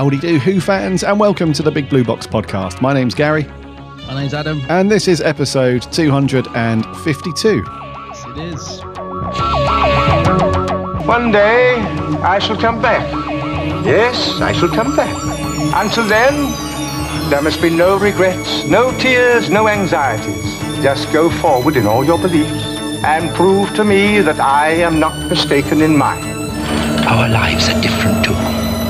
howdy do, Who fans, and welcome to the Big Blue Box podcast. My name's Gary, My name's Adam. and this is episode 252. Yes, it is. One day I shall come back. Yes, I shall come back. Until then, there must be no regrets, no tears, no anxieties. Just go forward in all your beliefs and prove to me that I am not mistaken in mine. Our lives are different to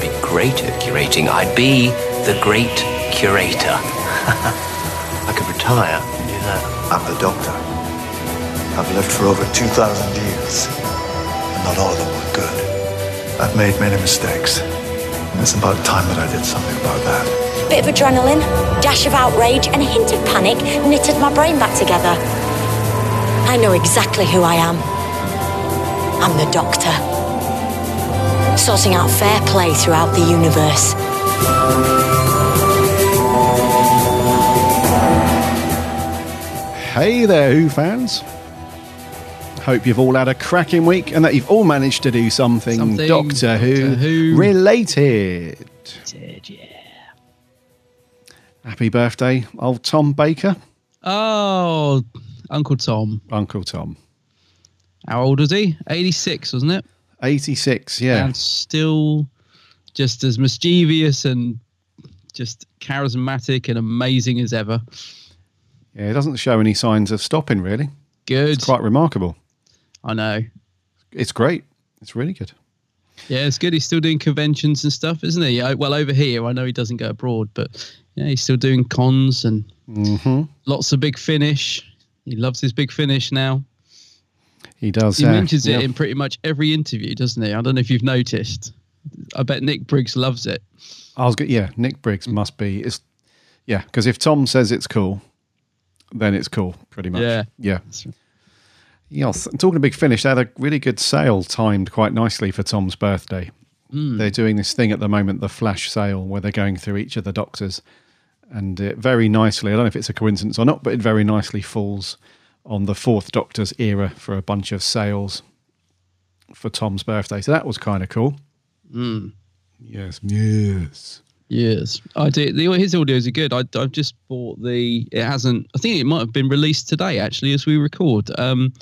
I'd be great at curating. I'd be the great curator. I could retire and do that. I'm the doctor. I've lived for over 2,000 years, and not all of them were good. I've made many mistakes, and it's about time that I did something about that. Bit of adrenaline, dash of outrage, and a hint of panic knitted my brain back together. I know exactly who I am. I'm the Doctor. Sorting out fair play throughout the universe. Hey there, Who fans. Hope you've all had a cracking week and that you've all managed to do something, Something Doctor, Who, Doctor Who. related. Did, yeah. Happy birthday, old Tom Baker, Oh, Uncle Tom. Uncle Tom. How old was he? 86, wasn't it? 86, yeah. And still just as mischievous and just charismatic and amazing as ever. Yeah, it doesn't show any signs of stopping, really. Good. It's quite remarkable. I know. It's great. It's really good. Yeah, it's good. He's still doing conventions and stuff, isn't he? I- Well, over here, I know he doesn't go abroad, but yeah, he's still doing cons and hmm lots of big finish. He loves his big finish now. He does. He uh, mentions it yeah. in pretty much every interview, doesn't he? I don't know if you've noticed. I bet Nick Briggs loves it. I was good. Yeah, Nick Briggs must be. It's yeah, because if Tom says it's cool, then it's cool, pretty much. Yeah. yeah. Yes. and Talking of big finish, they had a really good sale timed quite nicely for Tom's birthday. Hmm. They're doing this thing at the moment, the flash sale, where they're going through each of the doctors, and it very nicely. I don't know if it's a coincidence or not, but it very nicely falls on the fourth Doctor's era for a bunch of sales for Tom's birthday. So that was kind of cool. Mm. Yes, yes. Yes, I did. The, his audios are good. I, I've just bought the. It hasn't. I think it might have been released today, actually, as we record. Um,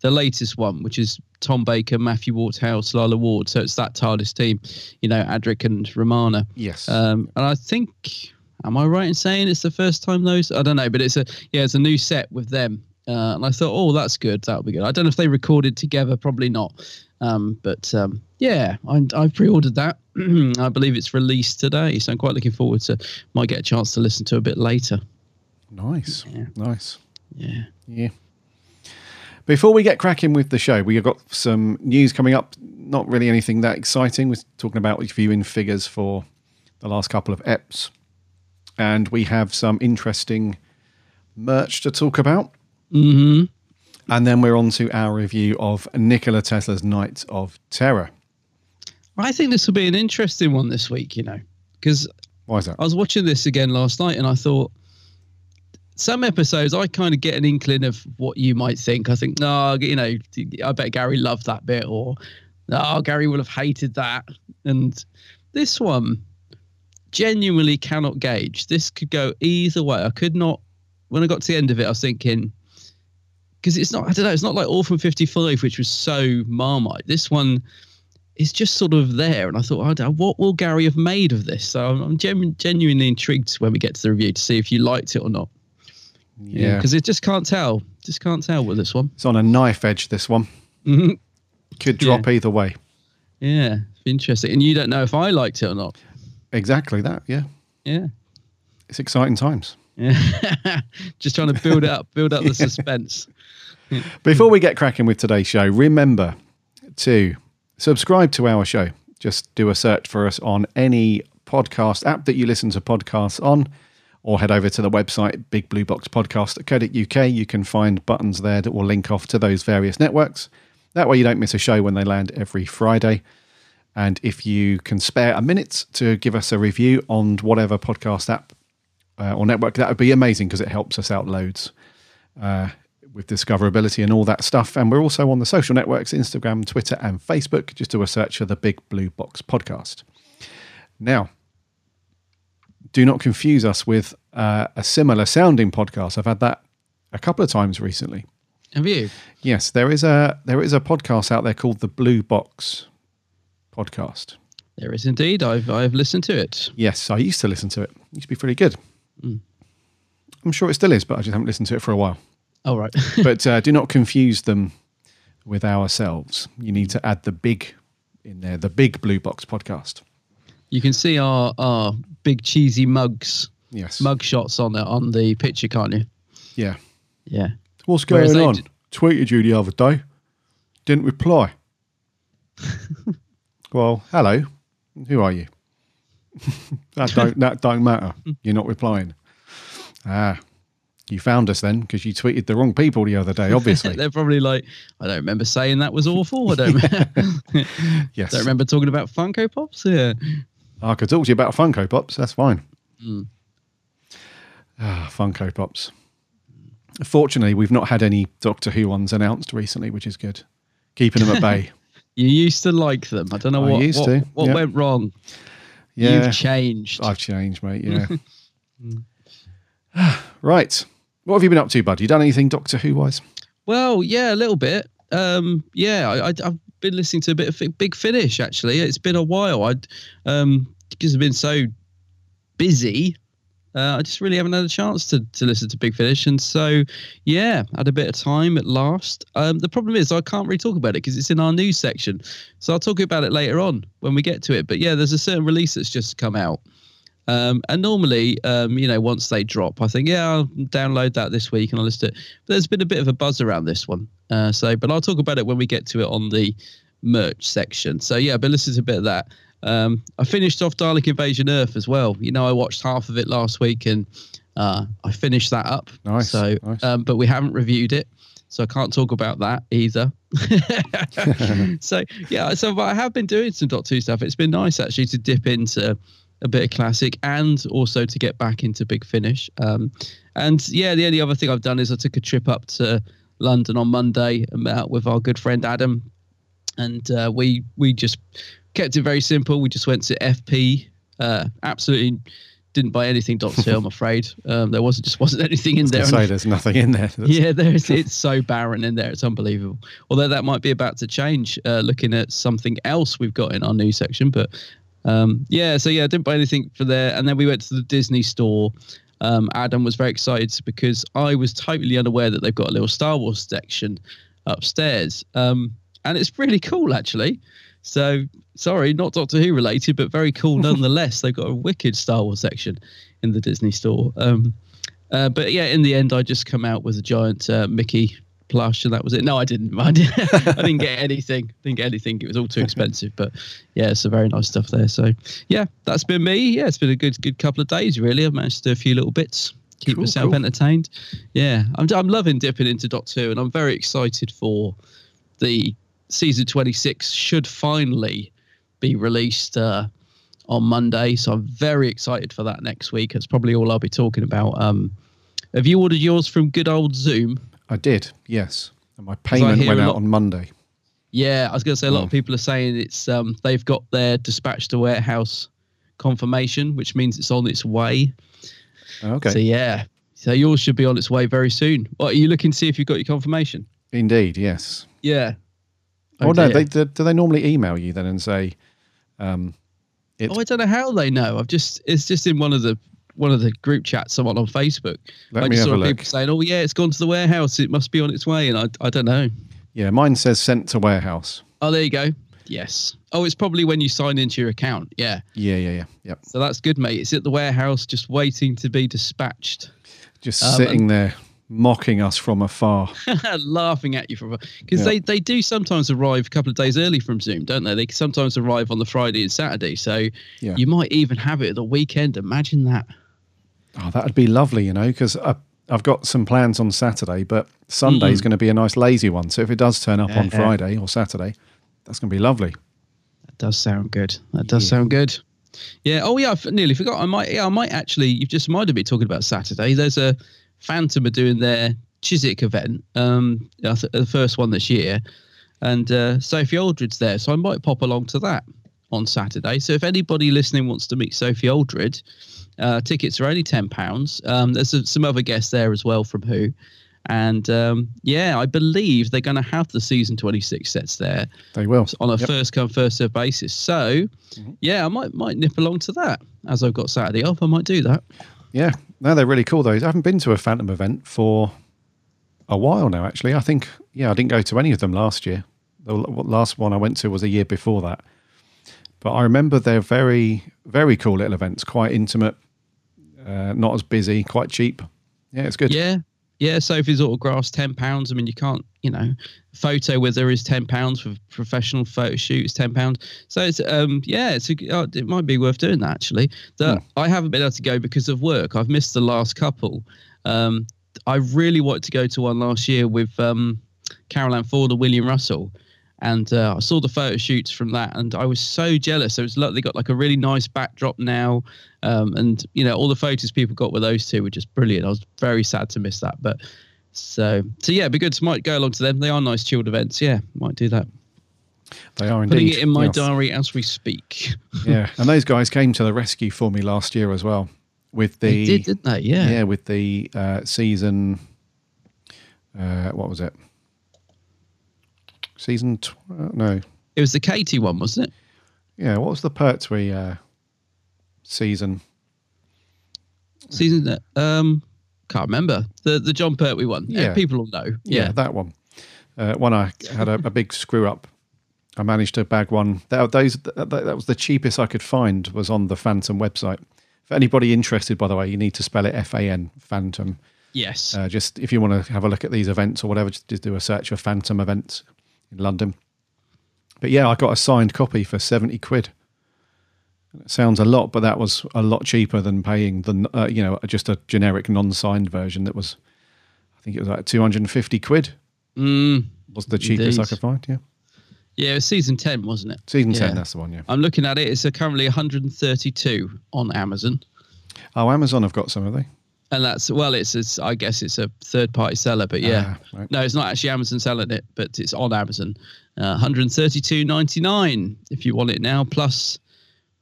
the latest one, which is Tom Baker, Matthew Waterhouse, Lalla Ward. So it's that TARDIS team, you know, Adric and Romana. Yes. Um, and I think, am I right in saying it's the first time those? I don't know, but it's a yeah, it's a new set with them. Uh, and I thought, oh, that's good. That'll be good. I don't know if they recorded together. Probably not. Um, but um, yeah, I, I've pre-ordered that. I believe it's released today, so I'm quite looking forward to. Might get a chance to listen to a bit later. Nice. Nice. Yeah. Yeah. Before we get cracking with the show, we've got some news coming up. Not really anything that exciting. We're talking about viewing figures for the last couple of EPs. And we have some interesting merch to talk about. Mm-hmm. And then we're on to our review of Nikola Tesla's Night of Terror. I think this will be an interesting one this week. You know, because Why is that? I was watching this again last night, and I thought some episodes I kind of get an inkling of what you might think. I think, no, you know, I bet Gary loved that bit, or no, Gary will have hated that. And this one, genuinely cannot gauge. This could go either way. I could not. When I got to the end of it, I was thinking because it's not. I don't know. It's not like Orphan Fifty Five, which was so marmite. This one is just sort of there. And I thought, I don't- what will Gary have made of this? So I'm, I'm genu- genuinely intrigued when we get to the review to see if you liked it or not. Yeah. because it just can't tell. Just can't tell with this one. It's on a knife edge, this one. Mhm. Could drop either way. Yeah, interesting. And you don't know if I liked it or not. Exactly that, yeah. Yeah. It's exciting times. Yeah. just trying to build it up, build up the suspense. Before we get cracking with today's show, remember to subscribe to our show. Just do a search for us on any podcast app that you listen to podcasts on, or head over to the website bigblueboxpodcast.co.uk. You can find buttons there that will link off to those various networks. That way, you don't miss a show when they land every Friday. And if you can spare a minute to give us a review on whatever podcast app uh, or network, that would be amazing because it helps us out loads uh, with discoverability and all that stuff. And we're also on the social networks Instagram, Twitter, and Facebook. Just do a search for the Big Blue Box podcast. Now, do not confuse us with uh, a similar sounding podcast. I've had that a couple of times recently. Have you? Yes, there is a there is a podcast out there called the Blue Box podcast. There is indeed. I've I've listened to it. Yes, I used to listen to it. It used to be pretty good. Mm. I'm sure it still is, but I just haven't listened to it for a while. All right. but uh, do not confuse them with ourselves. You need to add the big in there, the big Blue Box podcast. You can see our our big cheesy mugs. Yes. Mug shots on the on the picture, can't you? Yeah. Yeah. What's going they on? d- Tweeted you the other day. Didn't reply. well, hello. Who are you? that don't that don't matter. You're not replying. Ah, you found us then because you tweeted the wrong people the other day. Obviously, They're probably like, I don't remember saying that was awful. I don't. yes. don't remember talking about Funko Pops. Yeah. I could talk to you about Funko Pops. That's fine. Mm. Ah, Funko Pops. Fortunately, we've not had any Doctor Who ones announced recently, which is good. Keeping them at bay. You used to like them. I don't know I what used what, to, what yeah. went wrong. Yeah. You've changed. I've changed, mate. Yeah. right. What have you been up to, bud? You done anything Doctor Who wise? Well, yeah, a little bit. Um, yeah, I, I, I've been listening to a bit of Big Finish actually. It's been a while. I'd um, because I've been so busy. Uh, I just really haven't had a chance to, to listen to Big Finish, and so yeah, had a bit of time at last. Um, the problem is I can't really talk about it because it's in our news section, so I'll talk about it later on when we get to it. But yeah, there's a certain release that's just come out, um, and normally, um, you know, once they drop, I think, yeah, I'll download that this week and I'll list it. But there's been a bit of a buzz around this one. Uh, so, but I'll talk about it when we get to it on the merch section. So, yeah, but listen to a bit of that. Um, I finished off Dalek Invasion Earth as well. You know, I watched half of it last week and uh, I finished that up. Nice, So, nice. Um, but we haven't reviewed it. So I can't talk about that either. so yeah, so but I have been doing some Dot Two stuff. It's been nice actually to dip into a bit of classic and also to get back into Big Finish. Um, and yeah, the only other thing I've done is I took a trip up to London on Monday and met up with our good friend Adam, and uh, we we just kept it very simple. We just went to FP. Uh, absolutely didn't buy anything Who. I'm afraid um, there wasn't just wasn't anything in there. say there's nothing in there. That's- Yeah, there's it's so barren in there. It's unbelievable. Although that might be about to change, uh, looking at something else we've got in our new section. But um, yeah, so yeah, I didn't buy anything for there. And then we went to the Disney store. Um, Adam was very excited because I was totally unaware that they've got a little Star Wars section upstairs. Um, and it's really cool, actually. So sorry, not Doctor Who related, but very cool nonetheless. They've got a wicked Star Wars section in the Disney store. Um, uh, but yeah, in the end, I just come out with a giant uh, Mickey plush, and that was it. No, I didn't. I didn't, I didn't get anything. Didn't get anything. It was all too expensive. But yeah, some very nice stuff there. So yeah, that's been me. Yeah, it's been a good good couple of days. Really, I've managed to do a few little bits. Keep Cool, myself cool. entertained. Yeah, I'm I'm loving dipping into Dot 2, and I'm very excited for the season 26 should finally be released uh, on Monday. So I'm very excited for that next week. That's probably all I'll be talking about. Um, have you ordered yours from good old Zoom? I did, yes. And my payment went out lot- on Monday. Yeah, I was going to say a lot Oh. of people are saying it's um, they've got their dispatch to warehouse confirmation, which means it's on its way. Okay. So yeah, so yours should be on its way very soon. What are you looking to see if you've got your confirmation? Indeed, yes. Yeah. Oh, no, they do, do they normally email you then and say, um, it's, Oh, I don't know how they know. I've just it's just in one of the one of the group chats someone on Facebook. Let I just saw people look. saying, "Oh yeah, it's gone to the warehouse. It must be on its way." And I I don't know. yeah, mine says sent to warehouse. Oh, there you go. Yes. Oh, it's probably when you sign into your account. Yeah. Yeah, yeah, yeah, yep. So that's good, mate. It's at the warehouse, just waiting to be dispatched. Just Um, sitting and- there mocking us from afar. laughing at you from because Yeah. they they do sometimes arrive a couple of days early from Zoom, don't they? They sometimes arrive on the Friday and Saturday, so Yeah. you might even have it at the weekend. Imagine that. Oh, that'd be lovely, you know, because I've got some plans on Saturday, but Sunday's Mm. going to be a nice lazy one. So if it does turn up on Yeah. Friday or Saturday, that's going to be lovely. That does sound good. That does sound good. Yeah. Oh yeah, I nearly forgot. I might. Yeah, I might actually. You've just reminded me talking about Saturday. There's a Fantom are doing their Chiswick event. Um, the first one this year, and uh, Sophie Aldred's there, so I might pop along to that on Saturday. So if anybody listening wants to meet Sophie Aldred, uh, tickets are only ten pounds. Um, there's a, some other guests there as well from Who. And um, yeah, I believe they're going to have the season 26 sets there They will. on a Yep. first come first serve basis. So, yeah, I might might nip along to that as I've got Saturday off. I might do that. Yeah, no, they're really cool though. I haven't been to a Fantom event for a while now. Actually, I think yeah, I didn't go to any of them last year. The last one I went to was a year before that. But I remember they're very very cool little events, quite intimate, uh, not as busy, quite cheap. Yeah, it's good. Yeah, yeah. Sophie's autographs ten pounds. I mean, you can't, you know, photo with her is ten pounds for professional photo shoot is ten pounds. So it's um yeah, it's a, oh, it might be worth doing that actually. That I haven't been able to go because of work. I've missed the last couple. Um, I really wanted to go to one last year with um Carole Ann Ford and William Russell. And uh, I saw the photo shoots from that, and I was so jealous. So it's like they got like a really nice backdrop now, um, and you know all the photos people got with those two were just brilliant. I was very sad to miss that, but so so yeah, it'd be good. To, might go along to them. They are nice chilled events. Yeah, might do that. They are indeed. Putting it in my Yes. diary as we speak. yeah, and those guys came to the rescue for me last year as well. With the They did, didn't they? Yeah. yeah, with the uh, season. Uh, what was it? Season tw- uh, no, It was the Katie one, wasn't it? yeah. What was the Pertwee uh, season? Season that um can't remember the the Jon Pertwee one. Yeah, Yeah. people will know. Yeah, Yeah, that one. Uh, when I had a, a big screw up, I managed to bag one. That, those that, that was the cheapest I could find. Was on the Fantom website. For anybody interested, by the way, you need to spell it F A N Fantom. yes. Uh, just if you want to have a look at these events or whatever, just, just do a search for Fantom events in London. But yeah, I got a signed copy for seventy quid. It sounds a lot, but that was a lot cheaper than paying the uh, you know just a generic non-signed version. That was, I think it was like two hundred and fifty quid. Mm, Was the cheapest I could find. Yeah, yeah, it was season ten, wasn't it? season Yeah. ten. That's the one. Yeah. I'm looking at it. It's currently 132 on Amazon. Oh, Amazon have got some of they. And that's well, it's, it's I guess it's a third party seller, but yeah, Ah, right. no, it's not actually Amazon selling it, but it's on Amazon. Uh, 132.99 if you want it now, plus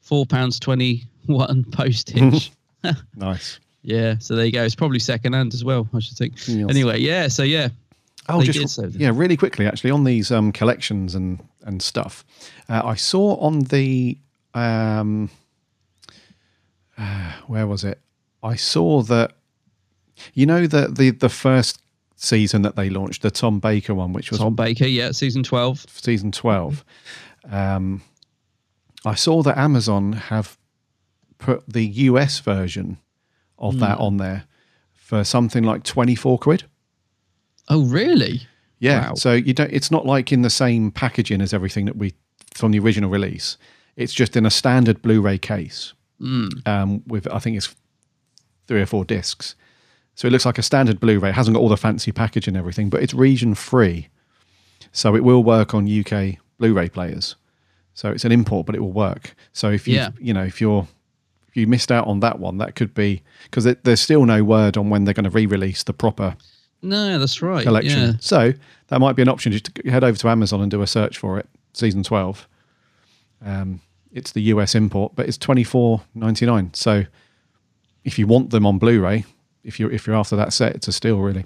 four pounds 21 postage. Nice. yeah, so there you go. It's probably second hand as well, I should think. Yes. Anyway, yeah, so yeah. Oh, just so. yeah, really quickly actually on these um, collections and and stuff. Uh, I saw on the um, uh, where was it? I saw that you know the the the first season that they launched, the Tom Baker one, which was Tom Baker, yeah, season 12. season 12 um, i saw that amazon have put the us version of that Hmm. on there for something like 24 quid Oh, really? yeah Wow. so you don't it's not like in the same packaging as everything that we from the original release it's just in a standard blu-ray case Mm. um, with i think it's three or four discs. So it looks like a standard blu-ray. It hasn't got all the fancy packaging and everything but it's region free so it will work on uk blu-ray players. So it's an import but it will work. So if you Yeah. you know if you're if you missed out on that one that could be because there's still no word on when they're going to re-release the proper No, that's right. collection. Yeah. so that might be an option. Just to head over to amazon and do a search for it season 12 um, it's the us import but it's 24.99 so if you want them on blu-ray if you're if you're after that set it's a steal really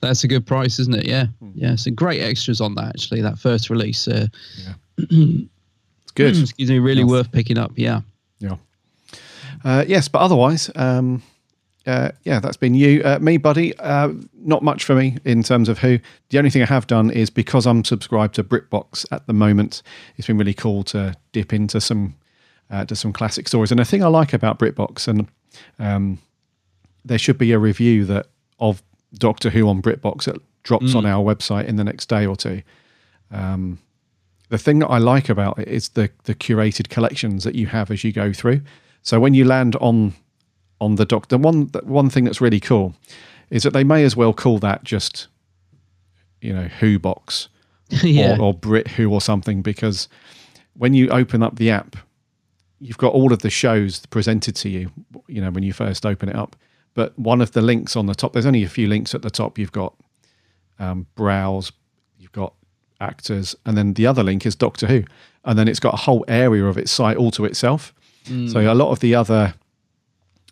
That's a good price, isn't it? Yeah, Hmm. yeah. Some great extras on that actually. That first release. Uh, It's good. excuse me, really Yes. worth picking up. Yeah. Yeah. Uh, yes, but otherwise, um, uh, yeah, that's been you. Uh, me, buddy, uh, not much for me in terms of who. The only thing I have done is because I'm subscribed to BritBox at the moment, it's been really cool to dip into some uh, to some classic stories. And the thing I like about BritBox, and um, there should be a review that of Doctor Who on BritBox that drops Mm. on our website in the next day or two. Um, the thing that I like about it is the the curated collections that you have as you go through. So when you land on on the doctor, one the one thing that's really cool is that they may as well call that just you know Who box Yeah. or, or Brit Who or something because when you open up the app, you've got all of the shows presented to you. You know when you first open it up, but one of the links on the top, there's only a few links at the top. You've got um, browse, you've got actors, and then the other link is Doctor Who, and then it's got a whole area of its site all to itself. Mm. So a lot of the other,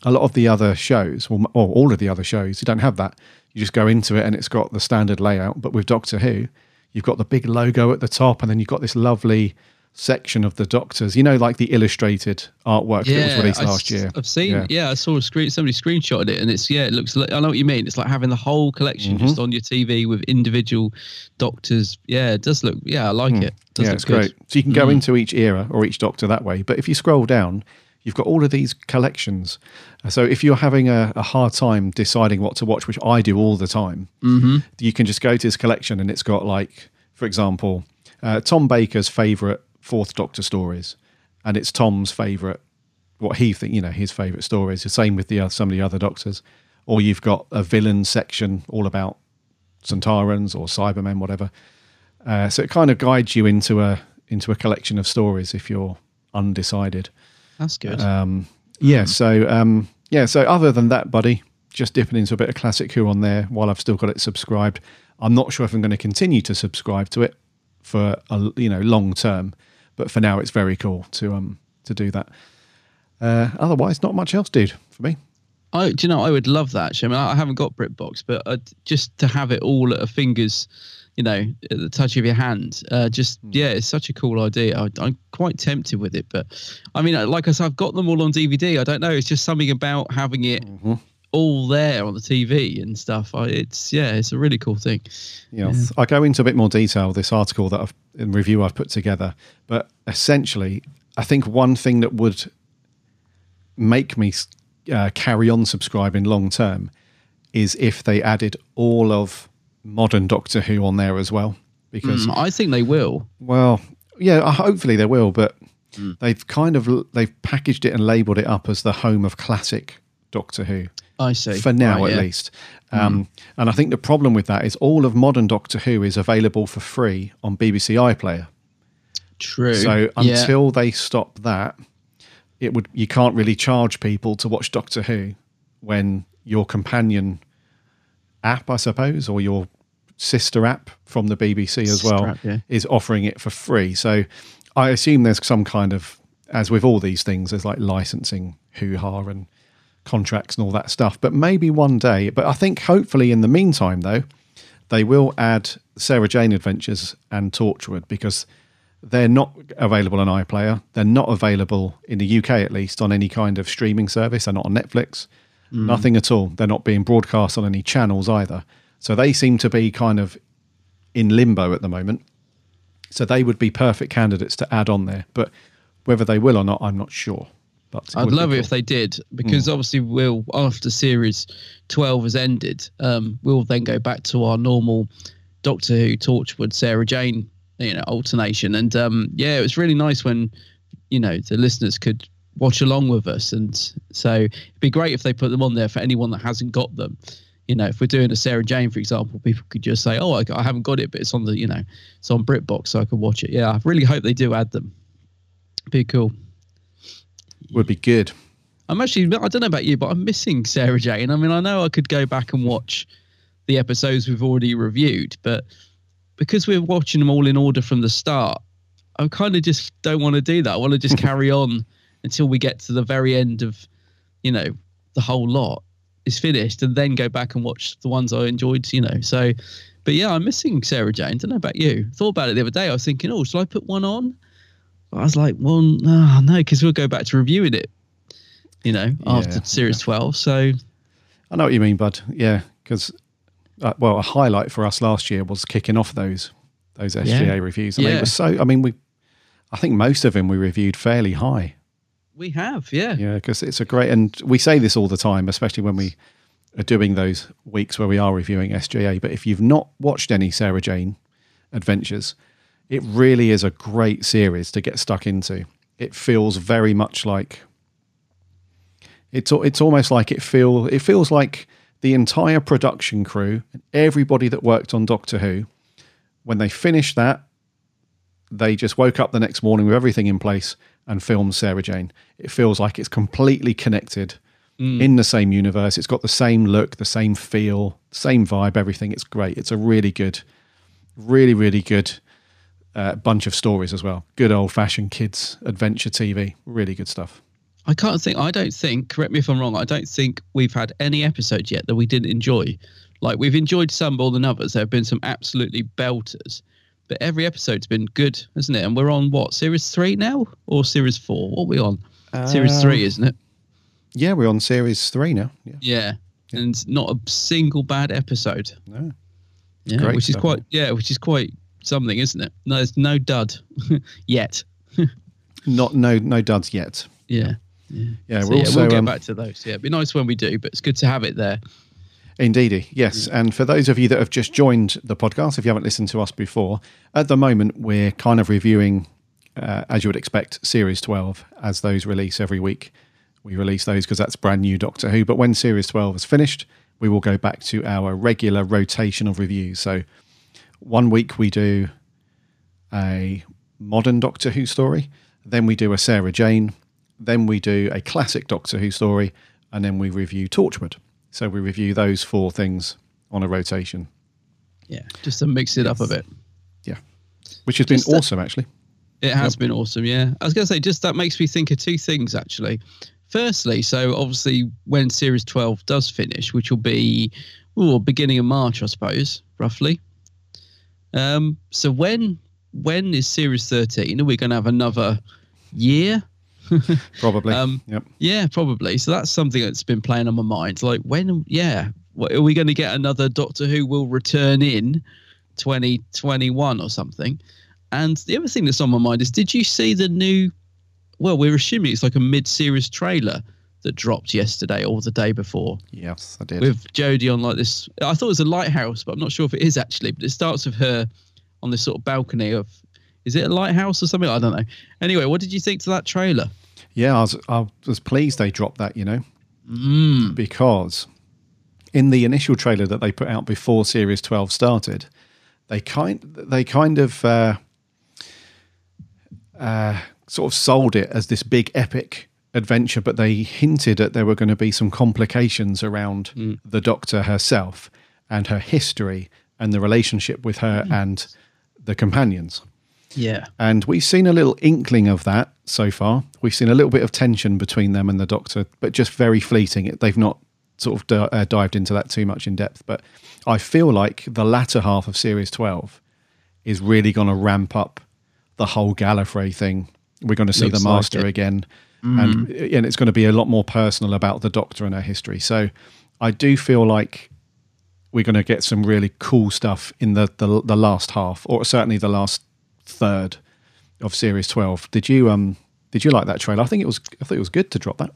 a lot of the other shows, or, or all of the other shows, you don't have that. You just go into it and it's got the standard layout. But with Doctor Who, you've got the big logo at the top, and then you've got this lovely section of the doctors. You know, like the illustrated artwork that was released I, last year. I've seen. Yeah. I saw a screen. Somebody screenshotted it, and it's yeah. It looks. Like, I know what you mean. It's like having the whole collection Mm-hmm. just on your TV with individual doctors. Yeah, it does look. Yeah, I like it. Does Hmm. yeah, it's good. great. So you can go Mm. into each era or each doctor that way. But if you scroll down, you've got all of these collections. So if you're having a, a hard time deciding what to watch, which I do all the time, Mhm. you can just go to this collection and it's got like, for example, uh, Tom Baker's favorite Fourth Doctor stories, and it's Tom's favorite, what he think you know his favorite stories. The same with the uh, some of the other Doctors. Or you've got a villain section all about Sontarans or Cybermen, whatever. Uh, so it kind of guides you into a into a collection of stories if you're undecided. That's good. Um, yeah. So um, yeah. So other than that, buddy, just dipping into a bit of classic Who on there while I've still got it subscribed. I'm not sure if I'm going to continue to subscribe to it for a you know long term, but for now it's very cool to um to do that. Uh, otherwise, not much else, dude, for me. I, do you know, I would love that. actually. I mean, I haven't got BritBox, but uh, just to have it all at a finger's, you know, at the touch of your hand, uh, just yeah, it's such a cool idea. I, I'm quite tempted with it, but I mean, like I said, I've got them all on DVD. I don't know. It's just something about having it all there on the TV and stuff. I, it's yeah, it's a really cool thing. Yeah, I go into a bit more detail with this article that I've in review I've put together, but essentially, I think one thing that would make me uh, carry on subscribing long term is if they added all of modern Doctor Who on there as well, because Mm, I think they will. well, yeah, uh, hopefully they will, but Mm. they've kind of they've packaged it and labelled it up as the home of classic Doctor Who. I see. For now, Right, at yeah. least. Um, And I think the problem with that is all of modern Doctor Who is available for free on BBC iPlayer. True. So Yeah. until they stop that, it would you can't really charge people to watch Doctor Who when your companion app, I suppose, or your sister app from the BBC as well app, yeah. is offering it for free. So I assume there's some kind of, as with all these things, there's like licensing hoo ha and contracts and all that stuff. But maybe one day, but I think hopefully in the meantime, though, they will add Sarah Jane Adventures and Torchwood because they're not available on iPlayer. They're not available in the UK, at least, on any kind of streaming service. They're not on Netflix. Mm. Nothing at all. They're not being broadcast on any channels either. So they seem to be kind of in limbo at the moment. So they would be perfect candidates to add on there. But whether they will or not, I'm not sure. But I'd love it cool. if they did, because Mm. obviously we'll after series twelve has ended, um, we'll then go back to our normal Doctor Who, Torchwood, Sarah Jane, you know, alternation. And um, yeah, it was really nice when you know the listeners could watch along with us. And so it'd be great if they put them on there for anyone that hasn't got them. You know, if we're doing a Sarah Jane, for example, people could just say, "Oh, I, I haven't got it, but it's on the, you know, it's on BritBox, so I can watch it." Yeah, I really hope they do add them. Be cool. Would be good. I'm actually, I don't know about you, but I'm missing Sarah Jane. I mean, I know I could go back and watch the episodes we've already reviewed, but because we're watching them all in order from the start, I kind of just don't want to do that. I want to just carry on until we get to the very end of, you know, the whole lot. is finished and then go back and watch the ones I enjoyed. You know, so. But yeah, I'm missing Sarah Jane. I Don't know about you. Thought about it the other day. I was thinking, oh, should I put one on? But I was like, well, no, no, because we'll go back to reviewing it. You know, after Yeah, series twelve. So I know what you mean, bud. Yeah, because uh, well, a highlight for us last year was kicking off those those SJA Yeah. reviews, and they were so. I mean, we, I think most of them we reviewed fairly high. we have, yeah. Yeah, because it's a great, and we say this all the time, especially when we are doing those weeks where we are reviewing SJA. But if you've not watched any Sarah Jane adventures, it really is a great series to get stuck into. It feels very much like it's it's almost like it feel it feels like the entire production crew and everybody that worked on Doctor Who when they finished that they just woke up the next morning with everything in place and filmed Sarah Jane. It feels like it's completely connected mm. in the same universe. It's got the same look, the same feel, same vibe, everything. It's great. It's a really good, really, really good uh, bunch of stories as well. Good old fashioned kids adventure TV. Really good stuff. I can't think. I don't think. Correct me if I'm wrong. I don't think we've had any episode yet that we didn't enjoy. Like we've enjoyed some more than others. There have been some absolutely belters, but every episode's been good, hasn't it? And we're on what series three now or series four? What are we on? series Um, three, isn't it? Yeah, we're on series three now. Yeah. Yeah. And not a single bad episode. No. Yeah, great which is quite yeah, which is quite something, isn't it? No, there's no dud yet. Not no no duds yet. Yeah. Yeah. Yeah, So, we're yeah, also we'll get um, back to those. Yeah, it'd be nice when we do, but it's good to have it there. Indeedy, yes. And for those of you that have just joined the podcast, if you haven't listened to us before, at the moment we're kind of reviewing, uh, as you would expect, Series 12 as those release every week. We release those because that's brand new Doctor Who. But when Series 12 is finished, we will go back to our regular rotation of reviews. So one week we do a modern Doctor Who story, then we do a Sarah Jane, then we do a classic Doctor Who story, and then we review Torchwood. So we review those four things on a rotation. Yeah, just to mix it up a bit. Yeah, which has been that- awesome actually. It has been awesome, yeah. I was going to say, just that makes me think of two things, actually. Firstly, so obviously, when Series 12 does finish, which will be ooh, beginning of March, I suppose, roughly. Um, so when when is Series 13? Are we going to have another year? Probably. Um, yep. Yeah, probably. So that's something that's been playing on my mind. Like, when, yeah, what, are we going to get another Doctor Who will return in 2021 or something? And the other thing that's on my mind is did you see the new, well, we're assuming it's like a mid series trailer that dropped yesterday or the day before Yes, I did. with Jodie on like this. I thought it was a lighthouse, but I'm not sure if it is actually. But it starts with her on this sort of balcony of, is it a lighthouse or something? I don't know. Anyway, what did you think to that trailer? Yeah, I was I was pleased they dropped that, you know, Mm. because in the initial trailer that they put out before Series Twelve started, they kind they kind of uh, uh, sort of sold it as this big epic adventure, but they hinted that there were going to be some complications around the Doctor herself and her history and the relationship with her and the companions. Yeah. And we've seen a little inkling of that so far. We've seen a little bit of tension between them and the Doctor, but just very fleeting. They've not sort of di- uh, dived into that too much in depth. But I feel like the latter half of Series 12 is really going to ramp up the whole Gallifrey thing. We're going to see Looks the Master it. again. And, and it's going to be a lot more personal about the Doctor and her history. So I do feel like we're going to get some really cool stuff in the, the the last half, or certainly the last third of Series Twelve. Did you um did you like that trailer? I think it was I think it was good to drop that.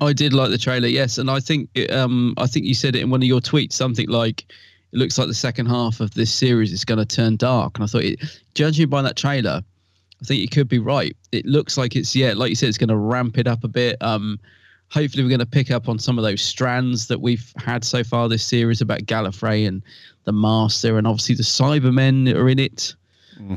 I did like the trailer, yes, and I think it, um, I think you said it in one of your tweets, something like it looks like the second half of this series is going to turn dark. And I thought, it, judging by that trailer, I think you could be right. It looks like it's yeah, like you said, it's going to ramp it up a bit. Um, hopefully, we're going to pick up on some of those strands that we've had so far this series about Gallifrey and the Master, and obviously the Cybermen are in it.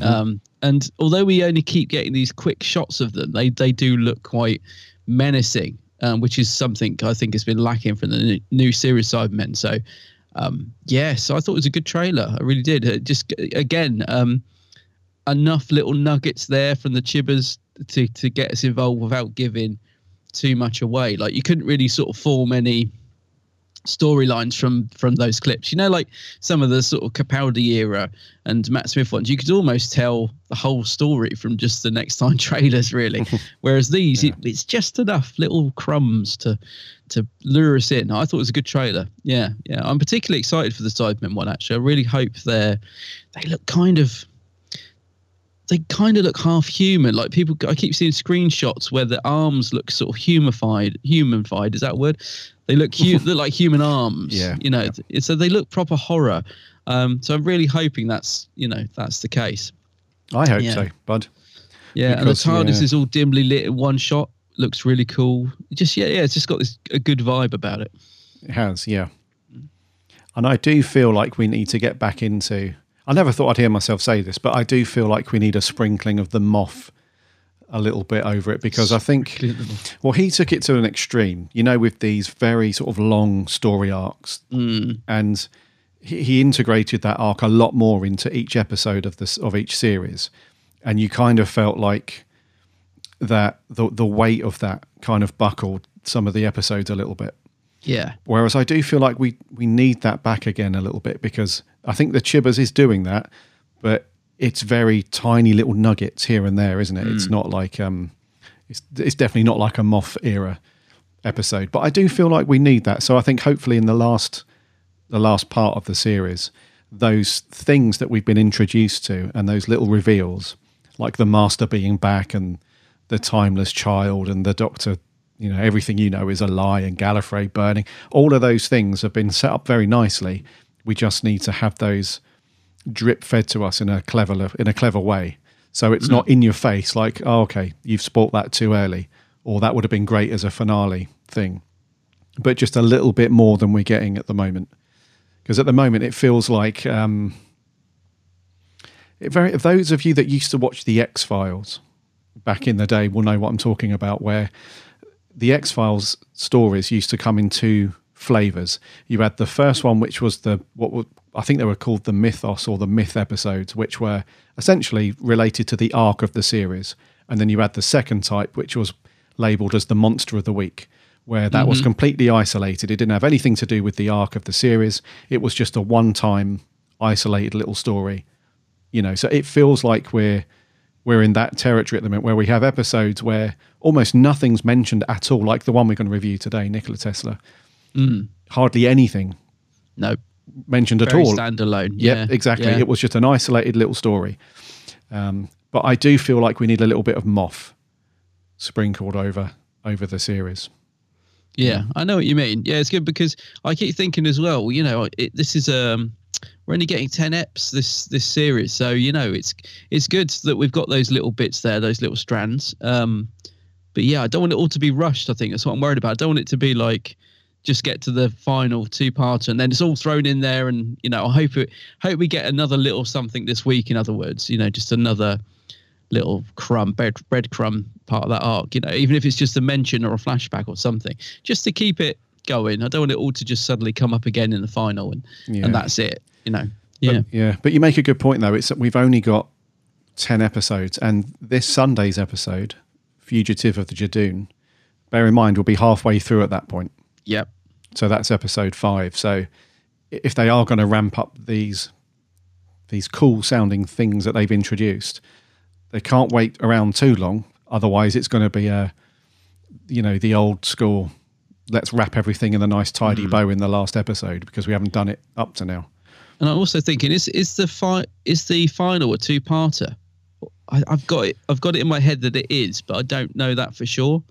Um, and although we only keep getting these quick shots of them, they they do look quite menacing, um, which is something I think has been lacking from the new, new series Cybermen. So, um, yeah, so I thought it was a good trailer. I really did. It just again, um, enough little nuggets there from the Chibbers to to get us involved without giving too much away. Like you couldn't really sort of form any storylines from from those clips. You know, like some of the sort of Capaldi era and Matt Smith ones, you could almost tell the whole story from just the next time trailers, really. Whereas these, yeah. it, it's just enough little crumbs to to lure us in. I thought it was a good trailer. Yeah, yeah. I'm particularly excited for the Cybermen one. Actually, I really hope they're they look kind of they kind of look half human. Like people, I keep seeing screenshots where the arms look sort of humanified. Humanified is that word? They look hu- look like human arms. Yeah. You know, yeah. so they look proper horror. Um, so I'm really hoping that's you know that's the case. I hope yeah. so, bud. Yeah, because, and the TARDIS yeah. is all dimly lit in one shot. Looks really cool. Just yeah, yeah, it's just got this a good vibe about it. It has, yeah. And I do feel like we need to get back into I never thought I'd hear myself say this, but I do feel like we need a sprinkling of the Moff a little bit over it because I think, well, he took it to an extreme, you know, with these very sort of long story arcs. Mm. And he, he integrated that arc a lot more into each episode of this of each series. And you kind of felt like that the the weight of that kind of buckled some of the episodes a little bit. Yeah. Whereas I do feel like we we need that back again a little bit because I think the Chibbers is doing that, but it's very tiny little nuggets here and there, isn't it? Mm. It's not like um, it's it's definitely not like a Moff era episode, but I do feel like we need that. So I think hopefully in the last the last part of the series, those things that we've been introduced to and those little reveals, like the Master being back and the timeless child and the Doctor you know everything you know is a lie and Gallifrey burning. All of those things have been set up very nicely, we just need to have those drip fed to us in a clever in a clever way. So it's mm. not in your face like, oh, okay, you've spoilt that too early, or that would have been great as a finale thing, but just a little bit more than we're getting at the moment. Because at the moment it feels like um, it very. Those of you that used to watch the X Files back in the day will know what I'm talking about, where the X Files stories used to come in two flavors. You had the first one, which was the what would, I think they were called the mythos or the myth episodes, which were essentially related to the arc of the series, and then you had the second type, which was labeled as the monster of the week, where that mm-hmm. was completely isolated. It didn't have anything to do with the arc of the series. It was just a one-time isolated little story. You know, so it feels like we're we're in that territory at the moment where we have episodes where almost nothing's mentioned at all, like the one we're going to review today, Nikola Tesla, Mm. Hardly anything. No. Mentioned Very at all. Standalone. Yep, yeah. exactly. Yeah. It was just an isolated little story. Um, but I do feel like we need a little bit of Moff sprinkled over over the series. Yeah, I know what you mean. Yeah, it's good because I keep thinking as well. You know, it, this is um, we're only getting ten eps this this series, so you know it's it's good that we've got those little bits there, those little strands. Um, but yeah, I don't want it all to be rushed. I think that's what I'm worried about. I don't want it to be like just get to the final two parts and then it's all thrown in there and you know i hope it hope we get another little something this week in other words you know just another little crumb bread breadcrumb part of that arc you know even if it's just a mention or a flashback or something just to keep it going i don't want it all to just suddenly come up again in the final and yeah. and that's it you know yeah but, yeah but you make a good point though it's that we've only got 10 episodes and this sunday's episode fugitive of the judoon bear in mind we'll be halfway through at that point Yep. So that's episode five. So if they are going to ramp up these these cool sounding things that they've introduced, they can't wait around too long. Otherwise, it's going to be a you know the old school. Let's wrap everything in a nice tidy mm. bow in the last episode because we haven't done it up to now. And I'm also thinking, is is the fi- is the final a two parter? I've got it. I've got it in my head that it is, but I don't know that for sure.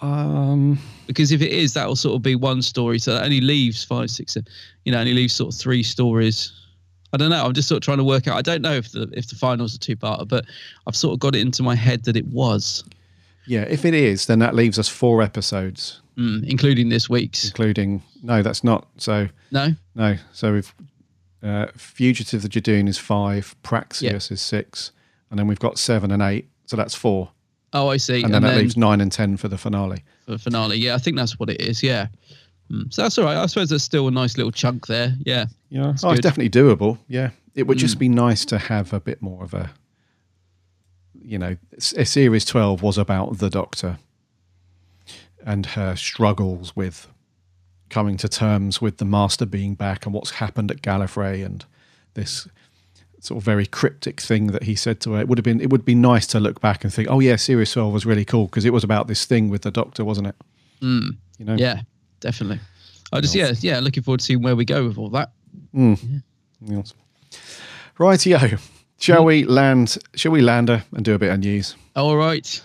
Um, because if it is, that will sort of be one story. So that only leaves five, six, you know, only leaves sort of three stories. I don't know. I'm just sort of trying to work out. I don't know if the if the finals are two parter, but I've sort of got it into my head that it was. Yeah, if it is, then that leaves us four episodes, mm, including this week's. Including no, that's not so. No, no. So we've uh, Fugitive the Judoon is five, Praxeus yep. is six, and then we've got seven and eight. So that's four. Oh, I see. And, and then, that leaves nine and ten for the finale. For the finale, yeah, I think that's what it is. Yeah. Mm. So that's all right. I suppose there's still a nice little chunk there. Yeah. Yeah. Oh, it's definitely doable. Yeah. It would mm. just be nice to have a bit more of a, you know, a series 12 was about the doctor and her struggles with coming to terms with the Master being back and what's happened at Gallifrey and this sort of very cryptic thing that he said to her. It would have been it would be nice to look back and think, oh yeah, Series 12 was really cool because it was about this thing with the Doctor, wasn't it? Mm. You know? Yeah, definitely. I just yeah yeah looking forward to seeing where we go with all that. Mm. Yes. Rightio. Shall we land? Shall we land her and do a bit of news? All right.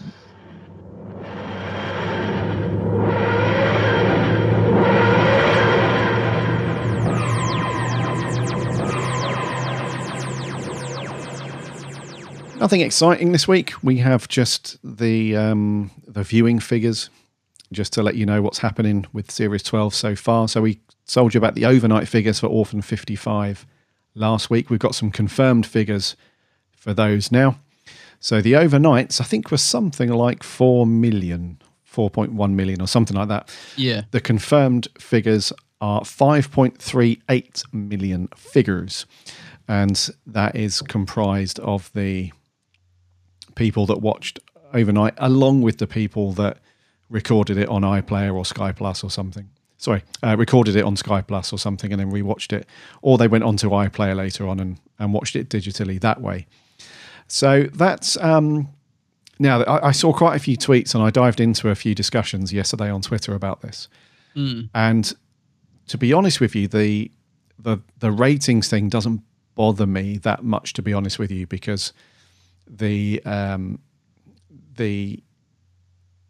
Nothing exciting this week. We have just the um, the viewing figures, just to let you know what's happening with Series 12 so far. So we told you about the overnight figures for Orphan 55 last week. We've got some confirmed figures for those now. So the overnights, I think, was something like 4 million, 4.1 million, or something like that. Yeah. The confirmed figures are 5.38 million figures. And that is comprised of the people that watched overnight, along with the people that recorded it on iPlayer or Sky Plus or something. Sorry, uh, recorded it on Sky Plus or something and then rewatched it, or they went onto iPlayer later on and, and watched it digitally that way. So that's um, now I, I saw quite a few tweets and I dived into a few discussions yesterday on Twitter about this. Mm. And to be honest with you, the the the ratings thing doesn't bother me that much, to be honest with you, because the um, the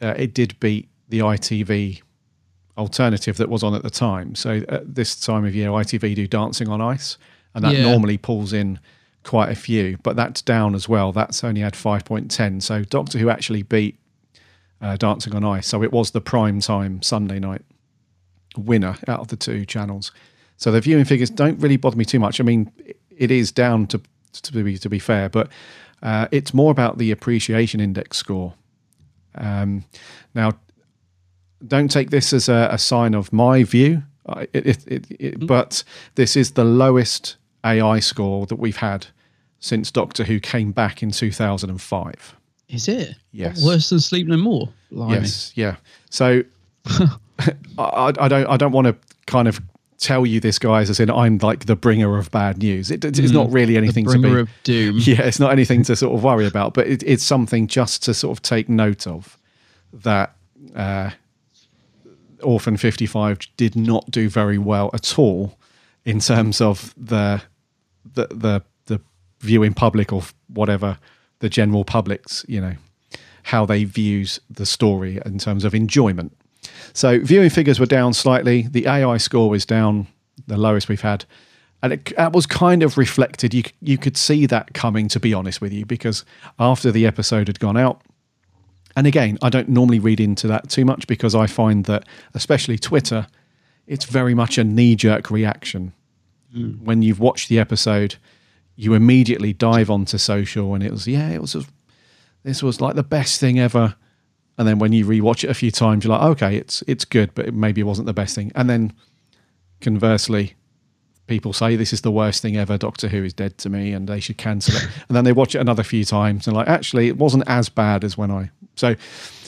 uh, it did beat the ITV alternative that was on at the time. So at this time of year, ITV do Dancing on Ice, and that Yeah. normally pulls in quite a few, but that's down as well. That's only had five point ten. So Doctor Who actually beat uh, Dancing on Ice. So it was the prime time Sunday night winner out of the two channels. So the viewing figures don't really bother me too much. I mean, it is down to to be to be fair, but uh, it's more about the appreciation index score. Um, now, don't take this as a, a sign of my view, uh, it, it, it, it, but this is the lowest AI score that we've had since Doctor Who came back in 2005. Is it? Yes. Worse than Sleep No More. Blimey. Yes, yeah. So I, I don't I don't want to kind of tell you this, guys, as in I'm like the bringer of bad news. It, it's Mm, not really anything to be of doom. Yeah, it's not anything to sort of worry about, but it, it's something just to sort of take note of that. Uh, Orphan 55 did not do very well at all in terms of the the the, the viewing public or whatever the general public's you know how they views the story in terms of enjoyment. So viewing figures were down slightly. The AI score was down, the lowest we've had, and it that was kind of reflected. You you could see that coming, to be honest with you, because after the episode had gone out, and again, I don't normally read into that too much because I find that, especially Twitter, it's very much a knee jerk reaction. Mm. When you've watched the episode, you immediately dive onto social, and it was yeah, it was a, this was like the best thing ever. And then when you rewatch it a few times, you're like, okay, it's it's good, but it maybe it wasn't the best thing. And then conversely, people say this is the worst thing ever. Doctor Who is dead to me, and they should cancel it. and then they watch it another few times and like, actually, it wasn't as bad as when I. So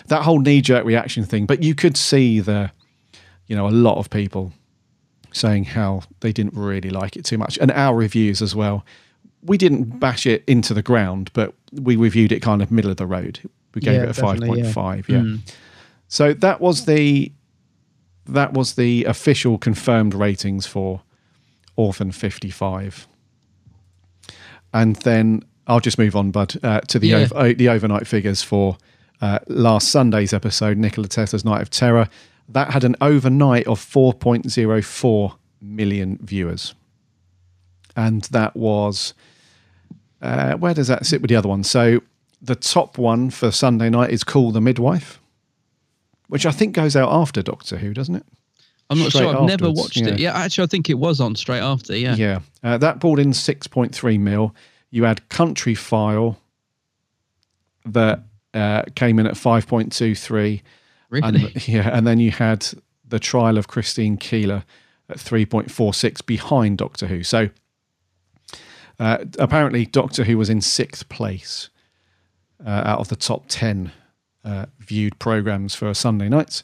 that whole knee jerk reaction thing. But you could see the, you know, a lot of people saying how they didn't really like it too much, and our reviews as well. We didn't bash it into the ground, but we reviewed it kind of middle of the road. We gave Yeah, it a five point five. yeah. five. Yeah. Mm. So that was the that was the official confirmed ratings for Orphan 55. And then I'll just move on, Bud, uh, to the Yeah. ov- o- the overnight figures for uh, last Sunday's episode, Nikola Tesla's Night of Terror. That had an overnight of 4.04 million viewers. And that was uh, where does that sit with the other one? So the top one for Sunday night is Call the Midwife, which I think goes out after Doctor Who, doesn't it? I'm not Straight sure. I've never watched it. Yeah, actually, I think it was on straight after. Yeah. Yeah. Uh, that pulled in 6.3 mil. You had Country File that uh, came in at 5.23. Really? And, yeah. And then you had The Trial of Christine Keeler at 3.46 behind Doctor Who. So uh, apparently, Doctor Who was in sixth place uh, out of the top 10 uh, viewed programs for Sunday nights.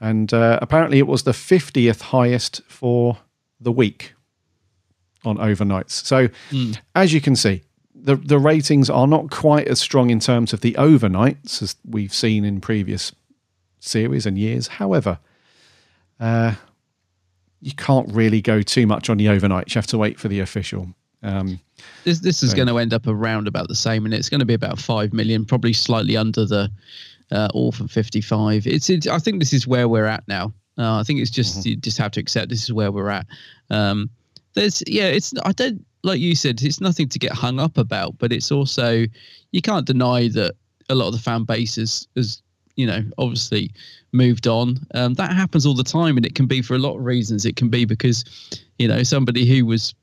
and uh, apparently it was the 50th highest for the week on overnights. So, Hmm. as you can see, the the ratings are not quite as strong in terms of the overnights as we've seen in previous series and years. However, uh, you can't really go too much on the overnights. You have to wait for the official. Um, This this is So- going to end up around about the same, and it's going to be about five million, probably slightly under the uh, Orphan fifty five. It's, it's I think this is where we're at now. Uh, I think it's just you just have to accept this is where we're at. Um, there's yeah, it's I don't like you said it's nothing to get hung up about, but it's also you can't deny that a lot of the fan base has, has you know obviously moved on. Um, that happens all the time, and it can be for a lot of reasons. It can be because you know somebody who was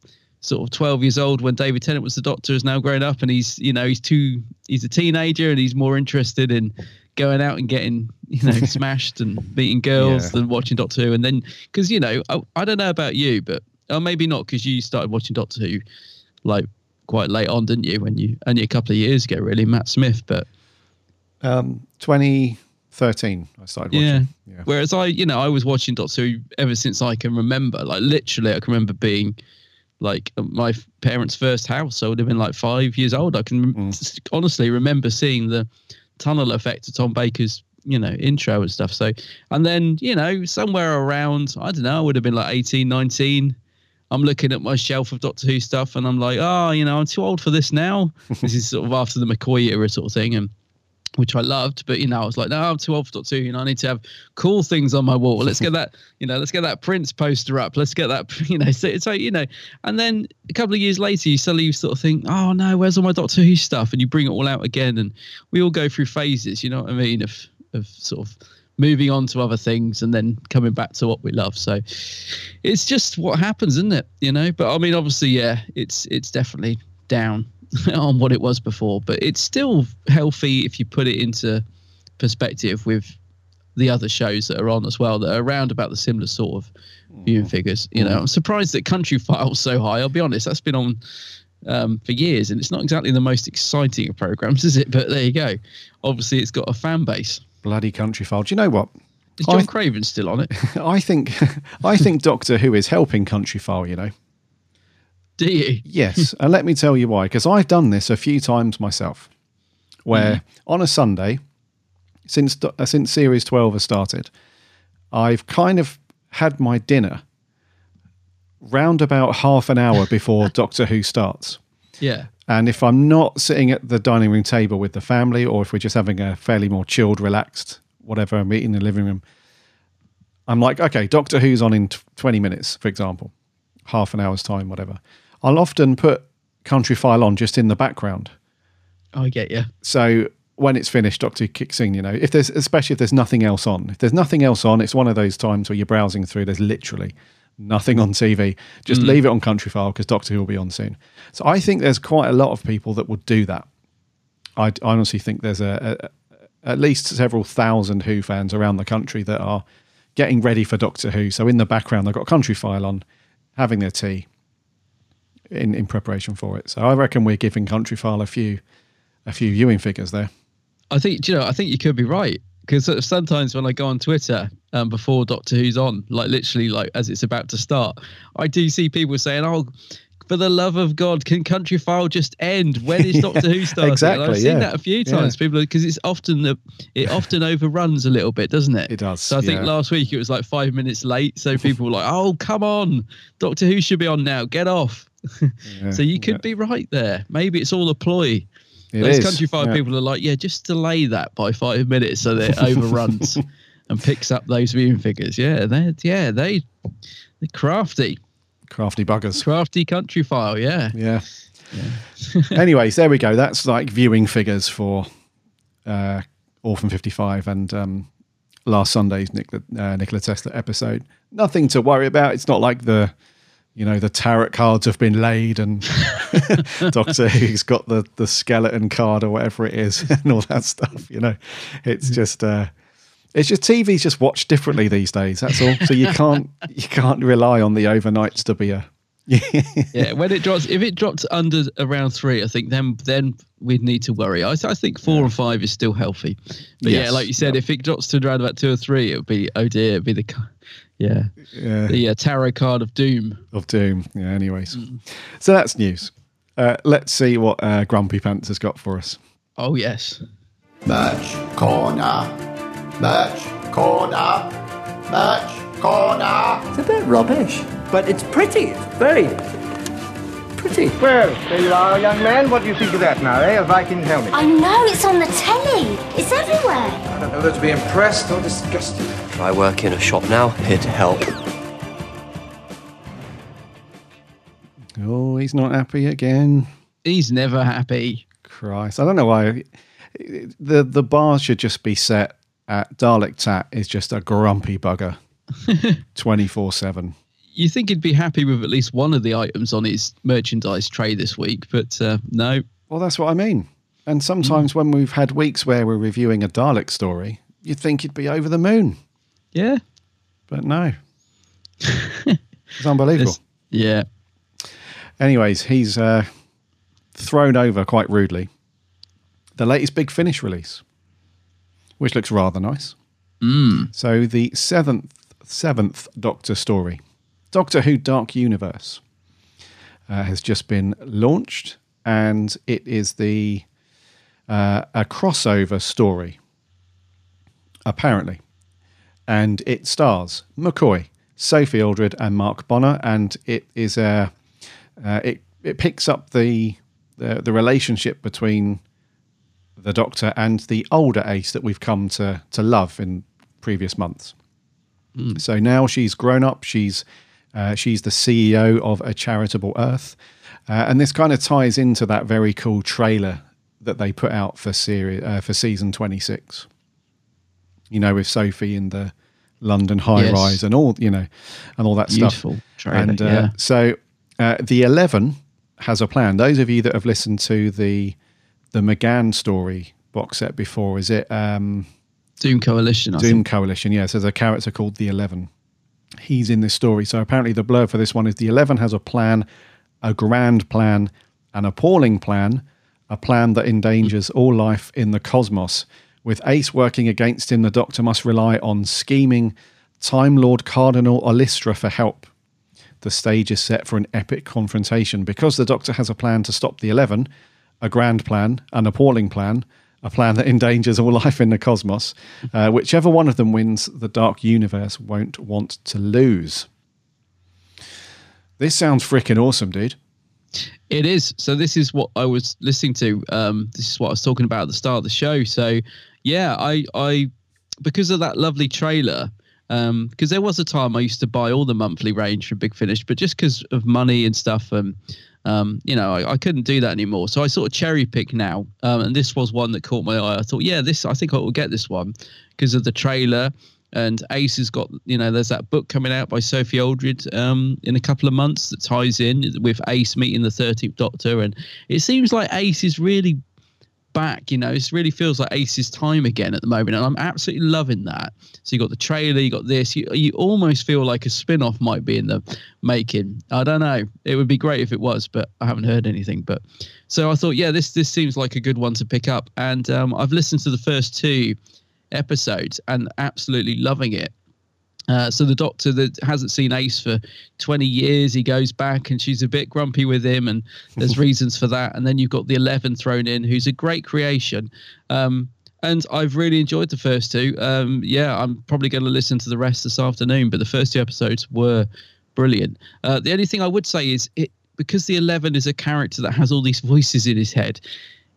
sort of 12 years old when David Tennant was the doctor is now grown up and he's you know he's too he's a teenager and he's more interested in going out and getting you know smashed and meeting girls Yeah. than watching Doctor Who and then because you know I, I don't know about you but or maybe not because you started watching Doctor Who like quite late on didn't you when you only a couple of years ago really Matt Smith but um, 2013, I started watching. yeah. Yeah. Whereas I, you know, I was watching Doctor Who ever since I can remember. Like literally, I can remember being like my parents' first house. I would have been like five years old. I can Mm. honestly remember seeing the tunnel effect of Tom Baker's, you know, intro and stuff. So, and then, you know, somewhere around, I don't know, I would have been like 18, 19. I'm looking at my shelf of Doctor Who stuff and I'm like, oh, you know, I'm too old for this now. this is sort of after the McCoy era sort of thing. And which I loved, but you know, I was like, no, I'm too old for Doctor Who. You know, I need to have cool things on my wall. Let's get that, you know, let's get that Prince poster up. Let's get that, you know, so, so you know, and then a couple of years later, you suddenly sort of think, oh no, where's all my Doctor Who stuff? And you bring it all out again, and we all go through phases. You know what I mean? Of of sort of moving on to other things and then coming back to what we love. So it's just what happens, isn't it? You know, but I mean, obviously, yeah, it's it's definitely down on what it was before, but it's still healthy if you put it into perspective with the other shows that are on as well that are around about the similar sort of viewing figures. You know, I'm surprised that Country File's so high. I'll be honest, that's been on um, for years, and it's not exactly the most exciting of programs, is it? But there you go. Obviously, it's got a fan base. Bloody country file. Do you know what? Is John I- Craven still on it? I think I think Doctor Who is helping Country File. You know. Do you? Yes, and let me tell you why. Because I've done this a few times myself, where on a Sunday, since uh, since series twelve has started, I've kind of had my dinner round about half an hour before Doctor Who starts. Yeah. And if I'm not sitting at the dining room table with the family, or if we're just having a fairly more chilled, relaxed, whatever, I'm eating in the living room, I'm like, okay, Doctor Who's on in t- 20 minutes, for example, half an hour's time, whatever. I'll often put Country File on just in the background. I get you. So when it's finished, Doctor Who kicks in, you know, if there's, especially if there's nothing else on. If there's nothing else on, it's one of those times where you're browsing through, there's literally nothing on TV. Just Mm. leave it on Country File because Doctor Who will be on soon. So I think there's quite a lot of people that would do that. I, I honestly think there's a, a at least several thousand Who fans around the country that are getting ready for Doctor Who. So in the background, they've got Country File on, having their tea in, in preparation for it. So I reckon we're giving Country File a few a few viewing figures there. I think you know. I think you could be right because sometimes when I go on Twitter um, before Doctor Who's on, like literally like as it's about to start, I do see people saying, "Oh, for the love of God, can Country File just end? When is Doctor Who starting?" And exactly, I've seen yeah. that a few Yeah. times. People because it's often the it often overruns a little bit, doesn't it? It does. So I think yeah. last week it was like five minutes late, so people were like, "Oh, come on, Doctor Who should be on now. Get off." Yeah, so you could yeah. be right there. Maybe it's all a ploy. It Those is, country fire yeah. people are like, yeah, just delay that by five minutes so that it overruns and picks up those viewing figures. Yeah, they yeah they they're crafty, crafty buggers. crafty country file. Yeah, Yeah. Anyways, there we go. That's like viewing figures for uh, Orphan 55 and um, last Sunday's Nicola, uh, Nikola Tesla episode. Nothing to worry about. It's not like the, you know, the tarot cards have been laid and Doctor Who's got the, the skeleton card or whatever it is and all that stuff. You know, it's just. Uh, it's just TV's just watched differently these days. That's all. So you can't you can't rely on the overnights to be a, yeah, when it drops, if it drops under around three, I think then then we'd need to worry. I, I think four and five is still healthy, but yeah, like you said, if it drops to around about two or three, it would be oh dear, it'd be the yeah Yeah. the uh, tarot card of doom. of doom. Yeah. Anyways, Mm. so that's news. Uh, let's see what uh, Grumpy Pants has got for us. Oh yes, Merch corner. Merch corner. Merch corner. It's a bit rubbish, but it's pretty. It's very pretty. Well, there you are, young man. What do you think of that now, eh? A Viking helmet. I know, it's on the telly. It's everywhere. I don't know whether to be impressed or disgusted. I work in a shop now, here to help. Oh, he's not happy again. he's never happy. Christ, I don't know why. The the bar should just be set at Dalek Tat is just a grumpy bugger, twenty four seven. You think he'd be happy with at least one of the items on his merchandise tray this week, but uh, no. Well, that's what I mean. And sometimes when we've had weeks where we're reviewing a Dalek story, you'd think he'd be over the moon, Yeah, but no. it's unbelievable. It's- yeah. Anyways, he's uh, thrown over quite rudely the latest Big Finish release, which looks rather nice. Mm. So the seventh seventh Doctor story, Doctor Who Dark Universe, uh, has just been launched, and it is the uh, a crossover story, apparently, and it stars McCoy, Sophie Aldred, and Mark Bonnar, and it is a uh, it it picks up the, the the relationship between the Doctor and the older Ace that we've come to to love in previous months. So now she's grown up. She's uh, she's the CEO of a charitable Earth, uh, and this kind of ties into that very cool trailer that they put out for series uh, for season twenty six. You know, with Sophie in the London high Yes. rise and all you know, and all that Beautiful stuff. trailer, and uh, yeah. so uh, the eleven has a plan. Those of you that have listened to the the McGann story box set before, is it? Um, Doom Coalition. I Doom think. Coalition, yes. There's a character called the Eleven. He's in this story. So apparently, the blur for this one is the Eleven has a plan, a grand plan, an appalling plan, a plan that endangers all life in the cosmos. With Ace working against him, the Doctor must rely on scheming Time Lord Cardinal Ollistra for help. The stage is set for an epic confrontation because the Doctor has a plan to stop the Eleven, a grand plan, an appalling plan, a plan that endangers all life in the cosmos. Uh, whichever one of them wins, the Dark Universe won't want to lose. This sounds freaking awesome, dude. It is. So this is what I was listening to. Um, this is what I was talking about at the start of the show. So yeah, I I because of that lovely trailer. Um, because there was a time I used to buy all the monthly range from Big Finish, but just because of money and stuff, and um, you know, I, I couldn't do that anymore. So I sort of cherry pick now, um, and this was one that caught my eye. I thought, yeah, this I think I will get this one because of the trailer. And Ace has got, you know, there's that book coming out by Sophie Aldred um, in a couple of months that ties in with Ace meeting the 13th Doctor. And it seems like Ace is really back, you know, it really feels like Ace's time again at the moment. And I'm absolutely loving that. So you got the trailer, you got this, you, you almost feel like a spin off might be in the making. I don't know. It would be great if it was, but I haven't heard anything. But so I thought, yeah, this, this seems like a good one to pick up. And um, I've listened to the first two episodes and absolutely loving it. Uh, so the doctor that hasn't seen Ace for 20 years, he goes back and she's a bit grumpy with him, and there's reasons for that. And then you've got the 11 thrown in, who's a great creation. Um, and I've really enjoyed the first two. Um, yeah, I'm probably going to listen to the rest this afternoon, but the first two episodes were brilliant. Uh, the only thing I would say is it because the 11 is a character that has all these voices in his head.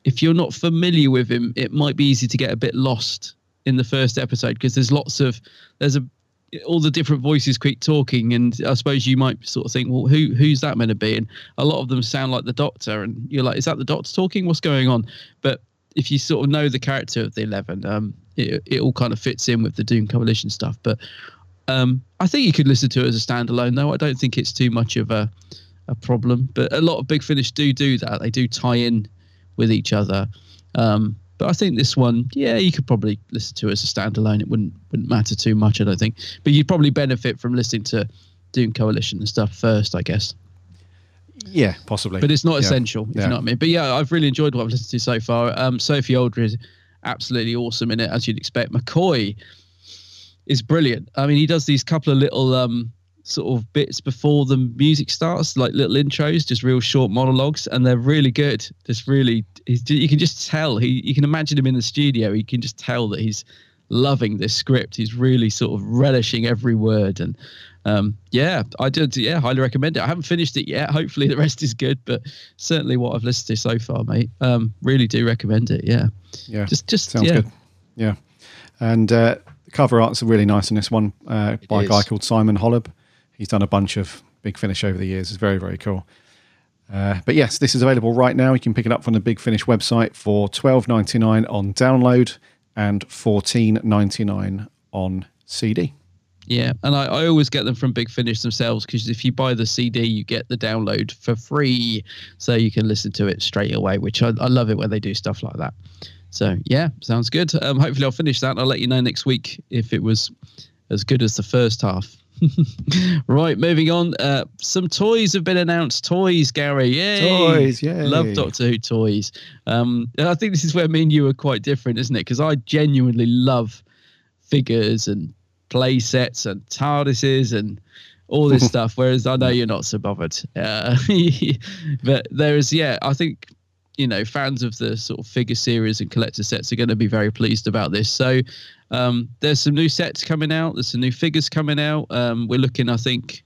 If you're not familiar with him, it might be easy to get a bit lost in the first episode because there's lots of there's a all the different voices keep talking and i suppose you might sort of think well who who's that meant to be? And a lot of them sound like the doctor and you're like is that the doctor talking? What's going on? But if you sort of know the character of the 11 um it, it all kind of fits in with the doom coalition stuff. But um i think you could listen to it as a standalone though. I don't think it's too much of a a problem. But a lot of big finish do do that. They do tie in with each other. Um but I think this one, yeah, you could probably listen to it as a standalone. It wouldn't wouldn't matter too much, I don't think. But you'd probably benefit from listening to Doom Coalition and stuff first, I guess. Yeah, possibly. but it's not Yeah. essential. If Yeah. you know what I mean. But yeah, I've really enjoyed what I've listened to so far. Um, Sophie Aldred, is absolutely awesome in it, as you'd expect. McCoy is brilliant. I mean, he does these couple of little um, sort of bits before the music starts, like little intros, just real short monologues, and they're really good. Just really, he's, you can just tell. He, you can imagine him in the studio. You can just tell that he's loving this script. He's really sort of relishing every word, and um, yeah, I did. Yeah, highly recommend it. I haven't finished it yet. Hopefully, the rest is good, but certainly what I've listened to so far, mate. Um, really do recommend it. Yeah, Yeah, just just sounds yeah. good. Yeah, and uh, the cover art's are really nice in this one uh, by a guy is. called Simon Holub. He's done a bunch of Big Finish over the years. It's very very cool. Uh, but yes, this is available right now. You can pick it up from the Big Finish website for twelve ninety nine on download and fourteen ninety nine on CD. Yeah, and I, I always get them from Big Finish themselves because if you buy the CD, you get the download for free, so you can listen to it straight away. Which I, I love it when they do stuff like that. So yeah, sounds good. Um, hopefully I'll finish that. I'll let you know next week if it was as good as the first half. right, moving on. Uh, some toys have been announced. Toys, Gary. Yay! Toys, yeah. Love Doctor Who toys. Um, and I think this is where me and you are quite different, isn't it? Because I genuinely love figures and play sets and TARDISes and all this stuff. Whereas I know you're not so bothered. Uh, but there is, yeah, I think you know fans of the sort of figure series and collector sets are going to be very pleased about this. So um, there's some new sets coming out. There's some new figures coming out. Um, we're looking, I think,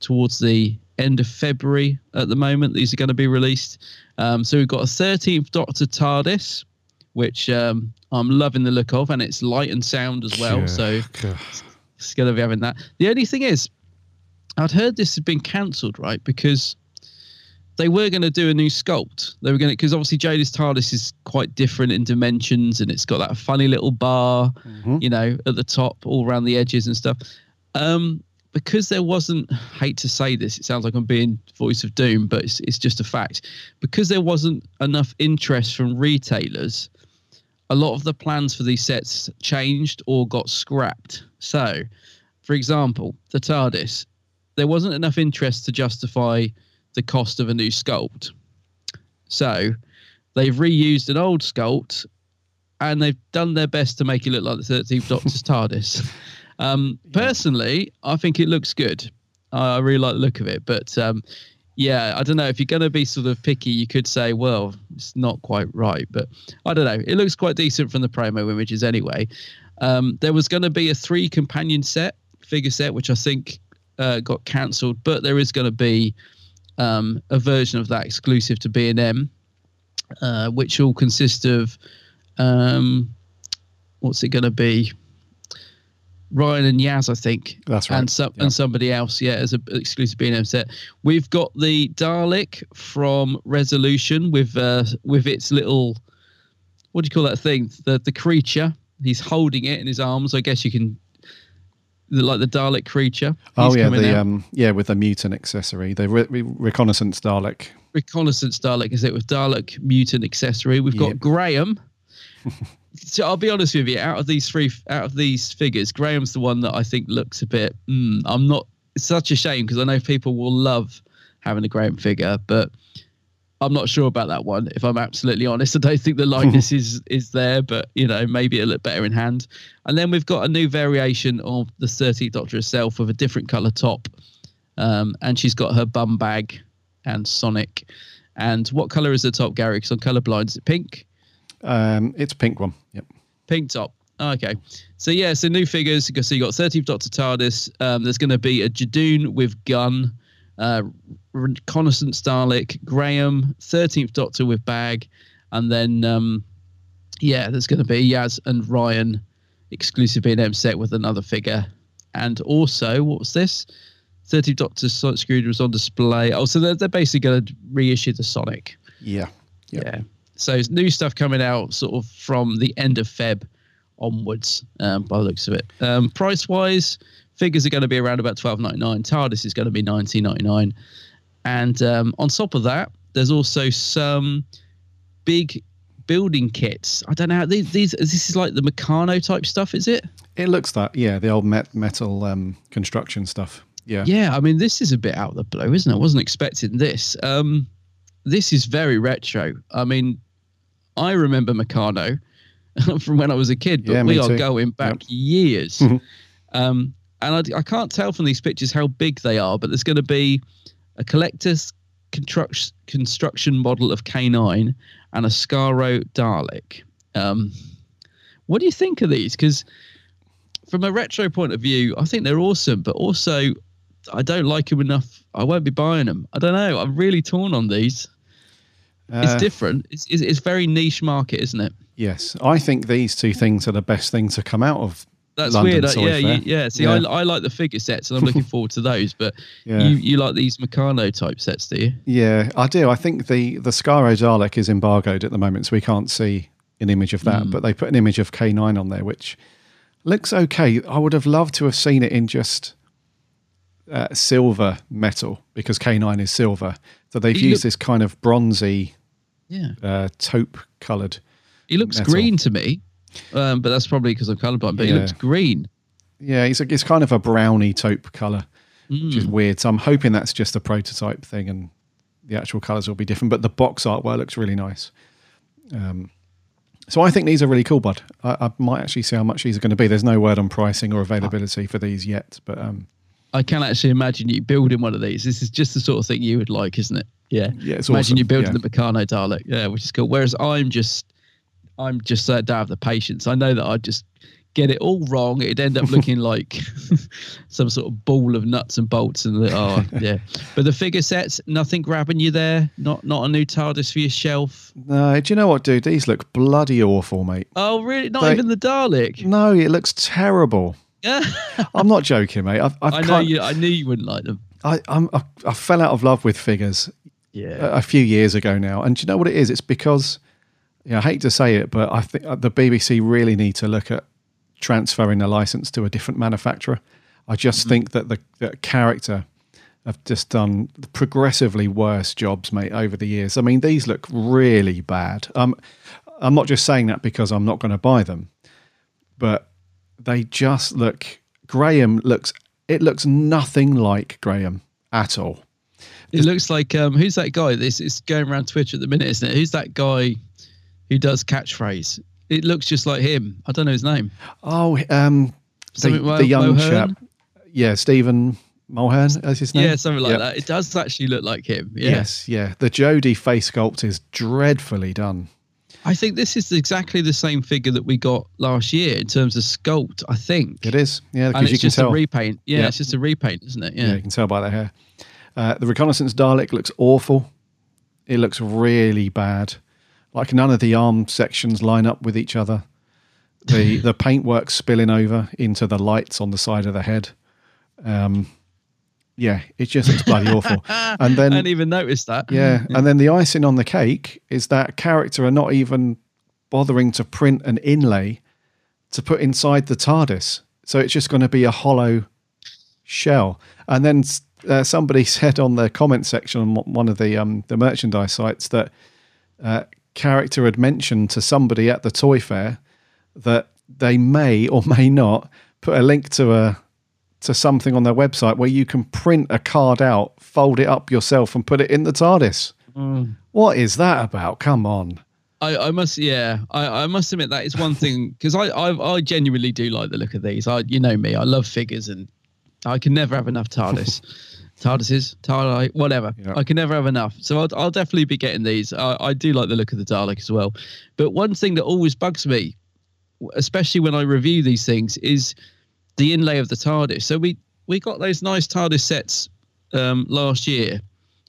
towards the end of February at the moment. These are going to be released. Um, so we've got a 13th Doctor TARDIS, which um, I'm loving the look of, and it's light and sound as well. Yeah, So God. it's going to be having that. The only thing is, I'd heard this had been cancelled, right? Because they were going to do a new sculpt. They were going to, because obviously Jodie's TARDIS is quite different in dimensions and it's got that funny little bar, you know, at the top, all around the edges and stuff. Um, because there wasn't, hate to say this, it sounds like I'm being voice of doom, but it's, it's just a fact. Because there wasn't enough interest from retailers, a lot of the plans for these sets changed or got scrapped. So, for example, the TARDIS, there wasn't enough interest to justify the cost of a new sculpt. So, they've reused an old sculpt and they've done their best to make it look like the 13th Doctor's TARDIS. Um, personally, I think it looks good. I really like the look of it, but um, yeah, I don't know if you're going to be sort of picky. You could say, well, it's not quite right, but I don't know. It looks quite decent from the promo images anyway. Um, there was going to be a three companion set figure set, which I think uh, got cancelled, but there is going to be um, a version of that exclusive to B and M, uh, which will consist of um, what's it going to be? Ryan and Yaz, I think. That's right. And some and somebody else, yeah, as an exclusive B&M set. We've got the Dalek from Resolution with uh, with its little what do you call that thing? The the creature. He's holding it in his arms. I guess you can like the Dalek creature. Oh yeah, the out. um yeah with the mutant accessory, the re- re- reconnaissance Dalek. reconnaissance Dalek is it with Dalek mutant accessory. We've got Yep. Graham. so I'll be honest with you. Out of these three, out of these figures, Graham's the one that I think looks a bit. Mm, I'm not. It's such a shame because I know people will love having a Graham figure, but I'm not sure about that one. If I'm absolutely honest, I don't think the likeness is is there, but you know maybe it'll look better in hand. And then we've got a new variation of the 13th Doctor herself with a different color top, um, and she's got her bum bag and Sonic. And what color is the top, Gary? Because I'm colorblind. Is it pink? Um, it's pink one. Yep. Pink top. Okay. So yeah, so new figures. So you got 13th Doctor TARDIS. Um, there's going to be a Judoon with gun, uh, reconnaissance Dalek, Graham, 13th Doctor with bag, and then um, yeah, there's going to be Yaz and Ryan exclusive B&M set with another figure, and also what was this? 13th Doctor Sonic Screwdriver was on display. Oh, so they're, they're basically going to reissue the Sonic. Yeah. Yeah. So it's new stuff coming out sort of from the end of Feb onwards, um, by the looks of it. Um, price wise, figures are going to be around about twelve ninety nine. TARDIS is going to be nineteen ninety nine, and um, on top of that, there's also some big building kits. I don't know how these these this is like the Meccano type stuff, is it? It looks that yeah, the old met- metal um, construction stuff. Yeah. Yeah, I mean, this is a bit out of the blue, isn't it? I wasn't expecting this. Um, this is very retro. I mean, I remember Meccano from when I was a kid, but Yeah, we are too. going back Yep. years. Mhm. um, and I, I can't tell from these pictures how big they are, but there's going to be a collector's construct, construction model of K9 and a Skaro Dalek. Um, what do you think of these? Because from a retro point of view, I think they're awesome, but also I don't like them enough. I won't be buying them. I don't know. I'm really torn on these. it's Uh, different. It's, it's it's very niche market, isn't it? Yes, I think these two things are the best thing to come out of. That's London weird. Uh, yeah, you, yeah. See, I, I like the figure sets, and I'm looking forward to those. But Yeah. you you like these Meccano type sets, do you? Yeah, I do. I think the the Skaro Dalek is embargoed at the moment, so we can't see an image of that. Mm. But they put an image of K9 on there, which looks okay. I would have loved to have seen it in just uh, silver metal because K9 is silver. So they've He used look- this kind of bronzy, Yeah. uh, taupe coloured. He looks metal. green to me, um, but that's probably because I'm colorblind. But he Yeah. looks green. Yeah, it's, a, it's kind of a browny taupe colour, which is Mm. weird. So I'm hoping that's just a prototype thing and the actual colours will be different. But the box artwork looks really nice. Um, so I think these are really cool, bud. I, I might actually see how much these are going to be. There's no word on pricing or availability for these yet, but um, I can actually imagine you building one of these. This is just the sort of thing you would like, isn't it? Yeah. Yeah, imagine awesome. you building Yeah. the Meccano Dalek. Yeah, which is cool. Whereas I'm just, I'm just uh, don't have the patience. I know that I'd just get it all wrong. It'd end up looking like some sort of ball of nuts and bolts. And the, oh yeah. But the figure sets, nothing grabbing you there. Not not a new TARDIS for your shelf. no. Do you know what, dude? These look bloody awful, mate. Oh really? Not They- even the Dalek. No, it looks terrible. Yeah. I'm not joking, mate. I've, I've I know you. I knew you wouldn't like them. I, I'm, I, I fell out of love with figures Yeah. a, a few years ago now. And do you know what it is? It's because, know, I hate to say it, but I think uh, the BBC really need to look at transferring the license to a different manufacturer. I just think that the, the character have just done progressively worse jobs, mate, over the years. I mean, these look really bad. Um, I'm not just saying that because I'm not going to buy them, but they just look. Graham looks. It looks nothing like Graham at all. It looks like um, who's that guy? This is going around Twitter at the minute, isn't it? Who's that guy who does catchphrase? It looks just like him. I don't know his name. Oh, um, the, Mo- the young Mohern? chap. Yeah, Stephen Mulhern, as his name. Yeah, something like Yep. that. It does actually look like him. Yeah. Yes, yeah. The Jodie face sculpt is dreadfully done. I think this is exactly the same figure that we got last year in terms of sculpt. I think It is, yeah, because you it's can just tell. a repaint. Yeah, Yeah. it's just a repaint, isn't it? yeah. Yeah. you can tell by the hair. Uh, the reconnaissance Dalek looks awful. It looks really bad. Like none of the arm sections line up with each other. The the paintwork spilling over into the lights on the side of the head. Um, yeah, it just looks bloody awful. And then I didn't even notice that. Yeah, and then the icing on the cake is that character are not even bothering to print an inlay to put inside the TARDIS. So it's just going to be a hollow shell. And then uh, somebody said on the comment section on one of the um, the merchandise sites that uh, character had mentioned to somebody at the toy fair that they may or may not put a link to a to something on their website where you can print a card out, fold it up yourself, and put it in the TARDIS. Mm. What is that about? Come on. I, I must, yeah, I, I must admit that is one thing because I, I, I genuinely do like the look of these. I, you know me, I love figures, and I can never have enough TARDIS, TARDISes, TARDIS, whatever. I can never have enough. So I'll, I'll definitely be getting these. I, I do like the look of the Dalek as well. But one thing that always bugs me, especially when I review these things, is the inlay of the TARDIS. So we we got those nice TARDIS sets um, last year.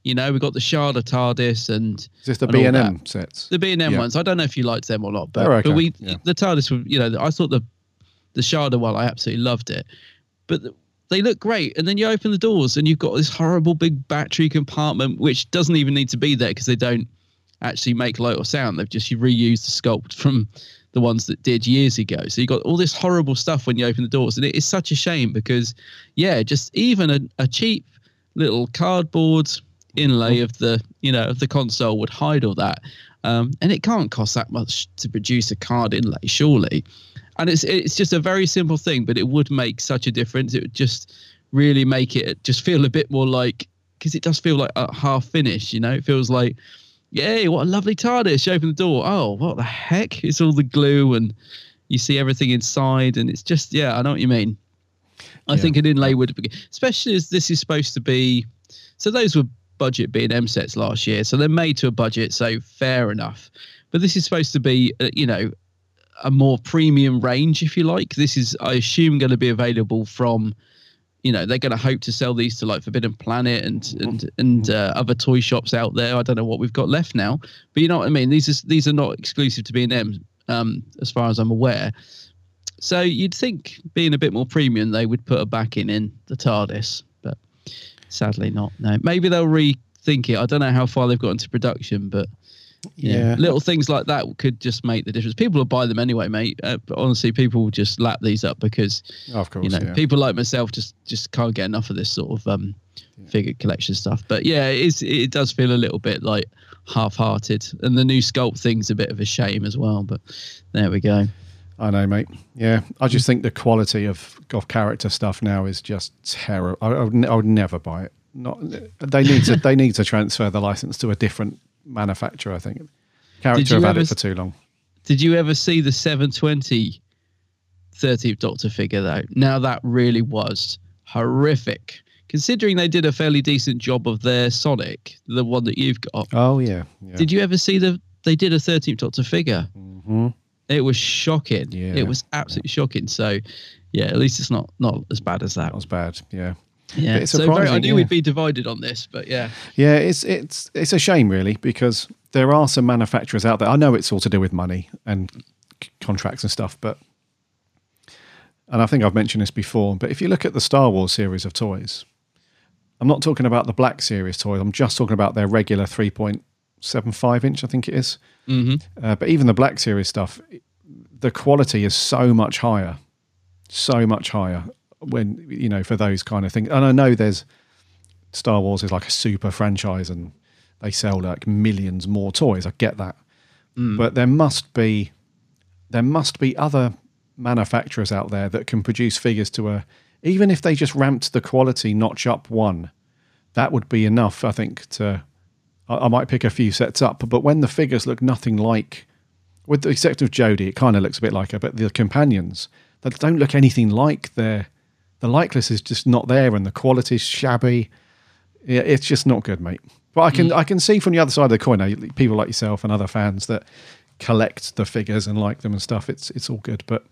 You know, we got the Shada TARDIS and Is this the and B and. M sets? The B and M ones. I don't know if you liked them or not, but, okay, but we yeah. the TARDIS. were- You know, I thought the the Shada one. I absolutely loved it, but the, they look great. And then you open the doors and you've got this horrible big battery compartment, which doesn't even need to be there because they don't actually make light or sound. They've just reused the sculpt from the ones that did years ago. So you got all this horrible stuff when you open the doors, and it is such a shame because, yeah, just even a, a cheap little cardboard inlay of the you know of the console would hide all that, um, and it can't cost that much to produce a card inlay, surely. And it's it's just a very simple thing, but it would make such a difference. It would just really make it just feel a bit more like because it does feel like a half finished. You know, it feels like, yay, what a lovely TARDIS! You open the door, oh, what the heck? It's all the glue and you see everything inside, and it's just yeah, I know what you mean. I Yeah. think an inlay would be, especially as this is supposed to be. So those were budget B and M sets last year, so they're made to a budget, so fair enough. But this is supposed to be, uh, you know, a more premium range, if you like. This is, I assume, going to be available from, you know, they're going to hope to sell these to like Forbidden Planet and and and uh, other toy shops out there. I don't know what we've got left now, but you know what I mean. These are these are not exclusive to B and M, um, as far as I'm aware. So you'd think, being a bit more premium, they would put a backing in the TARDIS, but sadly not. No, maybe they'll rethink it. I don't know how far they've got into production, but yeah, Yeah. little things like that could just make the difference. People will buy them anyway, mate. Uh, but honestly, people will just lap these up because Of course, you know yeah. people like myself just just can't get enough of this sort of um figure collection stuff. But yeah, it is it does feel a little bit like half-hearted, and the new sculpt thing's a bit of a shame as well. But there we go. I know, mate. Yeah, I just think the quality of of character stuff now is just terrible. I, I, would, I would never buy it. Not they need to they need to transfer the license to a different manufacturer. I think character have had it for too long. Did you ever see the 720 13th Doctor figure though? Now that really was horrific. Considering they did a fairly decent job of their Sonic, the one that you've got. Oh yeah, yeah. Did you ever see the? They did a 13th Doctor figure. Mm-hmm. It was shocking. Yeah. It was absolutely shocking. So, yeah, at least it's not not as bad as that. That was bad. Yeah, Yeah. It's So very, I knew yeah. we'd be divided on this, but yeah. Yeah, it's it's it's a shame really because there are some manufacturers out there. I know it's all to do with money and c- contracts and stuff, but and I think I've mentioned this before, but if you look at the Star Wars series of toys, I'm not talking about the Black Series toys. I'm just talking about their regular 3.75 inch, I think it is. Mhm. Uh, but even the Black Series stuff, the quality is so much higher, so much higher when you know for those kind of things. And I know there's Star Wars is like a super franchise and they sell like millions more toys. I get that. Mm. But there must be there must be other manufacturers out there that can produce figures to a even if they just ramped the quality notch up one, that would be enough, I think, to I, I might pick a few sets up. But when the figures look nothing like with the exception of Jodie, it kind of looks a bit like her, but the companions that don't look anything like their the likeness is just not there and the quality's shabby. Yeah, it's just not good, mate. But I can I can see from the other side of the coin, people like yourself and other fans that collect the figures and like them and stuff. It's it's all good, but,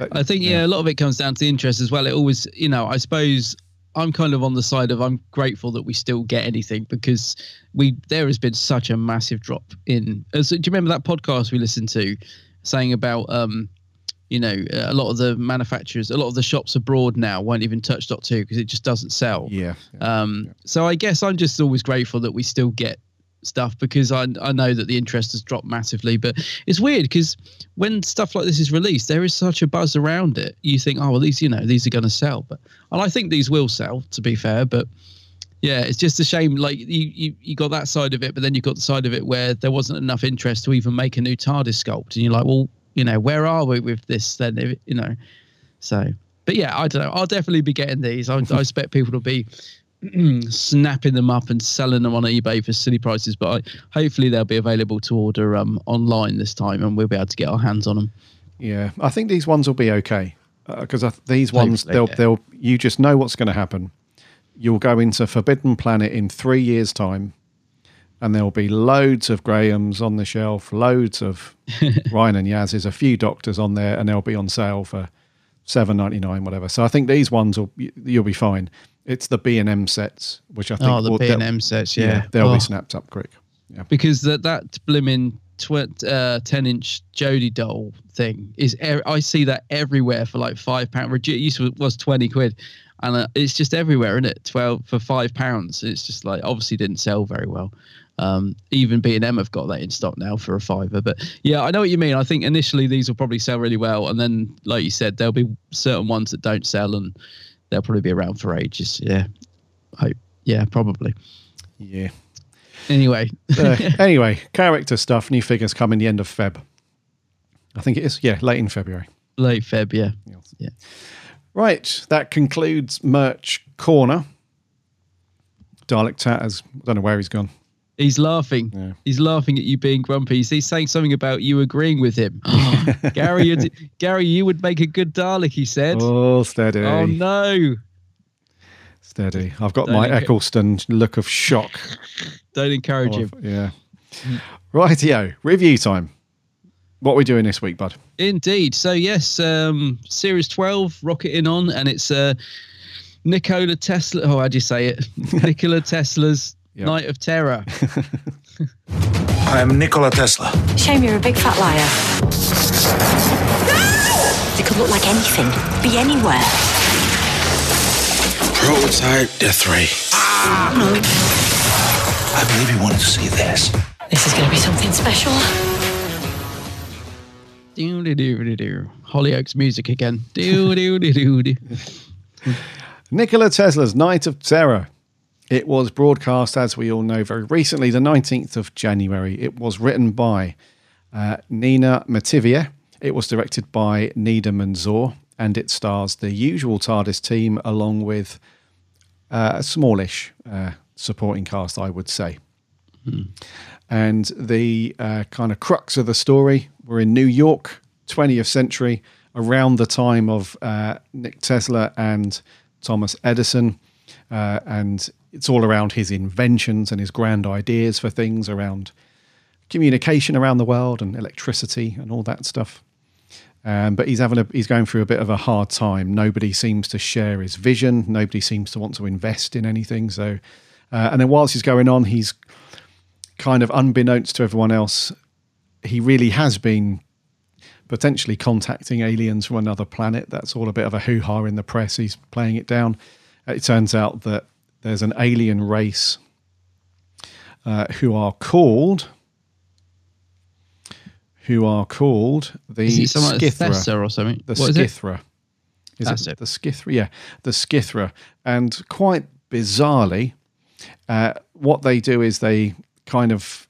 but I think yeah. a lot of it comes down to the interest as well. It always, you know, I suppose I'm kind of on the side of I'm grateful that we still get anything because we there has been such a massive drop in. So, do you remember that podcast we listened to saying about um, you know, a lot of the manufacturers, a lot of the shops abroad now won't even touch Dot Two because it just doesn't sell. Yeah. Um, so I guess I'm just always grateful that we still get stuff because I I know that the interest has dropped massively. But it's weird because when stuff like this is released, there is such a buzz around it. You think, oh well, these you know these are going to sell, but and I think these will sell. To be fair, but yeah, it's just a shame. Like you, you, you got that side of it, but then you got the side of it where there wasn't enough interest to even make a new TARDIS sculpt, and you're like, well, you know, where are we with this then? You know, so. But yeah, I don't know. I'll definitely be getting these. I, I expect people to be snapping them up and selling them on eBay for silly prices. But I, hopefully they'll be available to order um, online this time, and we'll be able to get our hands on them. Yeah, I think these ones will be okay because these ones Hopefully, they'll yeah. they'll you just know what's going to happen. You'll go into Forbidden Planet in three years' time, and there'll be loads of Grahams on the shelf, loads of Ryan and Yaz's, a few Doctors on there, and they'll be on sale for seven ninety nine, whatever. So I think these ones will you'll be fine. It's the B and M sets, which I think Oh, the B&M sets, yeah. they'll Oh. be snapped up quick. Yeah. because that that blimmin' tw- uh, 10 inch Jodie doll thing is I see that everywhere for like five pounds. It used to was 20 quid, and uh, it's just everywhere, isn't it? 12 for five pounds. It's just like obviously didn't sell very well. Um, even B and M have got that in stock now for a fiver. But yeah, I know what you mean. I think initially these will probably sell really well, and then like you said, there'll be certain ones that don't sell, and they'll probably be around for ages. Yeah, hope. Yeah, probably. Yeah. Anyway, Uh, anyway, character stuff, new figures coming the end of Feb. I think it is, yeah, late in February. late Feb. Yeah, yeah. Right, that concludes merch corner. Dalek Tat has I don't know where he's gone. He's laughing. He's laughing at you being grumpy. He's saying something about you agreeing with him. Gary, you'd, Gary, you would make a good Dalek. He said. Oh, steady. Oh no! Steady. I've got Don't my enc- Eccleston look of shock. Don't encourage him. Yeah. Rightio. Review time. What are we doing this week, bud? Indeed. So yes, um, Series 12 rocketing on, and it's uh, Nikola Tesla. Oh, how do you say it? Nikola Tesla's Yep. Night of Terror. I am Nikola Tesla. Shame you're a big fat liar. It could look like anything, be anywhere. Prototype Death Ray. No. I believe you wanted to see this. This is going to be something special. do do do do do. Hollyoaks music again. Do do do do do. Nikola Tesla's Night of Terror. It was broadcast, as we all know, very recently, the 19th of January. It was written by uh, Nina Metivier. It was directed by Nida Manzoor, and it stars the usual TARDIS team along with uh, a smallish uh, supporting cast, I would say. And the uh, kind of crux of the story, we're in New York, 20th century, around the time of uh, Nick Tesla and Thomas Edison. Uh, and it's all around his inventions and his grand ideas for things around communication around the world and electricity and all that stuff. Um, but he's having a he's going through a bit of a hard time. Nobody seems to share his vision. Nobody seems to want to invest in anything. So, uh, and then whilst he's going on, he's kind of unbeknownst to everyone else, he really has been potentially contacting aliens from another planet. That's all a bit of a hoo ha in the press. He's playing it down. It turns out that there's an alien race uh, who are called. Who are called the Is it Skithra Thessa or something? The What is it? Skithra. Is it, it. the Skithra? Yeah, the Skithra. And quite bizarrely, uh, what they do is they kind of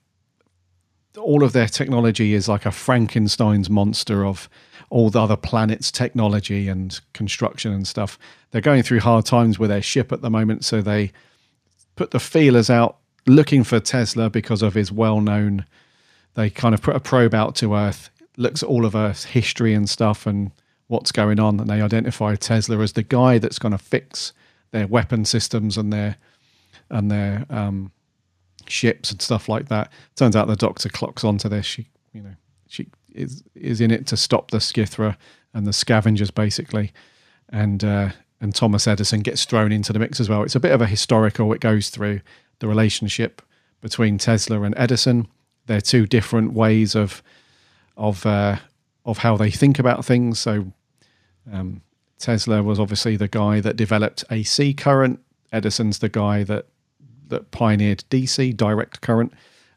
all of their technology is like a Frankenstein's monster of all the other planets' technology and construction and stuff. They're going through hard times with their ship at the moment, so they put the feelers out looking for Tesla because of his well known. They kind of put a probe out to Earth, looks at all of Earth's history and stuff and what's going on, and they identify Tesla as the guy that's going to fix their weapon systems and their and their um, ships and stuff like that. Turns out the Doctor clocks onto this. She, you know, she is is in it to stop the Skithra and the scavengers basically, and uh, and Thomas Edison gets thrown into the mix as well. It's a bit of a historical. It goes through the relationship between Tesla and Edison. They're two different ways of of uh, of how they think about things. So um, Tesla was obviously the guy that developed AC current. Edison's the guy that that pioneered DC direct current.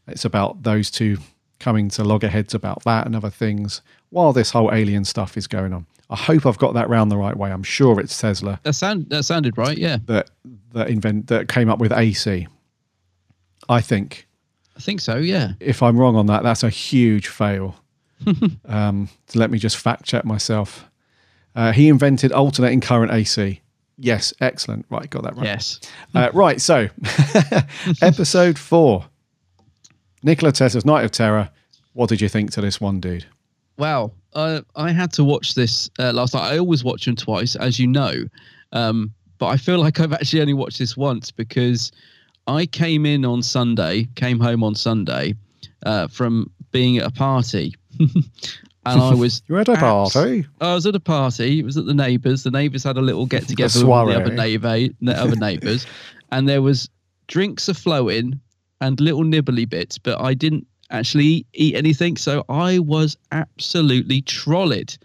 It's about those two coming to loggerheads about that and other things while this whole alien stuff is going on. I hope I've got that round the right way. I'm sure it's Tesla That sound that sounded right. Yeah, that that invent that came up with AC. I think. I think so. Yeah. If I'm wrong on that, that's a huge fail. um, so let me just fact check myself. Uh, he invented alternating current AC. Yes, excellent. Right, got that right. Yes. Uh, right, so episode four Nikola Tesla's Night of Terror. What did you think to this one, dude? Wow. Uh, I had to watch this uh, last night. I always watch them twice, as you know. Um, but I feel like I've actually only watched this once because I came in on Sunday, came home on Sunday uh, from being at a party. and I was. You were at a abs- party? I was at a party. It was at the neighbours. The neighbours had a little get together with the other, neighbour, the other neighbours. and there was drinks are flowing and little nibbly bits, but I didn't actually eat anything. So I was absolutely trolled.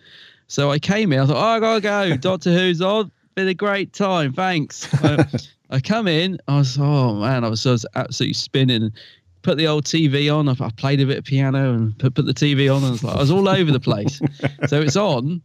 So I came in, I thought, oh, I gotta go. Doctor Who's on. Been a great time. Thanks. Uh, I come in, I was, oh man, I was, I was absolutely spinning. Put the old TV on. I, I played a bit of piano and put, put the TV on. And I was, like, I was all over the place. so it's on,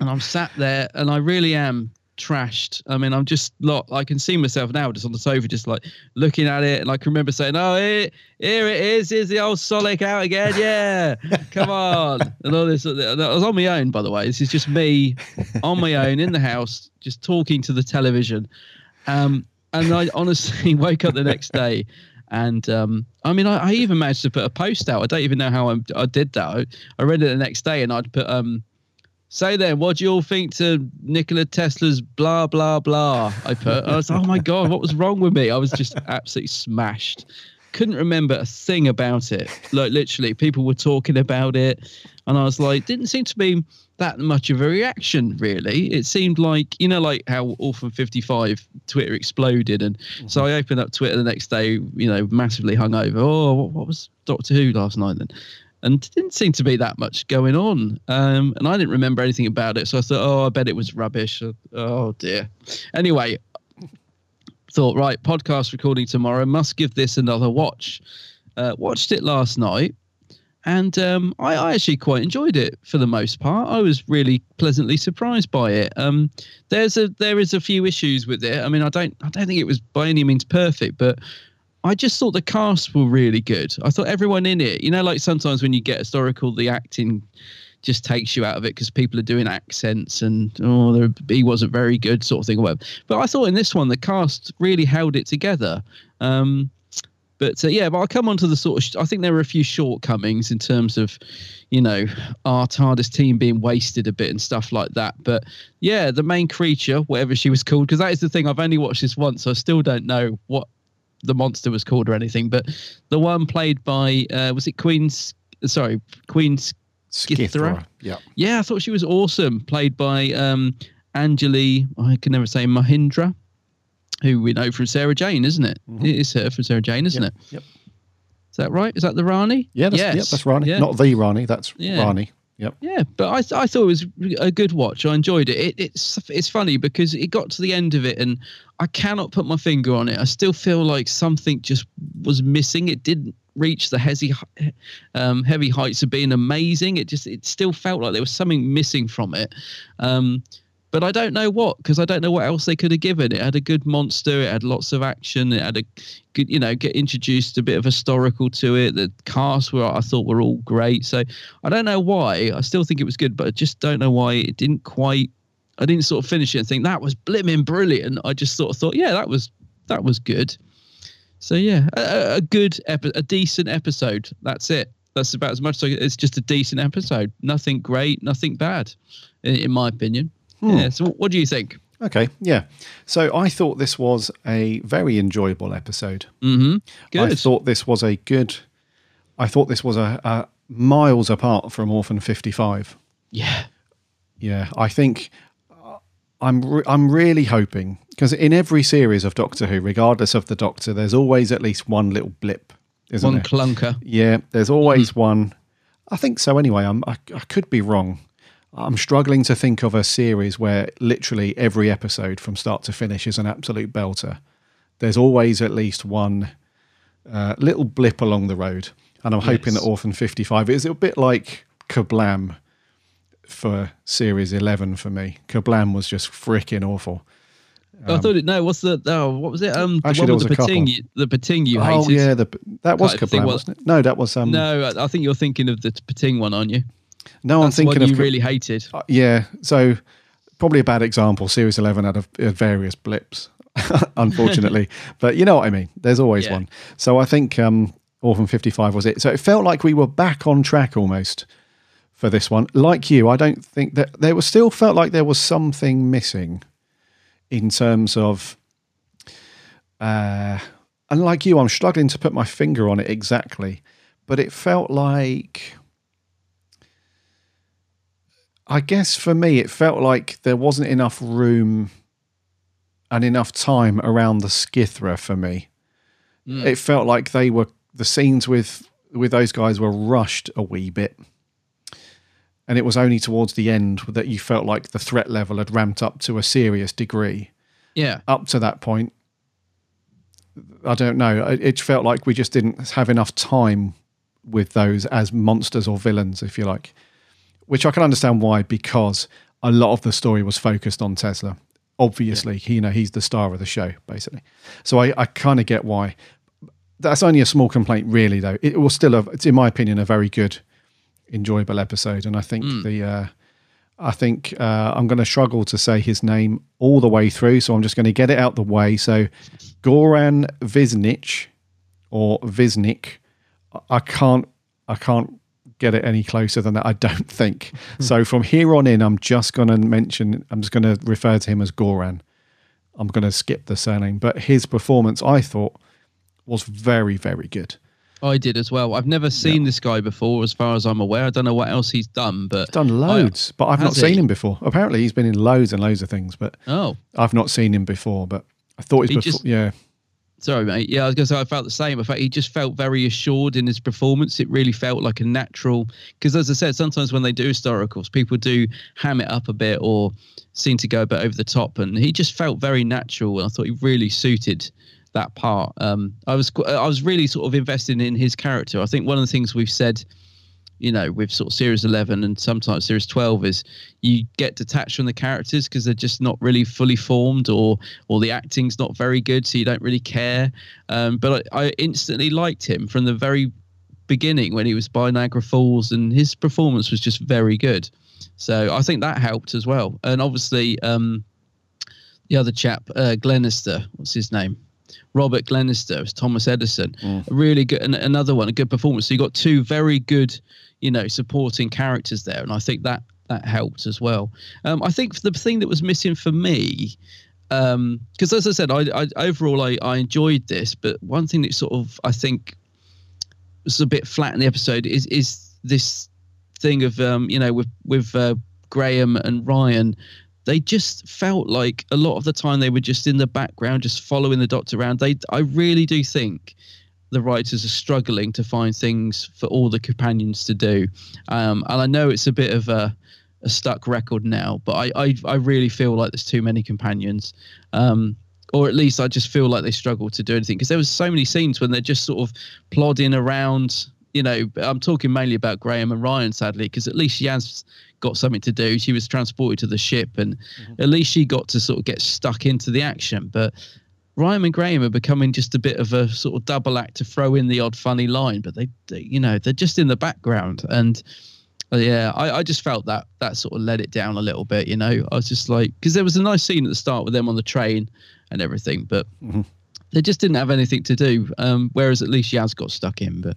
and I'm sat there, and I really am trashed. I mean, I'm just lot. I can see myself now, just on the sofa, just like looking at it, and I can remember saying, "Oh, here, here it is. Here's the old sonic out again. Yeah, come on." And all this. I was on my own, by the way. This is just me on my own in the house, just talking to the television. Um, and I honestly woke up the next day. And um, I mean, I, I, even managed to put a post out. I don't even know how I, I did that. I, I, read it the next day, and I'd put um, so then, what do you all think to Nikola Tesla's blah blah blah? I put. I was, oh my god, what was wrong with me? I was just absolutely smashed. Couldn't remember a thing about it. Like literally, people were talking about it, and I was like, didn't seem to be that much of a reaction. Really, it seemed like you know, like how Orphan Fifty Five Twitter exploded, and mm-hmm. so I opened up Twitter the next day, you know, massively hungover. Oh, what, what was Doctor Who last night then? and didn't seem to be that much going on. Um, and I didn't remember anything about it, so I thought, oh, I bet it was rubbish. Oh dear. Anyway, thought right, podcast recording tomorrow. Must give this another watch. Uh, watched it last night, and um, I, I, actually quite enjoyed it for the most part. I was really pleasantly surprised by it. Um, there's a there is a few issues with it. I mean, I don't I don't think it was by any means perfect, but I just thought the cast were really good. I thought everyone in it, you know, like sometimes when you get historical, the acting just takes you out of it because people are doing accents and oh, he wasn't very good, sort of thing. But I thought in this one, the cast really held it together. Um, but uh, yeah, but I'll come on to the sort of. I think there were a few shortcomings in terms of, you know, our TARDIS team being wasted a bit and stuff like that. But yeah, the main creature, whatever she was called, because that is the thing. I've only watched this once, so I still don't know what the monster was called or anything, but the one played by uh, was it Queen's? Sorry, Queen's Skithra. Yeah, yeah, I thought she was awesome. Played by um, Anjli, I can never say Mohindra, who we know from Sarah Jane, isn't it? Mm-hmm. it is her from Sarah Jane, isn't yep. it? Yep. Is that right? Is that the Rani? Yeah, that's, yes. Yep, that's Rani. Yeah. Not the Rani. That's yeah. Rani. Yep. Yeah, but I I thought it was a good watch. I enjoyed it. it. It's it's funny because it got to the end of it and I cannot put my finger on it. I still feel like something just was missing. It didn't reach the heavy um, heavy heights of being amazing. It just it still felt like there was something missing from it. Um, but I don't know what because I don't know what else they could have given. It had a good monster. It had lots of action. It had a good, you know, get introduced a bit of historical to it. The cast were I thought were all great. So I don't know why. I still think it was good, but I just don't know why it didn't quite. I didn't sort of finish it and think that was blimmin' brilliant. I just sort of thought, yeah, that was that was good. So yeah, a, a good epi- a decent episode. That's it. That's about as much. as It's just a decent episode. Nothing great, nothing bad, in, in my opinion. Hmm. Yeah. So, what do you think? Okay, yeah. So I thought this was a very enjoyable episode. Mm-hmm. Good. I thought this was a good. I thought this was a, a miles apart from Orphan Fifty Five. Yeah. Yeah, I think uh, I'm re- I'm really hoping because in every series of Doctor Who, regardless of the Doctor, there's always at least one little blip, isn't one there? clunker. Yeah, there's always mm-hmm. one. I think so. Anyway, I'm I, I could be wrong. I'm struggling to think of a series where literally every episode from start to finish is an absolute belter. There's always at least one uh, little blip along the road. And I'm yes. hoping that Orphan 55 is a bit like Kerblam for series 11 for me. Kerblam was just freaking awful. Um, I thought it. No, what's the? Oh, what was it? Um, the one with the Pting, you, the Pting you oh, yeah, the, that was Kerblam, wasn't it? No, that was. Um, no, I think you're thinking of the Pting one, aren't you? No, That's I'm thinking of you really hated. Uh, yeah, so probably a bad example. Series Eleven had, a, had various blips, unfortunately, but you know what I mean. There's always yeah. one. So I think um, Orphan 55 was it. So it felt like we were back on track almost for this one. Like you, I don't think that there was still felt like there was something missing in terms of. Uh, and like you, I'm struggling to put my finger on it exactly, but it felt like I guess for me, it felt like there wasn't enough room and enough time around the Skithra for me. Mm. It felt like they were the scenes with with those guys were rushed a wee bit, and it was only towards the end that you felt like the threat level had ramped up to a serious degree. Yeah, up to that point, I don't know. It felt like we just didn't have enough time with those as monsters or villains, if you like which I can understand why, because a lot of the story was focused on Tesla, obviously, he, you know, he's the star of the show, basically. So I, I kind of get why. That's only a small complaint, really, though. It was still, a, it's in my opinion, a very good, enjoyable episode, and I think the, uh, I think uh, I'm going to struggle to say his name all the way through, so I'm just going to get it out the way. So, Goran Visnich or Visnik, I- I can't, I can't get it any closer than that. I don't think. Hmm. so from here on in, I'm just going to mention, I'm just going to refer to him as Goran. I'm going to skip the surname, but his performance, I thought, was very, very good. I did as well. I've never seen this guy before, as far as I'm aware. I don't know what else he's done, but He's done loads, but I've not he? seen him before. Apparently, he's been in loads and loads of things, but Oh. I've not seen him before. But I thought he's He before, just- yeah. Sorry, mate. Yeah, I was going to say I felt the same. I felt he just felt very assured in his performance. It really felt like a natural. Because as I said, sometimes when they do historicals, people do ham it up a bit or seem to go a bit over the top, and he just felt very natural. And I thought he really suited that part. Um, I was I was really sort of invested in his character. I think one of the things we've said you know, with sort of series 11 and sometimes series 12 is you get detached from the characters because they're just not really fully formed or or the acting's not very good so you don't really care. Um, but I, I instantly liked him from the very beginning when he was by Niagara Falls and his performance was just very good. So I think that helped as well. And obviously um, the other chap uh, Glenister what's his name? Robert Glenister as Thomas Edison. A really good, and another one, a good performance. So you got two very good, you know, supporting characters there, and I think that that helped as well. Um, I think the thing that was missing for me, um, because as I said, I, I overall I, I enjoyed this, but one thing that sort of I think was a bit flat in the episode is is this thing of um, you know with with uh, Graham and Ryan they just felt like a lot of the time they were just in the background, just following the doctor around. They, I really do think the writers are struggling to find things for all the companions to do. Um, and I know it's a bit of a, a stuck record now, but I, I, I really feel like there's too many companions. Um, or at least I just feel like they struggle to do anything because there was so many scenes when they're just sort of plodding around. You know, I'm talking mainly about Graham and Ryan, sadly, because at least Yaz got something to do. She was transported to the ship, and at least she got to sort of get stuck into the action. But Ryan and Graham are becoming just a bit of a sort of double act to throw in the odd funny line, but they, they you know, they're just in the background. And uh, yeah, I, I just felt that that sort of let it down a little bit. You know, I was just like, because there was a nice scene at the start with them on the train and everything, but they just didn't have anything to do. Um, whereas at least Yaz got stuck in. But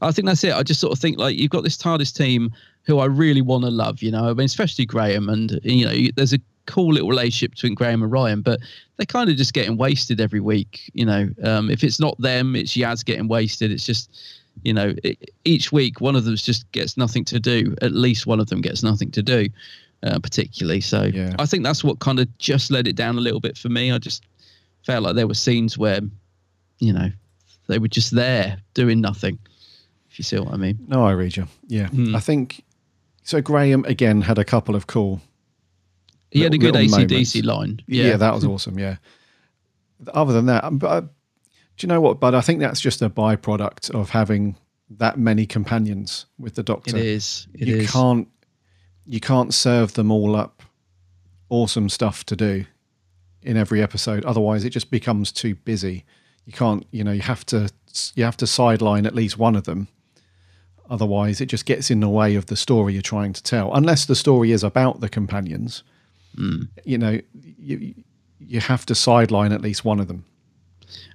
I think that's it. I just sort of think like you've got this TARDIS team who I really want to love. You know, I mean, especially Graham, and you know, there's a cool little relationship between Graham and Ryan, but they're kind of just getting wasted every week. You know, um, if it's not them, it's Yaz getting wasted. It's just. You know, e- each week one of them just gets nothing to do. At least one of them gets nothing to do, uh, particularly. So I think that's what kind of just let it down a little bit for me. I just felt like there were scenes where, you know, they were just there doing nothing. If you see what I mean. No, I read you. Yeah, I think so. Graham again had a couple of cool. He had a good little AC/DC moments. line. Yeah. Yeah. that was awesome. Yeah. Other than that, um, but uh, do you know what? But I think that's just a byproduct of having that many companions with the Doctor. It is. It you is. can't. You can't serve them all up awesome stuff to do in every episode. Otherwise, it just becomes too busy. You can't. You know, you have to. You have to sideline at least one of them. Otherwise, it just gets in the way of the story you're trying to tell. Unless the story is about the companions, you know, you you have to sideline at least one of them.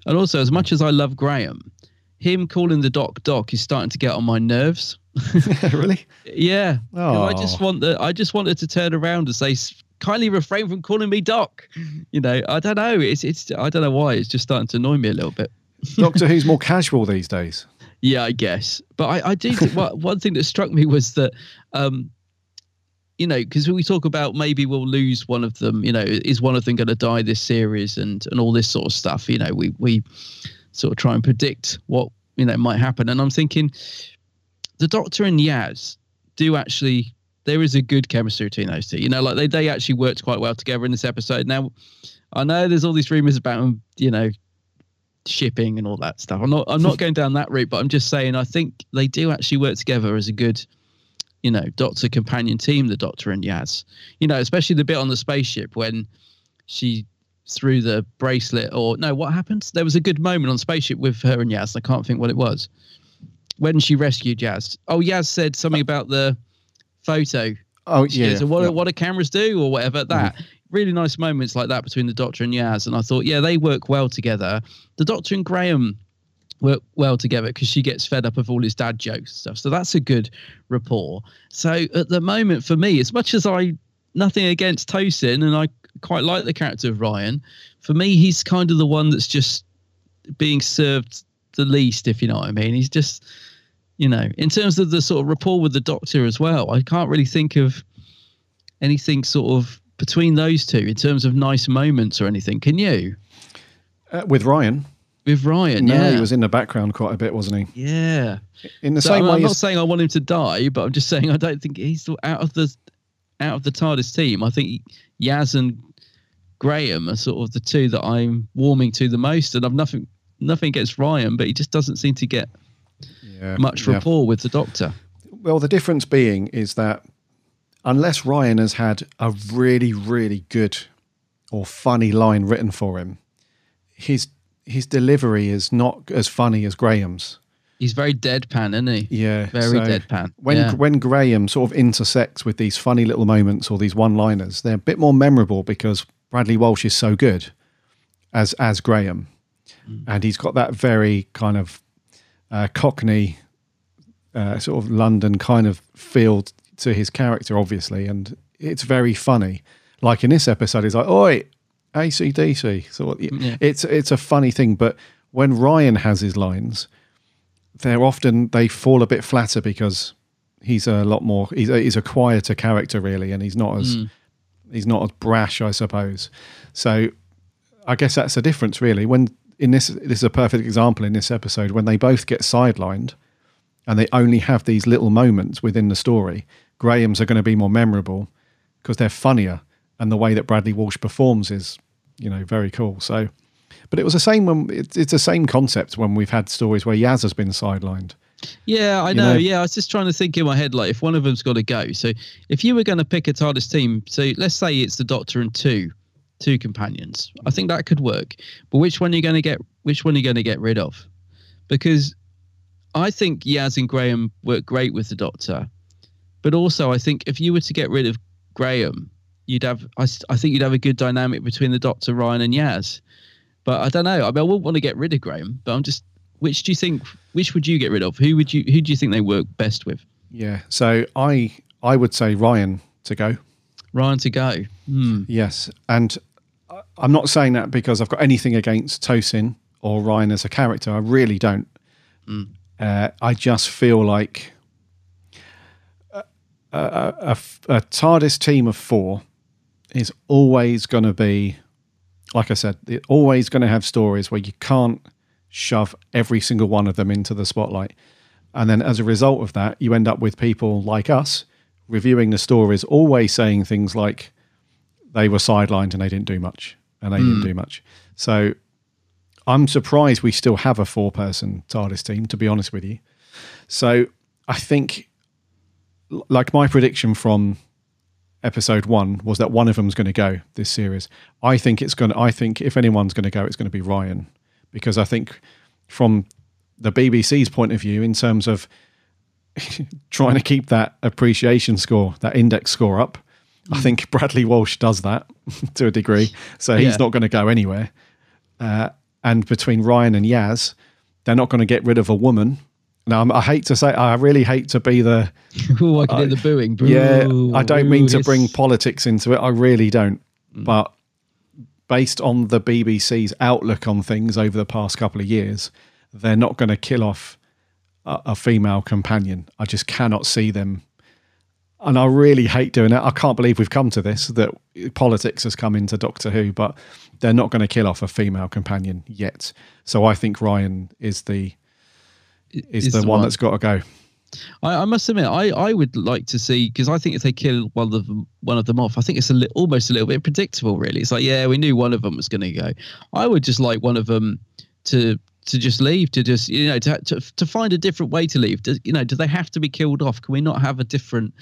And also, as much as I love Graham, him calling the doc doc is starting to get on my nerves. really? Yeah. 'Cause I just Oh. want the I just wanted to turn around and say, kindly refrain from calling me doc. You know, I don't know. It's it's I don't know why. It's just starting to annoy me a little bit. Doctor Who's more casual these days. Yeah, I guess. But I, I do think one thing that struck me was that, um, you know, because we talk about maybe we'll lose one of them. You know, is one of them going to die this series and and all this sort of stuff. You know, we we sort of try and predict what you know might happen. And I'm thinking, the Doctor and Yaz do actually. There is a good chemistry between those two. You know, like they they actually worked quite well together in this episode. Now, I know there's all these rumors about them. You know, shipping and all that stuff. I'm not I'm not going down that route, but I'm just saying I think they do actually work together as a good, you know, Doctor companion team, the Doctor and Yaz. You know, especially the bit on the spaceship when she threw the bracelet, or no, what happened? There was a good moment on spaceship with her and Yaz. I can't think what it was. When she rescued Yaz. Oh, Yaz said something about the photo. Oh She yeah, goes, what, yeah. what do cameras do or whatever that mm-hmm. really nice moments like that between the doctor and yaz and i thought yeah they work well together the doctor and graham work well together because she gets fed up of all his dad jokes and stuff so that's a good rapport so at the moment for me as much as i nothing against tosin and i quite like the character of ryan for me he's kind of the one that's just being served the least if you know what i mean he's just you know, in terms of the sort of rapport with the doctor as well, I can't really think of anything sort of between those two in terms of nice moments or anything. Can you? Uh, with Ryan. With Ryan, No, yeah. he was in the background quite a bit, wasn't he? Yeah. In the So, same I'm, way, I'm not saying I want him to die, but I'm just saying I don't think he's out of the out of the TARDIS team. I think Yaz and Graham are sort of the two that I'm warming to the most, and I've nothing nothing against Ryan, but he just doesn't seem to get Yeah, much yeah. rapport with the Doctor. Well, the difference being is that unless Ryan has had a really, really good or funny line written for him, his his delivery is not as funny as Graham's. He's very deadpan, isn't he? Yeah, Very so deadpan. When Yeah. when Graham sort of intersects with these funny little moments or these one-liners, they're a bit more memorable because Bradley Walsh is so good as as Graham, Mm. and he's got that very kind of uh, Cockney uh, sort of London kind of feel to his character, obviously, and it's very funny. Like in this episode, he's like, "Oi, ACDC." So Yeah. it's it's a funny thing, but when Ryan has his lines, they're often they fall a bit flatter because he's a lot more he's a, he's a quieter character really, and he's not as Mm. he's not as brash, I suppose. So I guess that's the difference really. When in this this is a perfect example in this episode when they both get sidelined and they only have these little moments within the story. Graham's are going to be more memorable because they're funnier, and the way that Bradley Walsh performs is, you know, very cool. So, but it was the same when it's, it's the same concept when we've had stories where Yaz has been sidelined. Yeah, I You know. know? Yeah, I was just trying to think in my head, like if one of them's got to go. So if you were going to pick a TARDIS team, so let's say it's the Doctor and two, two companions. I think that could work. But which one are you going to get? Which one are you going to get rid of? Because I think Yaz and Graham work great with the Doctor, but also I think if you were to get rid of Graham, you'd have. I, I think you'd have a good dynamic between the Doctor, Ryan, and Yaz. But I don't know. I mean, I wouldn't want to get rid of Graham, but I'm just. Which do you think? Which would you get rid of? Who would you? Who do you think they work best with? Yeah. So I I would say Ryan to go. Ryan to go. Hmm. Yes, and I'm not saying that because I've got anything against Tosin or Ryan as a character. I really don't. Uh, I just feel like a, a, a, a TARDIS team of four is always going to be, like I said, they're always going to have stories where you can't shove every single one of them into the spotlight. And then as a result of that, you end up with people like us reviewing the stories, always saying things like they were sidelined and they didn't do much and they didn't Mm. do much. So I'm surprised we still have a four person TARDIS team, to be honest with you. So I think, like my prediction from episode one was that one of them's going to go this series. I think it's going to, I think if anyone's going to go, it's going to be Ryan because I think from the BBC's point of view, in terms of trying to keep that appreciation score, that index score up, I think Bradley Walsh does that to a degree. So he's Yeah. not going to go anywhere. Uh, and between Ryan and Yaz, they're not going to get rid of a woman. Now, I'm- I hate to say, I really hate to be the. Ooh, I can hear the booing. Boo, yeah, I don't mean to hiss. bring politics into it. I really don't. Mm. But based on the BBC's outlook on things over the past couple of years, they're not going to kill off a, a female companion. I just cannot see them. And I really hate doing it. I can't believe we've come to this that politics has come into Doctor Who, but they're not going to kill off a female companion yet. So I think Ryan is the is, Is the, the one one. that's got to go. I, I must admit, I, I would like to see because I think if they kill one of them, one of them off, I think it's a li- almost a little bit predictable. Really, it's like yeah, we knew one of them was going to go. I would just like one of them to to just leave, to just you know to to, to find a different way to leave. Do, you know, do they have to be killed off? Can we not have a different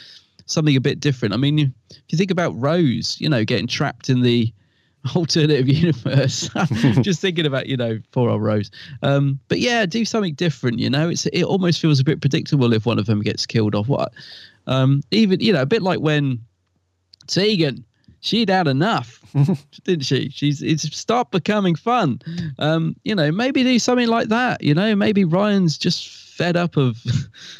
something a bit different? I mean, if you think about Rose, you know, getting trapped in the alternative universe. Just thinking about you know poor old Rose. Um, but yeah, do something different. You know, it's it almost feels a bit predictable if one of them gets killed off. What? Um, even you know a bit like when Tegan. She'd had enough, didn't she? She's it's stopped becoming fun. Um, you know, maybe do something like that. You know, maybe Ryan's just fed up of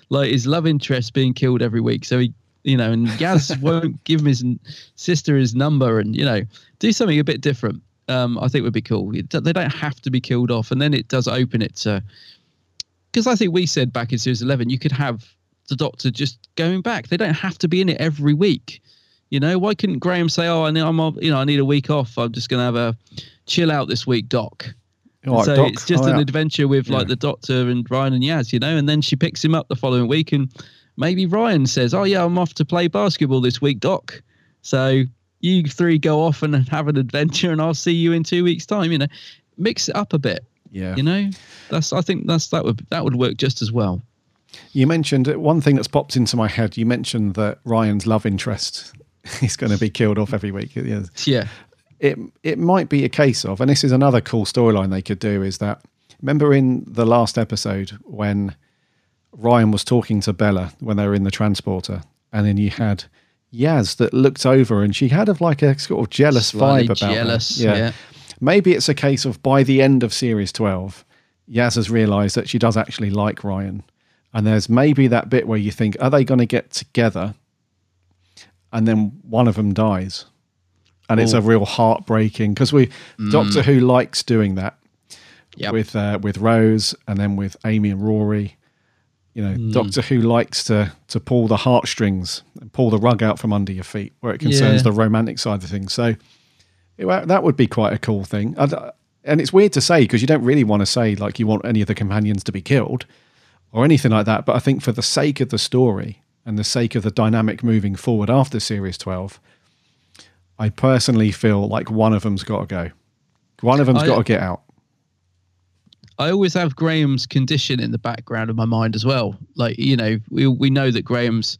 like his love interest being killed every week, so he you know, and Yaz won't give him his sister his number, and you know, do something a bit different. Um, I think would be cool. They don't have to be killed off, and then it does open it to. Because I think we said back in series eleven, you could have the Doctor just going back. They don't have to be in it every week. You know, why couldn't Graham say, "Oh, I need, I'm, you know, I need a week off. I'm just going to have a chill out this week, Doc." Right, so Doc. it's just an adventure with like Yeah. the Doctor and Ryan and Yaz, you know, and then she picks him up the following week, and maybe Ryan says, "Oh yeah, I'm off to play basketball this week, Doc." So you three go off and have an adventure, and I'll see you in two weeks' time. You know, mix it up a bit. Yeah. You know, that's I think that's that would that would work just as well. You mentioned uh, one thing that's popped into my head. You mentioned that Ryan's love interest is going to be killed off every week. Yeah. Yeah. It it might be a case of, and this is another cool storyline they could do. Is that remember in the last episode when Ryan was talking to Bella when they were in the transporter, and then you had Yaz that looked over, and she had of like a sort of jealous vibe about her. jealous, yeah. Maybe it's a case of by the end of series twelve, Yaz has realised that she does actually like Ryan, and there's maybe that bit where you think, are they going to get together? And then one of them dies, and it's Oh. a real heartbreaking because we Mm. Doctor Who likes doing that Yep. with uh, with Rose and then with Amy and Rory. You know, Mm. Doctor Who likes to to pull the heartstrings and pull the rug out from under your feet where it concerns Yeah. the romantic side of things. So it, that would be quite a cool thing. I'd- and it's weird to say because you don't really want to say like you want any of the companions to be killed or anything like that. But I think for the sake of the story and the sake of the dynamic moving forward after Series 12, I personally feel like one of them's got to go. One of them's I- got to get out. I always have Graham's condition in the background of my mind as well. Like you know, we we know that Graham's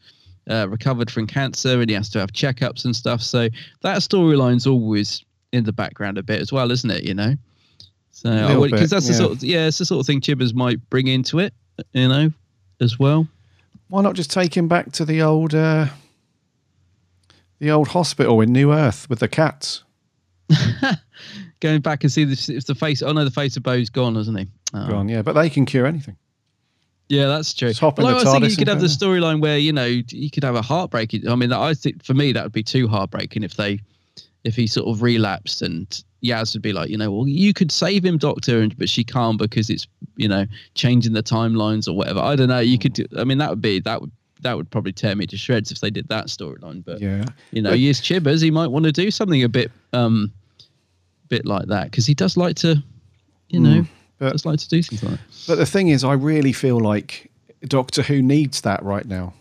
uh, recovered from cancer and he has to have checkups and stuff. So that storyline's always in the background a bit as well, isn't it? You know, so because that's the yeah. sort of yeah, it's the sort of thing Chibbers might bring into it. You know, as well. Why not just take him back to the old uh, the old hospital in New Earth with the cats? Going back and see the, if the face. Oh no, the face of Boe's gone, hasn't he? Oh. Gone, yeah, but they can cure anything. Yeah, that's true. Just hop in Well, I was thinking you could have the storyline where you know you could have a heartbreaking. I mean, I think for me that would be too heartbreaking if they, if he sort of relapsed and Yaz would be like, you know, well, you could save him, Doctor, and but she can't because it's you know changing the timelines or whatever. I don't know. You could. Do, I mean, that would be that would that would probably tear me to shreds if they did that storyline. But Yeah. you know, But- he is Chibbers. He might want to do something a bit, um, bit like that because he does like to, you know, Mm, but- does like to do things like that. But the thing is, I really feel like Doctor Who needs that right now.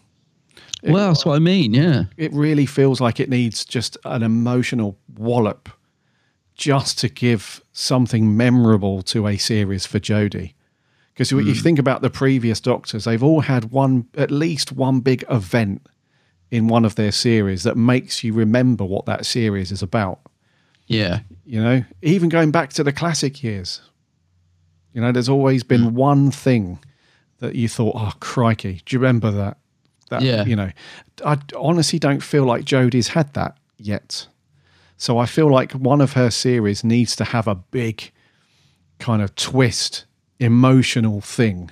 It- well, that's what I mean. Yeah. It really feels like it needs just an emotional wallop just to give something memorable to a series for Jodie. Because if you Mm. think about the previous Doctors, they've all had one, at least one big event in one of their series that makes you remember what that series is about. Yeah. You know, even going back to the classic years, you know, there's always been mm. one thing that you thought, oh, crikey, do you remember that? That, Yeah. You know, I honestly don't feel like Jodie's had that yet. So I feel like one of her series needs to have a big kind of twist, emotional thing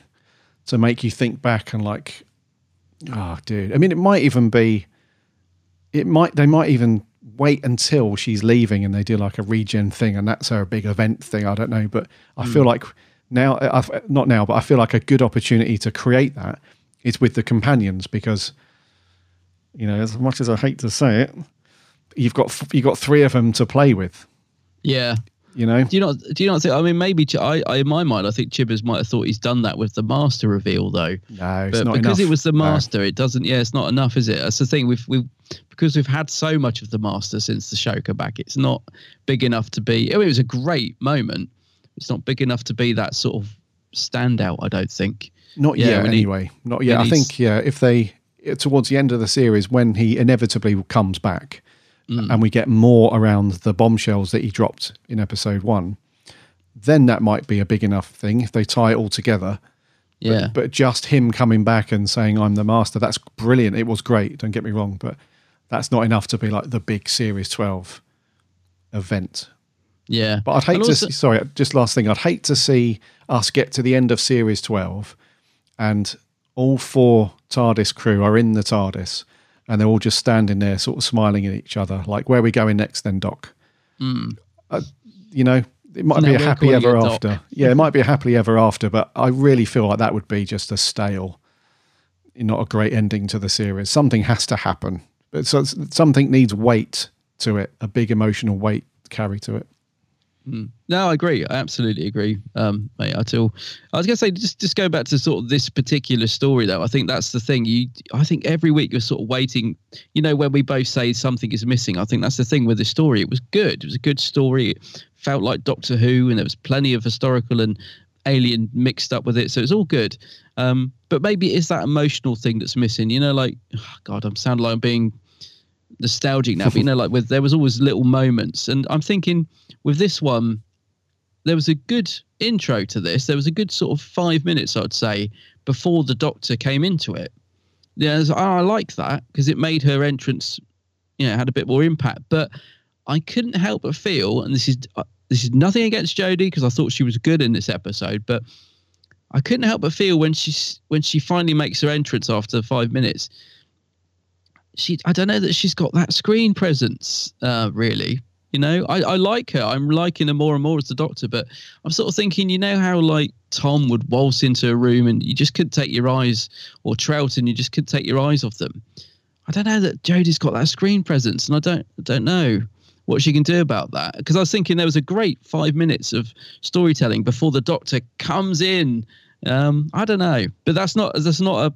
to make you think back and like, oh, dude. I mean, it might even be, it might, they might even wait until she's leaving and they do like a regen thing and that's her big event thing. I don't know. But I feel Hmm. like now, I've, not now, but I feel like a good opportunity to create that is with the companions because, you know, as much as I hate to say it, you've got you've got three of them to play with. Yeah. You know, Do you not? Do you not think? I mean, maybe Ch- I, I, in my mind, I think Chibbers might have thought he's done that with the master reveal, though. No, but because enough. it was the No. master, it doesn't. Yeah, it's not enough, is it? That's the thing. We've we've because we've had so much of the master since the show come back. It's not big enough to be. I mean, it was a great moment. It's not big enough to be that sort of standout. I don't think. Not Yeah, yet, anyway. Not yet. I think yeah, if they towards the end of the series when he inevitably comes back, mm. and we get more around the bombshells that he dropped in episode one, then that might be a big enough thing if they tie it all together. But- Yeah. But, just him coming back and saying, I'm the master, that's brilliant. It was great, don't get me wrong, but that's not enough to be like the big Series 12 event. Yeah. But I'd hate And to also- see, sorry, just last thing. I'd hate to see us get to the end of Series 12 and all four TARDIS crew are in the TARDIS and they're all just standing there, sort of smiling at each other. Like, where are we going next then, Doc? Mm. Uh, you know, it might Now be a happy ever it Doc. after. Yeah, it might be a happily ever after, but I really feel like that would be just a stale, not a great ending to the series. Something has to happen. But so something needs weight to it, a big emotional weight carry to it. Mm. No, I agree. I absolutely agree, um, mate. I too. I was gonna say just just go back to sort of this particular story though. I think that's the thing. You, I think every week you're sort of waiting. You know, when we both say something is missing, I think that's the thing with the story. It was good. It was a good story. It felt like Doctor Who, and there was plenty of historical and alien mixed up with it, so it's all good. Um, but maybe it's that emotional thing that's missing. You know, like oh God, I'm sound like I'm being nostalgic now, but you know, like with there was always little moments, and I'm thinking with this one, there was a good intro to this. There was a good sort of five minutes, I'd say, before the Doctor came into it. Yeah, so I like that because it made her entrance, you know, had a bit more impact. But I couldn't help but feel, and this is uh, this is nothing against Jodie because I thought she was good in this episode, but I couldn't help but feel when she's when she finally makes her entrance after five minutes she I don't know that she's got that screen presence, uh, really. You know, I, I like her. I'm liking her more and more as the doctor, but I'm sort of thinking, you know how like Tom would waltz into a room and you just couldn't take your eyes, or Trout, and you just couldn't take your eyes off them. I don't know that Jodie's got that screen presence, and I don't I don't know what she can do about that. Because I was thinking there was a great five minutes of storytelling before the doctor comes in. Um, I don't know, but that's not that's not a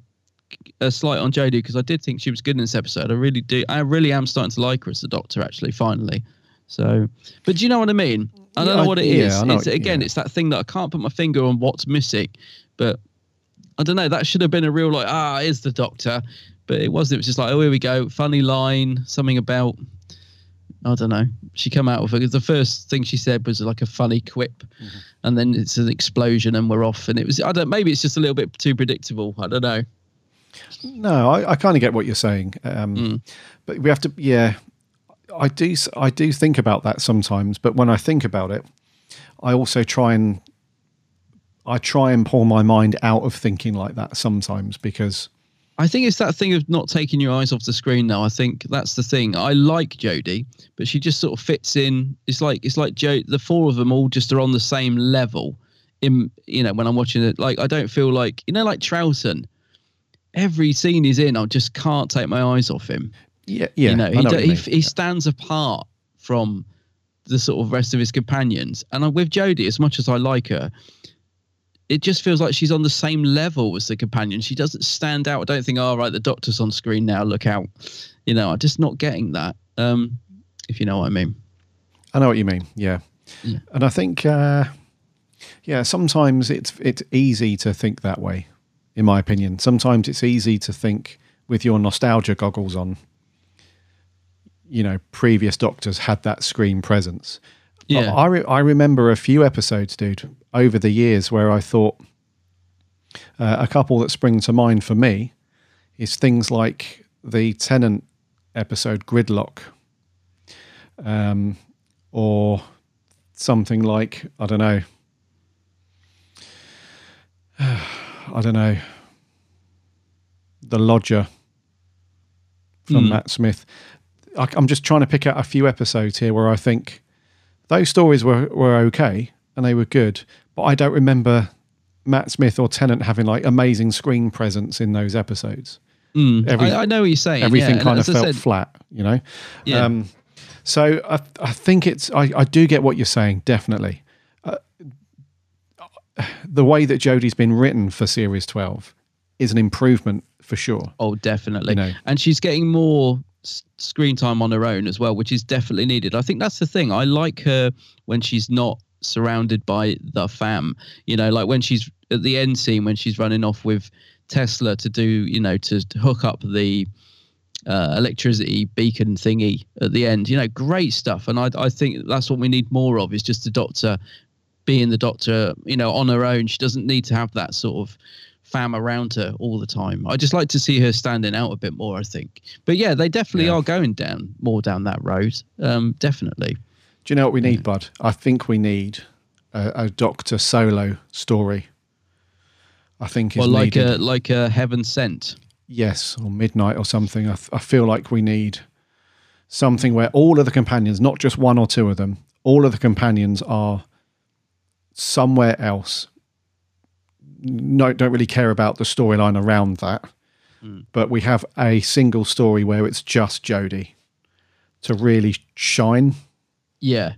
a slight on Jodie because I did think she was good in this episode. I really do. I really am starting to like her as the Doctor. Actually, finally. So, but do you know what I mean? I don't Yeah, know what it yeah, is. Know it's, again, it's that thing that I can't put my finger on what's missing. But I don't know. That should have been a real like ah, is the Doctor. But it wasn't. It was just like oh, here we go. Funny line. Something about. I don't know. She come out with it. The first thing she said was like a funny quip, and then it's an explosion, and we're off. And it was I don't. Maybe it's just a little bit too predictable. I don't know. No, I, I kind of get what you're saying, um, Mm. but we have to. Yeah, I do. I do think about that sometimes. But when I think about it, I also try and I try and pull my mind out of thinking like that sometimes because I think it's that thing of not taking your eyes off the screen now. I think that's the thing. I like Jodie, but she just sort of fits in. It's like it's like Joe. The four of them all just are on the same level. In you know when I'm watching it, like I don't feel like you know like Troughton. Every scene he's in, I just can't take my eyes off him. yeah, yeah, you know, he, know he, he stands apart from the sort of rest of his companions. And with Jodie, as much as I like her, it just feels like she's on the same level as the companion. She doesn't stand out. I don't think, oh, right, the doctor's on screen now, look out. You know, I'm just not getting that, um, if you know what I mean. I know what you mean. Yeah, Yeah. and I think uh, yeah, sometimes it's it's easy to think that way. In my opinion, sometimes it's easy to think with your nostalgia goggles on. You know, previous doctors had that screen presence. Yeah. I re- I remember a few episodes, dude, over the years where I thought uh, a couple that spring to mind for me is things like the Tennant episode Gridlock, um, or something like I don't know, I don't know, the Lodger from Hmm. Matt Smith. I, I'm just trying to pick out a few episodes here where I think those stories were, were okay and they were good, but I don't remember Matt Smith or Tennant having like amazing screen presence in those episodes. Mm. I, I know what you're saying. Everything yeah. kind of felt said- flat, you know. Yeah. Um, so I, I think it's. I, I do get what you're saying. Definitely, uh, the way that Jodie's been written for Series 12 is an improvement for sure. Oh, definitely. You know. And she's getting more s- screen time on her own as well, which is definitely needed. I think that's the thing. I like her when she's not surrounded by the fam. You know, like when she's at the end scene when she's running off with Tesla to do, you know, to, to hook up the uh, electricity beacon thingy at the end. You know, great stuff. And I, I think that's what we need more of is just the doctor being the doctor, you know, on her own. She doesn't need to have that sort of fam around her all the time. I just like to see her standing out a bit more, I think. But yeah, they definitely Yeah. are going down more down that road. Um, definitely. Do you know what we need, Bud? I think we need a, a Doctor Solo story. I think is Well, like needed. a like a heaven sent. yes, or midnight or something. I, th- I feel like we need something where all of the companions, not just one or two of them, all of the companions are somewhere else. No, don't really care about the storyline around that, hmm. but we have a single story where it's just Jodie to really shine. Yeah.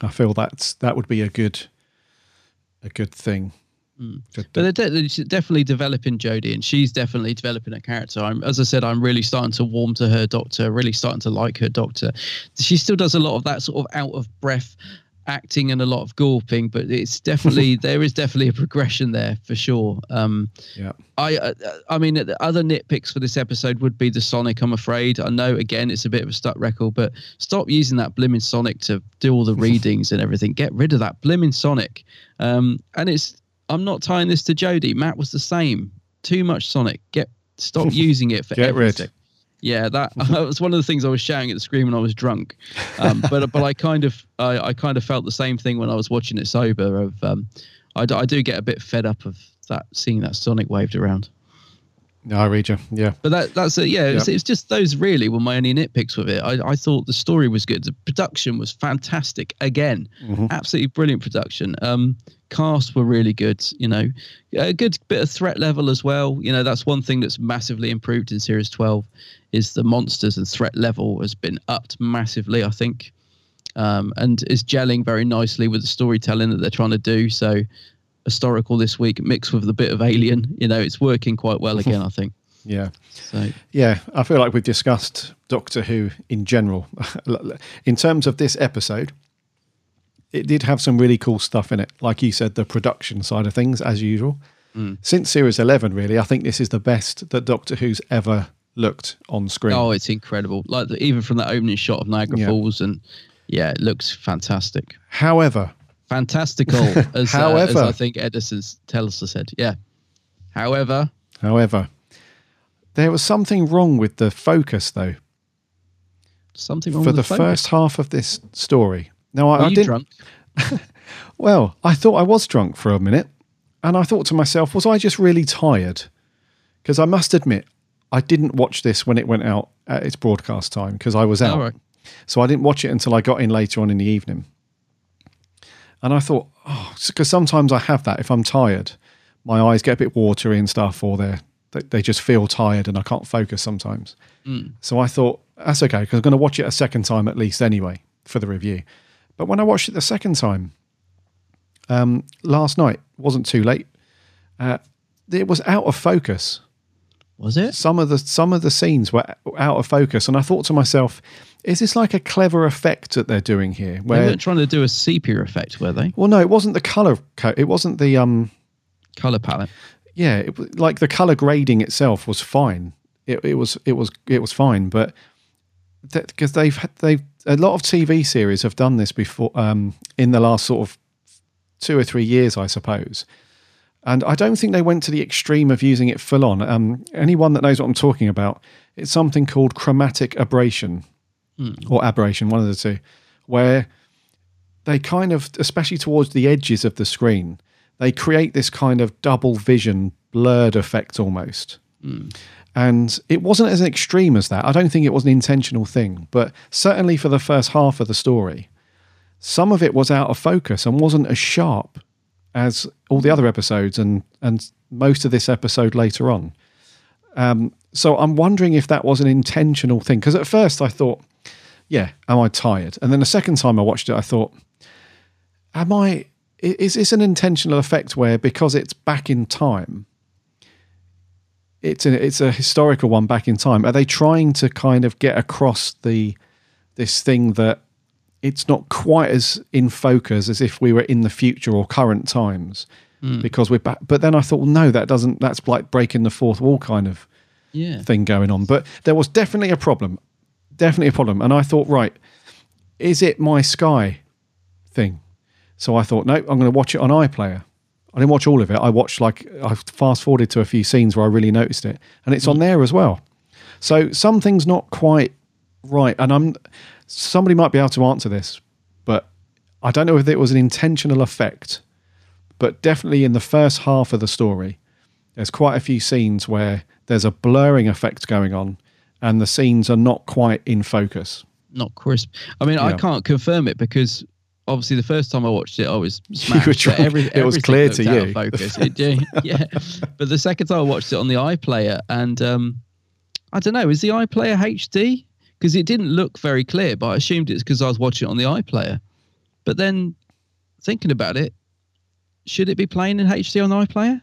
I feel that's that would be a good a good thing. Hmm. To- But they're, de- they're definitely developing Jodie, and she's definitely developing a character. I'm, as I said, I'm really starting to warm to her Doctor. Really starting to like her Doctor. She still does a lot of that sort of out of breath acting and a lot of gawping, but it's definitely there is definitely a progression there for sure. Um, yeah. I, uh, I mean, the other nitpicks for this episode would be the Sonic. I'm afraid. I know, again, it's a bit of a stuck record, but stop using that blimmin' Sonic to do all the readings and everything. Get rid of that blimmin' Sonic. Um, and it's. I'm not tying this to Jodie. Matt was the same. Too much Sonic. Get stop using it for Get rid. Yeah, that, was one of the things I was shouting at the screen when I was drunk. Um, but but I kind of I, I kind of felt the same thing when I was watching it sober. Of um, I, I do get a bit fed up of that seeing that Sonic waved around. No, I read you. Yeah. But that that's it. Yeah, it's, Yeah. it's just those really were my only nitpicks with it. I, I thought the story was good. The production was fantastic. Again, Mhm. absolutely brilliant production. Um, cast were really good. You know, a good bit of threat level as well. You know, that's one thing that's massively improved in Series 12 is the monsters and threat level has been upped massively. I think, um, and is gelling very nicely with the storytelling that they're trying to do. So. Historical this week mixed with a bit of alien, you know, it's working quite well again. I think. Yeah. So Yeah, I feel like we've discussed Doctor Who in general. in terms of this episode, it did have some really cool stuff in it. Like you said, the production side of things, as usual. Mm. Since Series 11, really, I think this is the best that Doctor Who's ever looked on screen. Oh, it's incredible! Like the, even from that opening shot of Niagara Yeah. Falls, and yeah, it looks fantastic, However, fantastical. As, uh, However. as I think Edison's Tesla said, yeah. However, however, there was something wrong with the focus, though, something wrong for with the focus. first half of this story. Now, I, Were I you didn't. drunk? Well, I thought I was drunk for a minute, and I thought to myself, was I just really tired? Because I must admit, I didn't watch this when it went out at its broadcast time because I was out. All right. So I didn't watch it until I got in later on in the evening. And I thought, oh, because sometimes I have that. If I'm tired, my eyes get a bit watery and stuff, or they they just feel tired and I can't focus sometimes. Mm. So I thought, that's okay, because I'm going to watch it a second time at least anyway for the review. But when I watched it the second time, um, last night, wasn't too late, uh, it was out of focus. Was it? Some of the some of the scenes were out of focus, and I thought to myself, "Is this like a clever effect that they're doing here?" They Where weren't trying to do a sepia effect, were they? well, no, it wasn't the color. Co- it wasn't the um. Color palette. Yeah, it, like the color grading itself was fine. It, it was it was it was fine, but because they've had, they've a lot of TV series have done this before um, in the last sort of two or three years, I suppose. And I don't think they went to the extreme of using it full on. Um, anyone that knows what I'm talking about, it's something called chromatic aberration Hmm. or aberration, one of the two, where they kind of, especially towards the edges of the screen, they create this kind of double vision, blurred effect almost. And it wasn't as extreme as that. I don't think it was an intentional thing, but certainly for the first half of the story, some of it was out of focus and wasn't as sharp as all the other episodes and and most of this episode later on. Um, so I'm wondering if that was an intentional thing because at first I thought, yeah, am I tired? And then the second time I watched it, I thought, am I? Is this an intentional effect where because it's back in time? It's a, it's a historical one back in time. Are they trying to kind of get across the this thing that it's not quite as in focus as if we were in the future or current times Mm. because we're back. But then I thought, well, no, that doesn't. That's like breaking the fourth wall, kind of. Yeah. thing going on. But there was definitely a problem, definitely a problem. And I thought, right, is it my Sky thing? So I thought, no, I'm going to watch it on iPlayer. I didn't watch all of it. I watched like I fast forwarded to a few scenes where I really noticed it, and it's on mm-hmm. there as well. So something's not quite right, and I'm somebody might be able to answer this, but I don't know if it was an intentional effect. But definitely in the first half of the story, there's quite a few scenes where there's a blurring effect going on, and the scenes are not quite in focus. Not crisp. I mean, I can't confirm it because obviously the first time I watched it, I was smashed. but drunk. every- It was clear to you. Focus. It, yeah. But the second time I watched it on the iPlayer, and um, I don't know, is the iPlayer HD? Because it didn't look very clear, but I assumed it's because I was watching it on the iPlayer. But then thinking about it, should it be playing in HD on the iPlayer?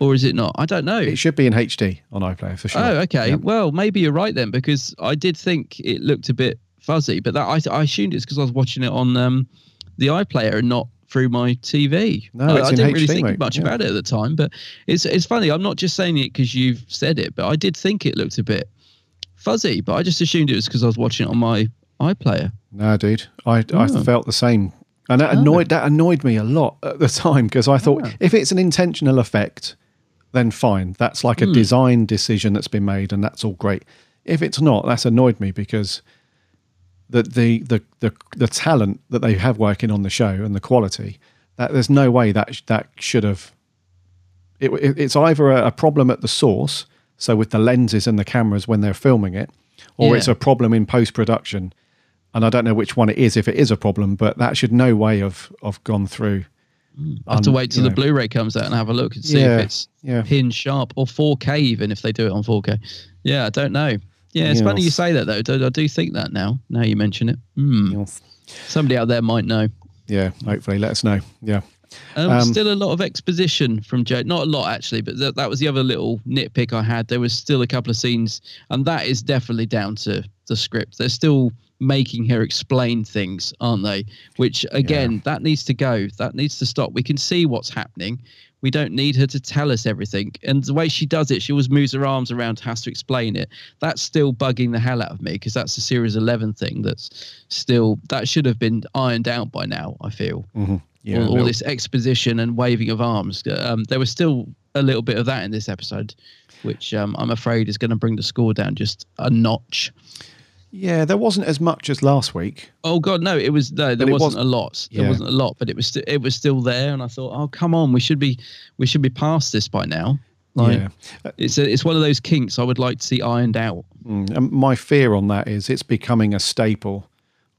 Or is it not? I don't know. It should be in HD on iPlayer for sure. Oh, okay. Yeah. Well, maybe you're right then, because I did think it looked a bit fuzzy, but that I, I assumed it's because I was watching it on um, the iPlayer and not through my TV. No, I, I didn't really think mate. much Yeah. about it at the time, but it's it's funny. I'm not just saying it because you've said it, but I did think it looked a bit fuzzy, but I just assumed it was because I was watching it on my iPlayer. No, dude, I I Oh. felt the same, and that annoyed that annoyed me a lot at the time because I thought if it's an intentional effect, then fine, that's like a Hmm. design decision that's been made, and that's all great. If it's not, that's annoyed me because the the the the, the talent that they have working on the show and the quality that there's no way that that should have. It, it, it's either a, a problem at the source, so with the lenses and the cameras when they're filming it, or Yeah. it's a problem in post production and I don't know which one it is if it is a problem, but that should no way have have gone through. I have to wait till the know. Blu-ray comes out and have a look and see Yeah, if it's yeah. pin sharp or 4K, even if they do it on 4K. Yeah, I don't know. Yeah, it's funny you say that though. I do think that now. Now you mention it. Hmm. Somebody out there might know. Yeah, hopefully, let us know. Yeah, Um, Um, still a lot of exposition from Joe. Not a lot actually, but th- that was the other little nitpick I had. There was still a couple of scenes, and that is definitely down to the script. They're still making her explain things, aren't they? Which again, that needs to go. That needs to stop. We can see what's happening. We don't need her to tell us everything. And the way she does it, she always moves her arms around, has to explain it. That's still bugging the hell out of me because that's a series 11 thing that's still, that should have been ironed out by now, I feel Mhm. Yeah, all, all this exposition and waving of arms. Um, there was still a little bit of that in this episode, which um, I'm afraid is going to bring the score down just a notch. Yeah. There wasn't as much as last week. Oh God, no! It was no, there it wasn't was- a lot. There Yeah. wasn't a lot, but it was st- it was still there, and I thought, oh come on, we should be we should be past this by now. Like, Yeah. it's a, it's one of those kinks I would like to see ironed out. Mm, and my fear on that is it's becoming a staple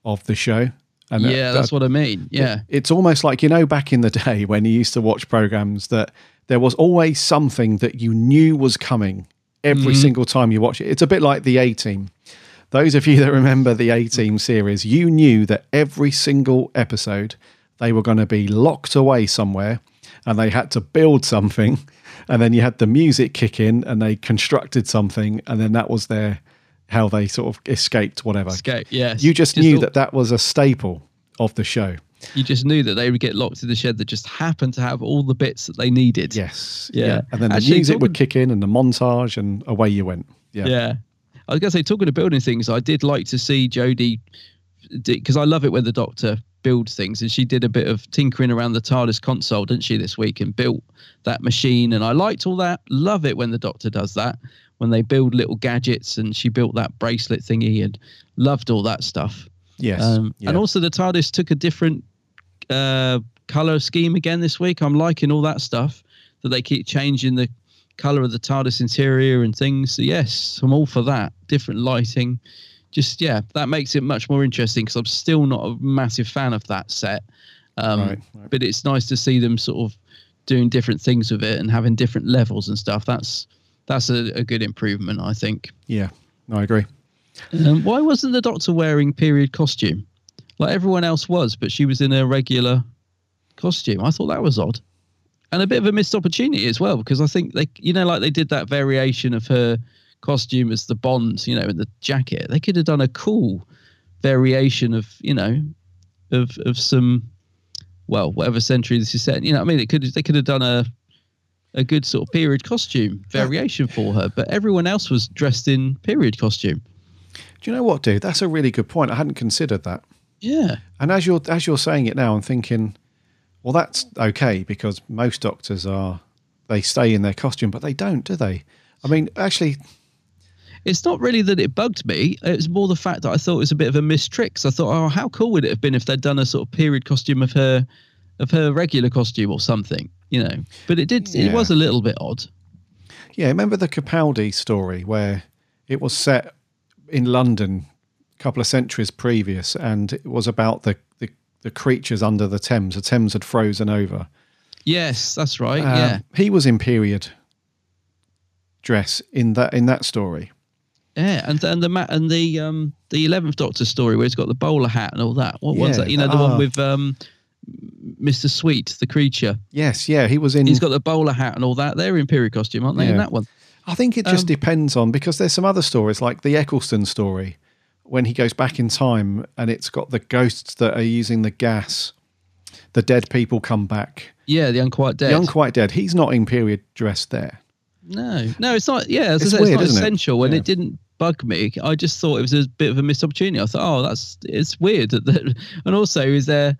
of the show. And that- yeah, that's that- what I mean. Yeah, It's almost like, you know, back in the day when you used to watch programs that there was always something that you knew was coming every Mhm. single time you watch it. It's a bit like the A Team. Those of you that remember the A Team series, you knew that every single episode they were going to be locked away somewhere and they had to build something. And then you had the music kick in and they constructed something. And then that was their how they sort of escaped whatever. Escape, yes. You just, Just knew all- that that was a staple of the show. you just knew that they would get locked in the shed that just happened to have all the bits that they needed. Yes. Yeah. And then the Actually, music would kick in and the montage and away you went. Yeah. Yeah. I was going to say, talking of building things, I did like to see Jodie, because I love it when the Doctor builds things, and she did a bit of tinkering around the TARDIS console, didn't she, this week, and built that machine. And I liked all that. Love it when the Doctor does that, when they build little gadgets, and she built that bracelet thingy, and loved all that stuff. Yes. Um, yeah. And also, the TARDIS took a different uh, color scheme again this week. I'm liking all that stuff that they keep changing the color of the TARDIS interior and things. So yes, I'm all for that. Different lighting, just yeah, that makes it much more interesting because I'm still not a massive fan of that set. Um, Right, But it's nice to see them sort of doing different things with it and having different levels and stuff. That's that's a, a good improvement, I think. yeah. No, I agree. Um, why wasn't the Doctor wearing period costume like everyone else was, but she was in a regular costume? I thought that was odd, and a bit of a missed opportunity as well because I think they, you know, like they did that variation of her costume as the Bond, you know, in the jacket. They could have done a cool variation of, you know, of of some, well, whatever century this is set. in. You know, I mean, it could they could have done a a good sort of period costume variation for her, but everyone else was dressed in period costume. Do you know what, dude? That's a really good point. I hadn't considered that. Yeah. And as you're as you're saying it now, I'm thinking, well, that's okay because most doctors are they stay in their costume, but they don't, do they? I mean, actually, It's not really that it bugged me. It's more the fact that I thought it was a bit of a missed trick. 'cause I thought, oh, how cool would it have been if they'd done a sort of period costume of her, of her regular costume or something, you know? But it did. It was a little bit odd. yeah. Remember the Capaldi story where it was set in London a couple of centuries previous, and it was about the the, the creatures under the Thames. The Thames had frozen over. Yes, that's right. Um, yeah. he was in period dress in that in that story. Yeah, and and the and the um the eleventh Doctor story where he's got the bowler hat and all that. What one's Yeah, that? You know, the ah. one with um Mr. Sweet, the creature. Yes, yeah, he was in. He's got the bowler hat and all that. They're in period costume, aren't they? In that one. I think it just Um, depends on because there's some other stories like the Eccleston story when he goes back in time and it's got the ghosts that are using the gas. The dead people come back. Yeah, the unquite dead. The unquite dead. He's not in period dress there. No, no, it's not. Yeah, as It's I said, weird, it's not isn't it? essential, and Yeah. it didn't bug me. I just thought it was a bit of a missed opportunity. I thought, oh, that's it's weird. And also, is there?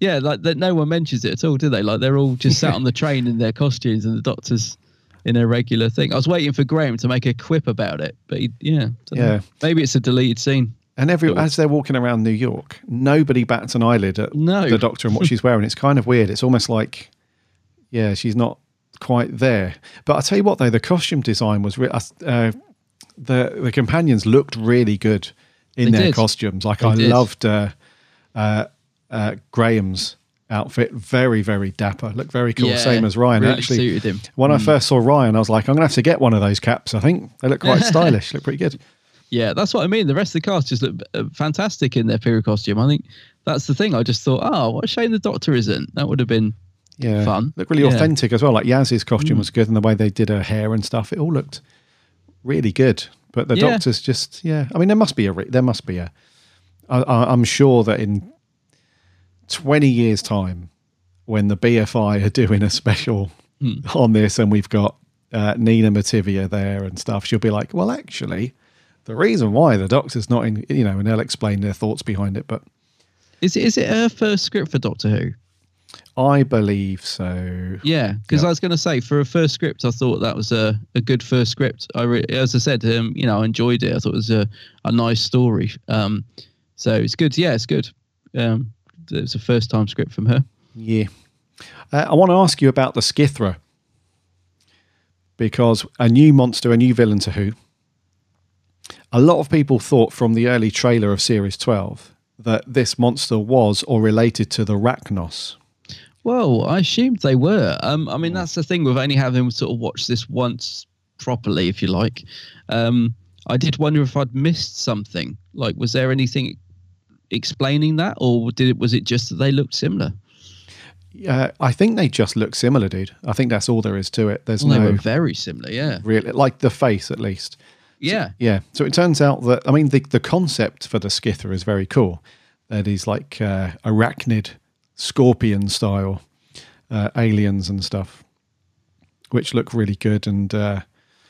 Yeah, like that. No one mentions it at all, do they? Like they're all just sat on the train in their costumes, and the doctor's in a regular thing. I was waiting for Graham to make a quip about it, but he, yeah, don't know. Yeah. maybe it's a deleted scene. And every as they're walking around New York, nobody bats an eyelid at No. the doctor and what she's wearing. It's kind of weird. It's almost like, yeah, she's not quite there. But I tell you what, though, the costume design was re- uh, the the companions looked really good in They their did. costumes. Like They I did. loved uh, uh, uh, Graham's outfit. Very very dapper. Looked very cool. Yeah, Same as Ryan. really Actually, suited him. when I Mm. first saw Ryan, I was like, I'm gonna have to get one of those caps. I think they look quite stylish. Look pretty good. Yeah, that's what I mean. The rest of the cast just look uh, fantastic in their period costume. I think that's the thing. I just thought, oh, what a shame the Doctor isn't. That would have been yeah. fun. Look really Yeah. authentic as well. Like Yaz's costume Mm. was good, and the way they did her hair and stuff, it all looked really good. But the Yeah. doctor's just, yeah. I mean, there must be a, re- there must be a. I, I, I'm sure that in 20 years' time, when the BFI are doing a special Hmm. on this, and we've got uh, Nina Metivier there and stuff, she'll be like, well, actually, the reason why the doctor's not in, you know, and they'll explain their thoughts behind it. But Is it, is it her first script for Doctor Who? I believe so. Yeah, because I was going to say for a first script, I thought that was a, a good first script. I re- as I said, um, you know, I enjoyed it. I thought it was a, a nice story. Um, so it's good. Yeah, it's good. Um, it's a first time script from her. Yeah. Uh, I want to ask you about the Skithra because a new monster, a new villain to Who. A lot of people thought from the early trailer of Series 12 that this monster was or related to the Racnoss. Well, I assumed they were. Um, I mean, that's the thing with only having sort of watched this once properly, if you like. Um, I did wonder if I'd missed something. Like, was there anything explaining that, or did it was it just that they looked similar? Uh, I think they just look similar, dude. I think that's all there is to it. There's Well, they no were very similar. Yeah. really like the face at least. Yeah. Yeah. So it turns out that I mean the the concept for the Skithra is very cool. That is like uh, arachnid, scorpion style uh, aliens and stuff, which look really good. And uh,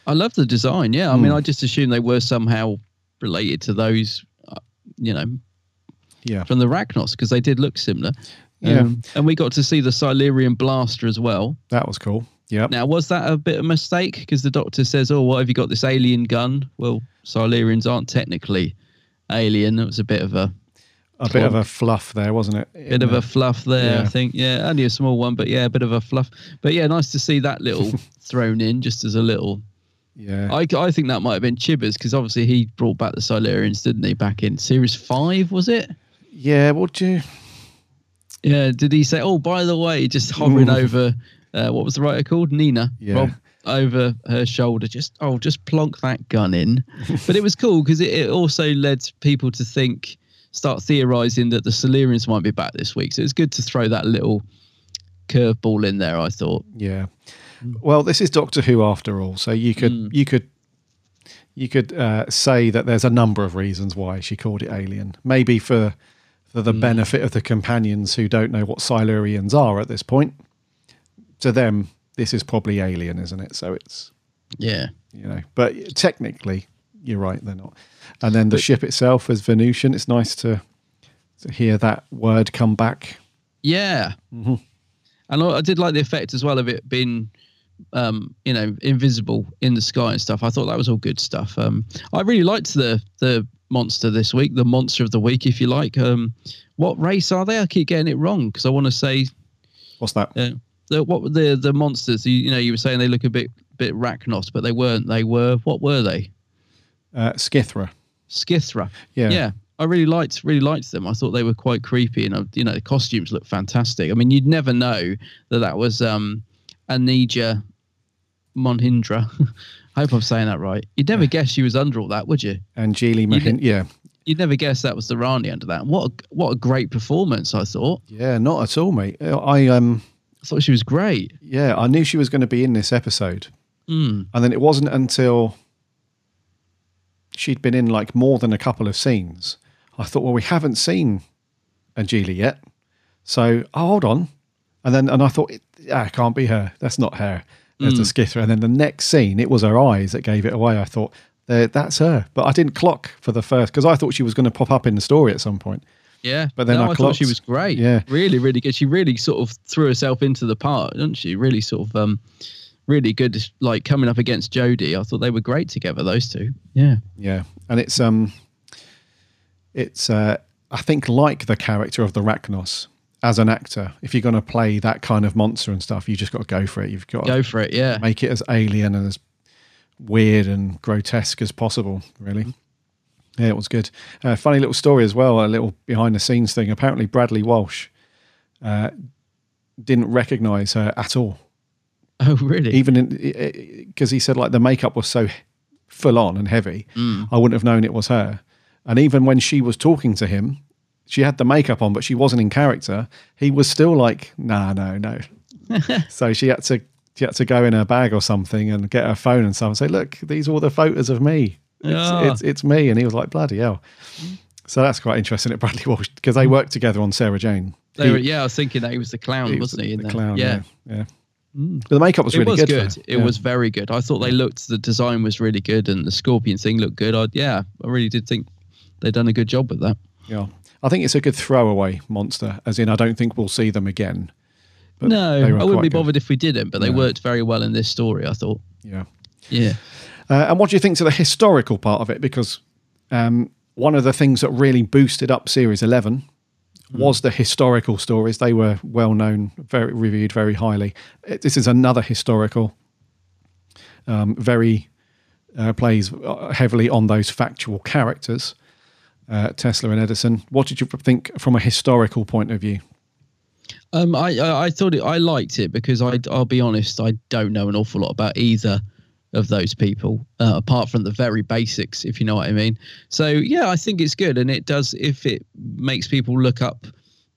I love the design. Yeah, I mean, Mm. I just assumed they were somehow related to those, uh, you know, yeah, from the Racnoss because they did look similar. Yeah. Um, and we got to see the Silurian blaster as well. that was cool. Yeah. Now, was that a bit of a mistake? Because the doctor says, "Oh, why have you got this alien gun?" Well, Silurians aren't technically alien. It was a bit of a A bit of a fluff there, wasn't it? bit of a fluff there. I think, yeah, only a small one, but yeah, a bit of a fluff. But yeah, nice to see that little thrown in, just as a little. Yeah. I, I think that might have been Chibbers because obviously he brought back the Silurians, didn't he? Back in series five, was it? Yeah. What do you? Yeah. Did he say? Oh, by the way, just hovering Ooh. over. Uh, what was the writer called? Nina. Yeah. Rob over her shoulder. Just oh, just plonk that gun in. but it was cool because it, it also led people to think, start theorizing that the Silurians might be back this week. So it's good to throw that little curveball in there. I thought. Yeah. Well, this is Doctor Who after all, so you could Mm. you could you could uh, say that there's a number of reasons why she called it alien. Maybe for for Mm. the benefit of the companions who don't know what Silurians are at this point. To them, this is probably alien, isn't it? So it's Yeah. you know, but technically, you're right, they're not. And then the ship itself is Venusian. It's nice to to hear that word come back. Yeah. Mhm. And I I did like the effect as well of it being, um, you know, invisible in the sky and stuff. I thought that was all good stuff. Um, I really liked the the monster this week, the monster of the week, if you like. Um, what race are they? I keep getting it wrong because I want to say What's that? uh, the what the the monsters? You, you know, you were saying they look a bit bit Racnoss, but they weren't. They were what were they? Uh, Skithra. Skithra. Yeah. Yeah. I really liked really liked them. I thought they were quite creepy, and uh, you know the costumes looked fantastic. I mean, you'd never know that that was um, Anjli Mohindra. I hope I'm saying that right. You'd never guess she was under all that, would you? And Geely Mahin. Yeah. You'd never guess that was the Rani under that. What a, what a great performance! I thought. Yeah, not at all, mate. I um I thought she was great. yeah, I knew she was going to be in this episode. Mm. And then it wasn't until she'd been in like more than a couple of scenes. I thought, well, we haven't seen Anjli yet. So, oh, hold on. And then, and I thought, it, ah, it can't be her. That's not her. The Mm. Skithra. And then the next scene, it was her eyes that gave it away. I thought, that's her. But I didn't clock for the first, because I thought she was going to pop up in the story at some point. Yeah, But then no, I thought she was great. Yeah. really, really good. She really sort of threw herself into the part, didn't she? Really sort of um, really good. Like coming up against Jodie, I thought they were great together. Those two. Yeah. Yeah, and it's um, it's uh, I think like the character of the Racnoss as an actor. If you're going to play that kind of monster and stuff, you just got to go for it. You've got to Go for it, yeah. Make it as alien and as weird and grotesque as possible. Really. Yeah, it was good. Uh, funny little story as well. A little behind the scenes thing. Apparently, Bradley Walsh uh, didn't recognise her at all. Oh, really? Even because he said like the makeup was so full on and heavy, Mm. I wouldn't have known it was her. And even when she was talking to him, she had the makeup on, but she wasn't in character. He was still like, "Nah, no, no." so she had to she had to go in her bag or something and get her phone and stuff and say, "Look, these are all the photos of me. It's Ah. it's, it's me." And he was like, "Bloody hell!" So that's quite interesting at Bradley Walsh because they worked together on Sarah Jane. They He- were, yeah, I was thinking that he was the clown, he was wasn't he? In the there? clown, yeah. yeah, yeah. But the makeup was it really was good. good. It yeah. was very good. I thought they looked. The design was really good, and the scorpion thing looked good. I, yeah, I really did think they'd done a good job with that. Yeah, I think it's a good throwaway monster. As in, I don't think we'll see them again. But no, I wouldn't be good. bothered if we didn't, but they No. worked very well in this story. I thought. Yeah. Yeah. Uh, and what do you think to the historical part of it? Because um, one of the things that really boosted up Series 11 was the historical stories. They were well known, very reviewed very highly. It- This is another historical, um, very uh, plays uh, heavily on those factual characters, uh, Tesla and Edison. What did you think from a historical point of view? Um, I, I thought it. I liked it because I I'll be honest. I don't know an awful lot about either of those people, uh, apart from the very basics, if you know what I mean. So yeah, I think it's good, and it does if it makes people look up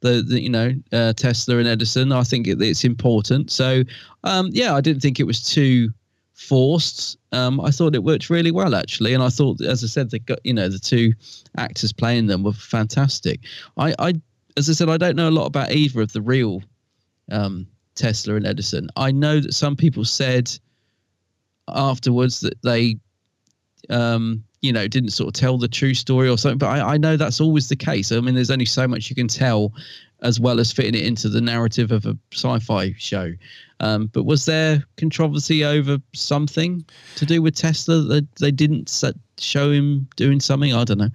the, the you know uh, Tesla and Edison. I think it, it's important. So um, yeah, I didn't think it was too forced. Um, I thought it worked really well actually, and I thought, as I said, the you know the two actors playing them were fantastic. I, I as I said, I don't know a lot about either of the real um, Tesla and Edison. I know that some people said afterwards that they, um, you know, didn't sort of tell the true story or something. But I, I know that's always the case. I mean, there's only so much you can tell, as well as fitting it into the narrative of a sci-fi show. Um, but was there controversy over something to do with Tesla that they didn't show him doing something? I don't know.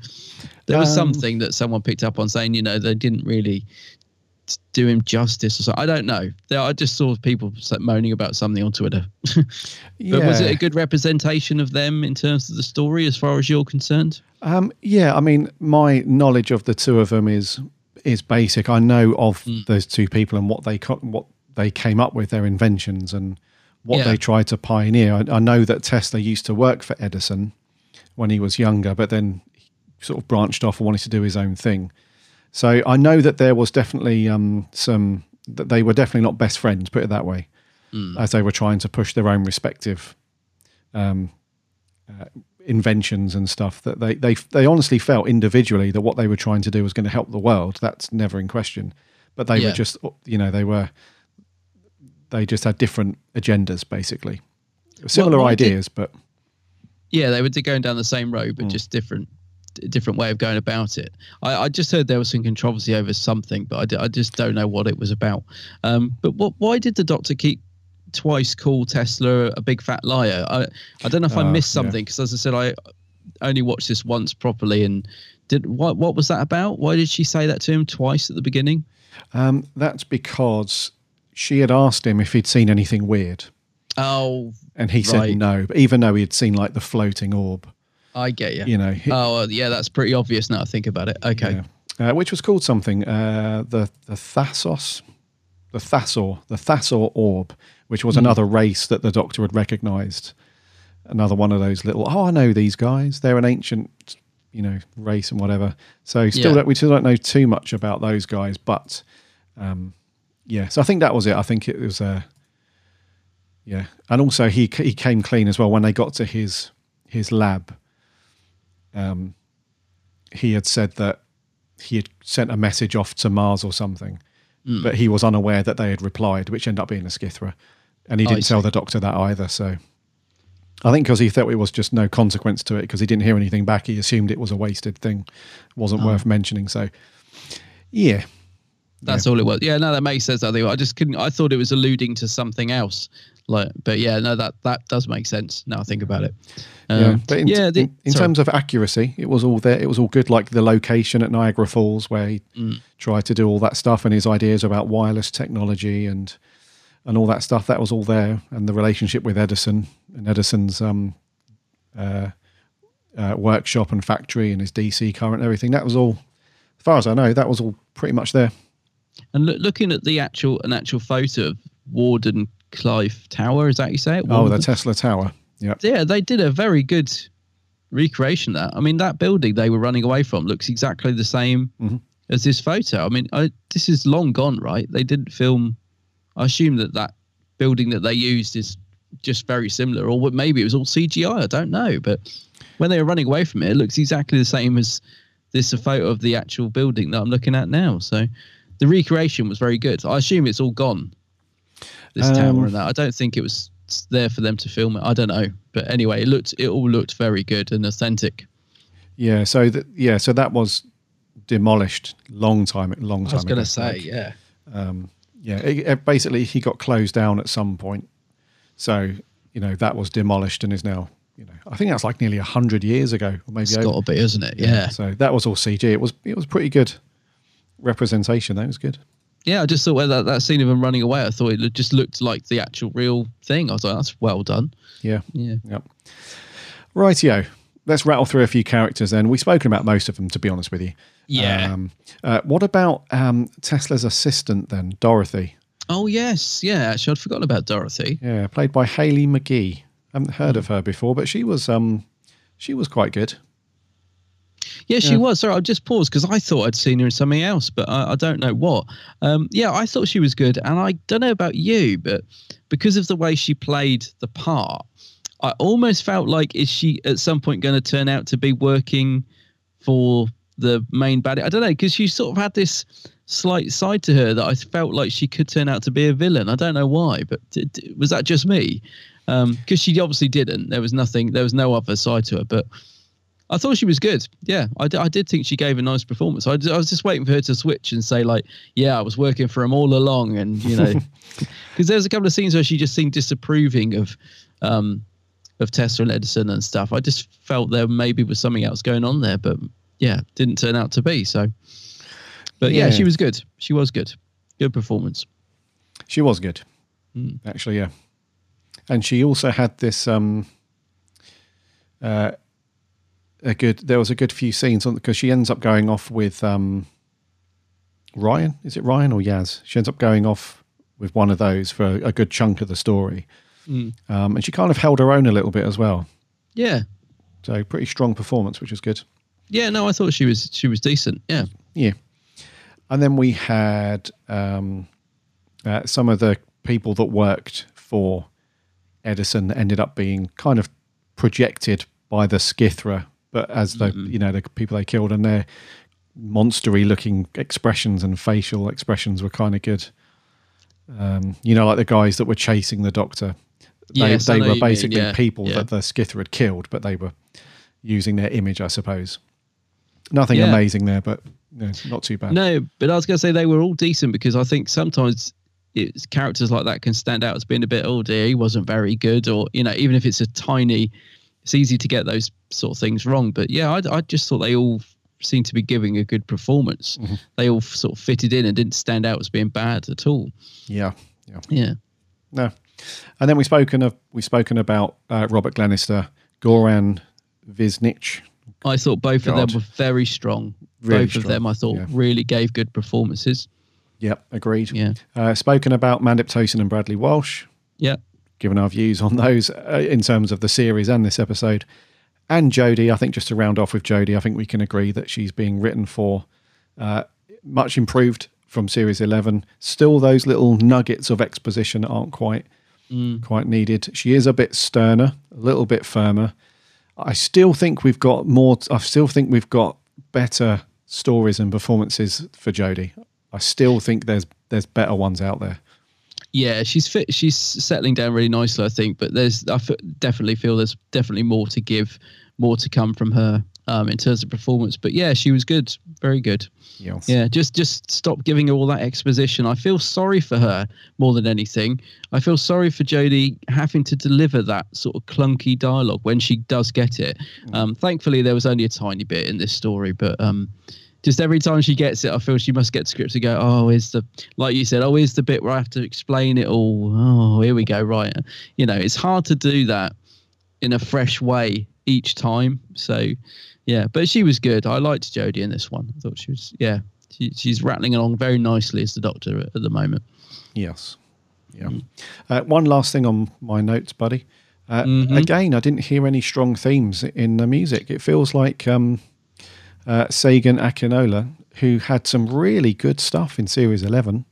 There was Um, something that someone picked up on saying, you know, they didn't really do him justice or something. I don't know. There, I just saw people moaning about something on Twitter. but was it a good representation of them in terms of the story, as far as you're concerned? Um, yeah, I mean, my knowledge of the two of them is is basic. I know of Mm. those two people and what they co- what they came up with, their inventions, and what Yeah. they tried to pioneer. I, I know that Tesla used to work for Edison when he was younger, but then he sort of branched off and wanted to do his own thing. So I know that there was definitely um, some that they were definitely not best friends, put it that way, Mm. as they were trying to push their own respective um, uh, inventions and stuff. That they they they honestly felt individually that what they were trying to do was going to help the world. That's never in question. But they Yeah. were just you know they were they just had different agendas, basically. Similar Well, why did- ideas, but Yeah, they were going down the same road, but just different different way of going about it. I, I just heard there was some controversy over something, but I, d- I just don't know what it was about. Um, but what, why did the doctor keep twice call Tesla a big fat liar? I, I don't know if I Uh, missed something because, as I said, I only watched this once properly. And did what? What was that about? Why did she say that to him twice at the beginning? um, that's because she had asked him if he'd seen anything weird, Oh, and he right. said no. But even though he had seen like the floating orb, I get you. You know, he- oh, yeah, that's pretty obvious now. I think about it. Okay. uh, which was called something uh, the the Thassos, the Thassa, the Thassa orb, which was Hmm. another race that the Doctor had recognised. Another one of those little. Oh, I know these guys. They're an ancient, you know, race and whatever. So still, Yeah. don't, we still don't know too much about those guys, but um, yeah. So I think that was it. I think it was Uh, yeah, and also he he came clean as well when they got to his his lab. Um, he had said that he had sent a message off to Mars or something, Mm. but he was unaware that they had replied, which ended up being a Skithra, and he didn't tell the doctor that either. So, I think because he thought it was just no consequence to it because he didn't hear anything back, he assumed it was a wasted thing, wasn't Oh. worth mentioning. So, yeah, That's all it was. Yeah, no, that makes sense. I think I just couldn't. I thought it was alluding to something else. Like, but yeah, no, that that does make sense. Now I think about it. yeah. Um, But in, yeah, the- in, in terms of accuracy, it was all there. It was all good. Like the location at Niagara Falls, where he Mm. tried to do all that stuff, and his ideas about wireless technology and and all that stuff. That was all there, and the relationship with Edison and Edison's um, uh, uh, workshop and factory and his DC current and everything. That was all, as far as I know, that was all pretty much there. And look, looking at the actual an actual photo of Warden Clive Tower, is that you say it? Oh, the Tesla Tower. Yeah. yeah, they did a very good recreation. of That I mean, that building they were running away from looks exactly the same Mm-hmm. as this photo. I mean, I, this is long gone, right? They didn't film. I assume that that building that they used is just very similar, or maybe it was all CGI. I don't know, but when they were running away from it, it looks exactly the same as this a photo of the actual building that I'm looking at now. So the recreation was very good. I assume it's all gone. This Um, tower and that. I don't think it was there for them to film it. I don't know, but anyway, it looked it all looked very good and authentic. Yeah. So that yeah. So that was demolished long time. Long time. I was going to say, yeah. um, yeah, it, it basically he got closed down at some point. So you know that was demolished and is now you know I think that's like nearly a hundred years ago, or maybe It's over. got to be, isn't it? Yeah. So that was all CG. It was it was pretty good representation. That was good. Yeah, I just thought well, that, that scene of him running away, I thought it just looked like the actual real thing. I was like, that's well done. Yeah. Yeah. Yep. Rightio. Let's rattle through a few characters then. We've spoken about most of them, to be honest with you. Yeah. Um, uh, what about um, Tesla's assistant then, Dorothy? Oh, yes. Yeah, actually, I'd forgotten about Dorothy. Yeah, played by Haley McGee. I haven't heard of her before, but she was um, she was quite good. Yeah, she Yeah. was. Sorry, I just paused because I thought I'd seen her in something else, but I, I don't know what. Um, yeah, I thought she was good, and I don't know about you, but because of the way she played the part, I almost felt like is she at some point going to turn out to be working for the main baddie? I don't know because she sort of had this slight side to her that I felt like she could turn out to be a villain. I don't know why, but d- d- was that just me? Because she obviously didn't. There was nothing. There was no other side to her, but. I thought she was good. Yeah, I, d- I did think she gave a nice performance. I, d- I was just waiting for her to switch and say like, "Yeah, I was working for him all along," and you know, because there's a couple of scenes where she just seemed disapproving of, um, of Tesla and Edison and stuff. I just felt there maybe was something else going on there, but yeah, didn't turn out to be. So, but yeah, Yeah. she was good. She was good. Good performance. She was good, Hmm. actually. Yeah, and she also had this um, uh, a good. There was a good few scenes on because she ends up going off with um, Ryan. Is it Ryan or Yaz? She ends up going off with one of those for a good chunk of the story, Mm. um, and she kind of held her own a little bit as well. Yeah, So pretty strong performance, which was good. yeah. No, I thought she was she was decent. Yeah. Yeah. And then we had um, uh, some of the people that worked for Edison that ended up being kind of projected by the Skithra, but as the you know the people they killed, and their monstery looking expressions and facial expressions were kind of good Um, you know, like the guys that were chasing the Doctor. They, Yes, they were what you mean, basically yeah, people yeah. that the Skithra had killed, but they were using their image, I suppose. Nothing Yeah. amazing there, but no, not too bad. No, but I was going to say they were all decent because I think sometimes it's characters like that can stand out as being a bit, oh dear, he wasn't very good, or you know, even if it's a tiny, it's easy to get those sort of things wrong. But yeah, I, I just thought they all seemed to be giving a good performance. Mm-hmm. They all sort of fitted in and didn't stand out as being bad at all. Yeah, yeah, Yeah. no. And then we spoken of we spoken about uh, Robert Glenister, Goran Višnjić. I thought both of them were very strong. Really both of them, I thought, yeah. really gave good performances. Yep, agreed. Yeah. Uh, spoken about Mandip Tosin and Bradley Walsh. Yeah. Given our views on those uh, in terms of the series and this episode. And Jodie, I think just to round off with Jodie, I think we can agree that she's being written for uh, much improved from series 11. Still, those little nuggets of exposition aren't quite Mm. quite needed. She is a bit sterner, a little bit firmer. I still think we've got more. I still think we've got better stories and performances for Jodie. I still think there's there's better ones out there. Yeah, she's fit. She's settling down really nicely, I think. But there's, I f- definitely feel there's definitely more to give, more to come from her um, in terms of performance. But yeah, she was good, very good. Yes. Yeah, just just stop giving her all that exposition. I feel sorry for her more than anything. I feel sorry for Jodie having to deliver that sort of clunky dialogue when she does get it. Um, thankfully, there was only a tiny bit in this story, but um, just every time she gets it, I feel she must get scripts to go, oh, here's the, like you said, oh, here's the bit where I have to explain it all. Oh, here we go. Right. You know, it's hard to do that in a fresh way each time. So, yeah, but she was good. I liked Jodie in this one. I thought she was, yeah, she, she's rattling along very nicely as the doctor at, at the moment. Yes. Yeah. Uh, one last thing on my notes, buddy. Uh, Mm-hmm. Again, I didn't hear any strong themes in the music. It feels like um, uh, Segun Akinola, who had some really good stuff in Series 11,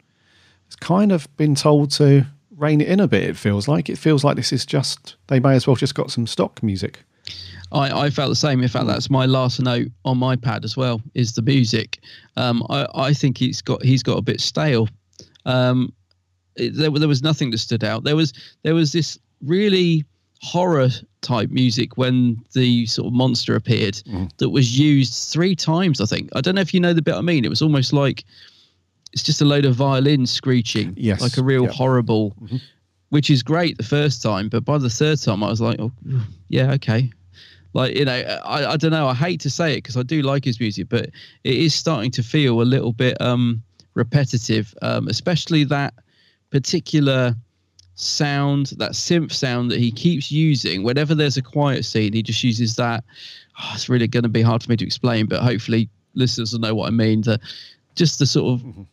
has kind of been told to rein it in a bit, it feels like. It feels like this is just, they may as well just got some stock music. I, I felt the same. In fact, that's my last note on my pad as well. Is the music? Um, I, I think he's got he's got a bit stale. Um, it, there, there was nothing that stood out. There was there was this really horror type music when the sort of monster appeared that was used three times. I think I don't know if you know the bit I mean. It was almost like it's just a load of violins screeching, Yes, like a real yeah. horrible. Which is great the first time, but by the third time I was like, oh, yeah, okay, like you know i, I don't know i hate to say it because i do like his music but it is starting to feel a little bit um repetitive um especially that particular sound that synth sound that he keeps using. Whenever there's a quiet scene he just uses that. Oh, it's really going to be hard for me to explain but hopefully listeners will know what i mean. The just the sort of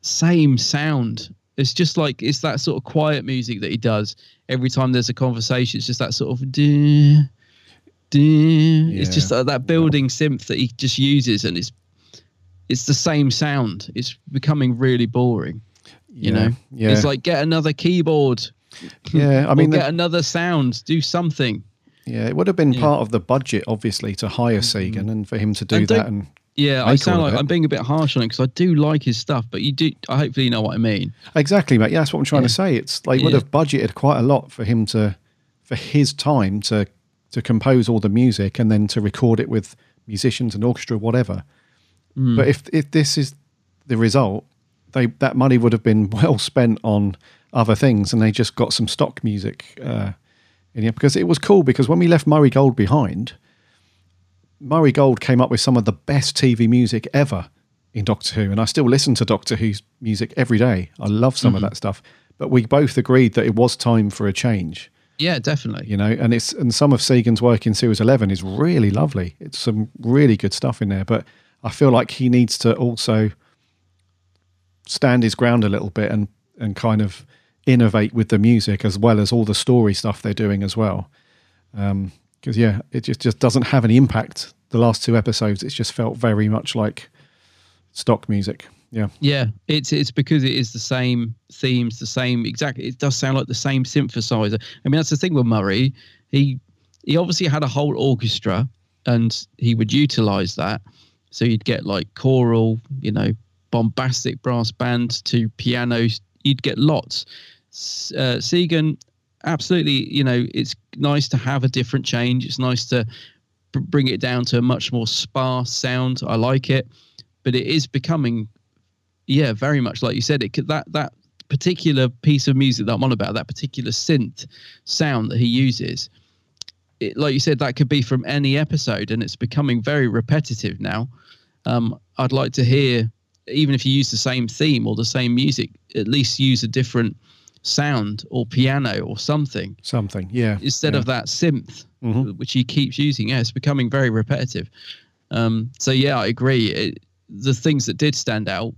same sound. It's just like it's that sort of quiet music that he does every time there's a conversation. It's just that sort of duh. it's just that, that building synth that he just uses and it's it's the same sound it's becoming really boring you Yeah, know yeah. it's like get another keyboard Yeah, I mean, the- get another sound do something Yeah, it would have been Yeah. part of the budget, obviously, to hire mm-hmm. Segun and for him to do And that. And yeah i sound like i'm being a bit harsh on it because i do like his stuff but you do i hopefully you know what i mean Exactly, mate. Yeah, that's what I'm trying to say. It's they would Yeah. have budgeted quite a lot for him to, for his time to to compose all the music and then to record it with musicians and orchestra, whatever. Mm. But if if this is the result, they that money would have been well spent on other things, and they just got some stock music uh, in here because it was cool. Because when we left Murray Gold behind, Murray Gold came up with some of the best TV music ever in Doctor Who, and I still listen to Doctor Who's music every day. I love some Mhm. of that stuff. But we both agreed that it was time for a change, yeah definitely you know. And it's and some of Segun's work in Series Eleven is really lovely. It's some really good stuff in there. But I feel like he needs to also stand his ground a little bit and and kind of innovate with the music as well as all the story stuff they're doing as well. Um, because yeah, it just just doesn't have any impact. The last two episodes, it's just felt very much like stock music. Yeah, Yeah, it's it's because it is the same themes, the same exactly. It does sound like the same synthesizer. I mean, that's the thing with Murray. He he obviously had a whole orchestra, and he would utilize that. So you'd get like choral, you know, bombastic brass band to piano, you'd get lots. Uh, Segun, absolutely. You know, it's nice to have a different change. It's nice to br- bring it down to a much more sparse sound. I like it, but it is becoming, yeah, very much like you said. It could, that that particular piece of music that I'm on about, that particular synth sound that he uses. It, like you said, that could be from any episode, and it's becoming very repetitive now. Um, I'd like to hear, even if you use the same theme or the same music, at least use a different sound or piano or something Something, yeah. instead yeah. of that synth, which he keeps using. Yeah, it's becoming very repetitive. Um, so yeah, I agree. It, the things that did stand out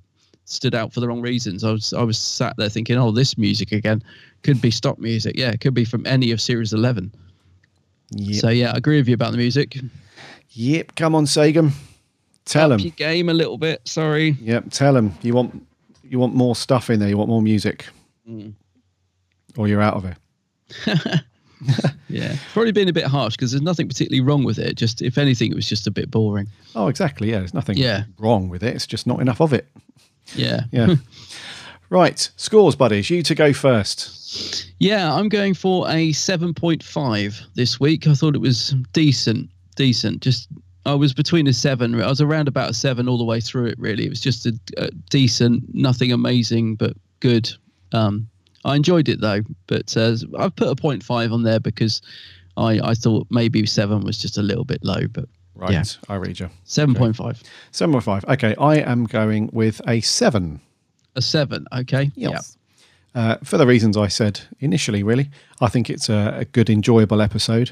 stood out for the wrong reasons. I was I was sat there thinking, oh, this music again could be stock music. Yeah, it could be from any of Series Eleven. Yep. So yeah, I agree with you about the music. Yep, come on, Segun. Tell Up him. game a little bit. Sorry. Yep, tell him. You want you want more stuff in there. You want more music, Mm. or you're out of it. Yeah, probably been a bit harsh because there's nothing particularly wrong with it. Just if anything, it was just a bit boring. Oh, exactly. Yeah, there's nothing Yeah. wrong with it. It's just not enough of it. Yeah. Yeah. right, scores, buddies. You to go first. Yeah, I'm going for a 7.5 this week. I thought it was decent, decent. Just I was between a seven. I was around about a seven all the way through it. Really, it was just a, a decent, nothing amazing, but good. Um, I enjoyed it though, but uh, I've put a 0.5 on there because I I thought maybe seven was just a little bit low, but Right, yeah, I read you. 7.5, Seven point five. Okay, I am going with a seven. a seven. Okay, Yes. Uh, for the reasons I said initially, really. I think it's a, a good, enjoyable episode.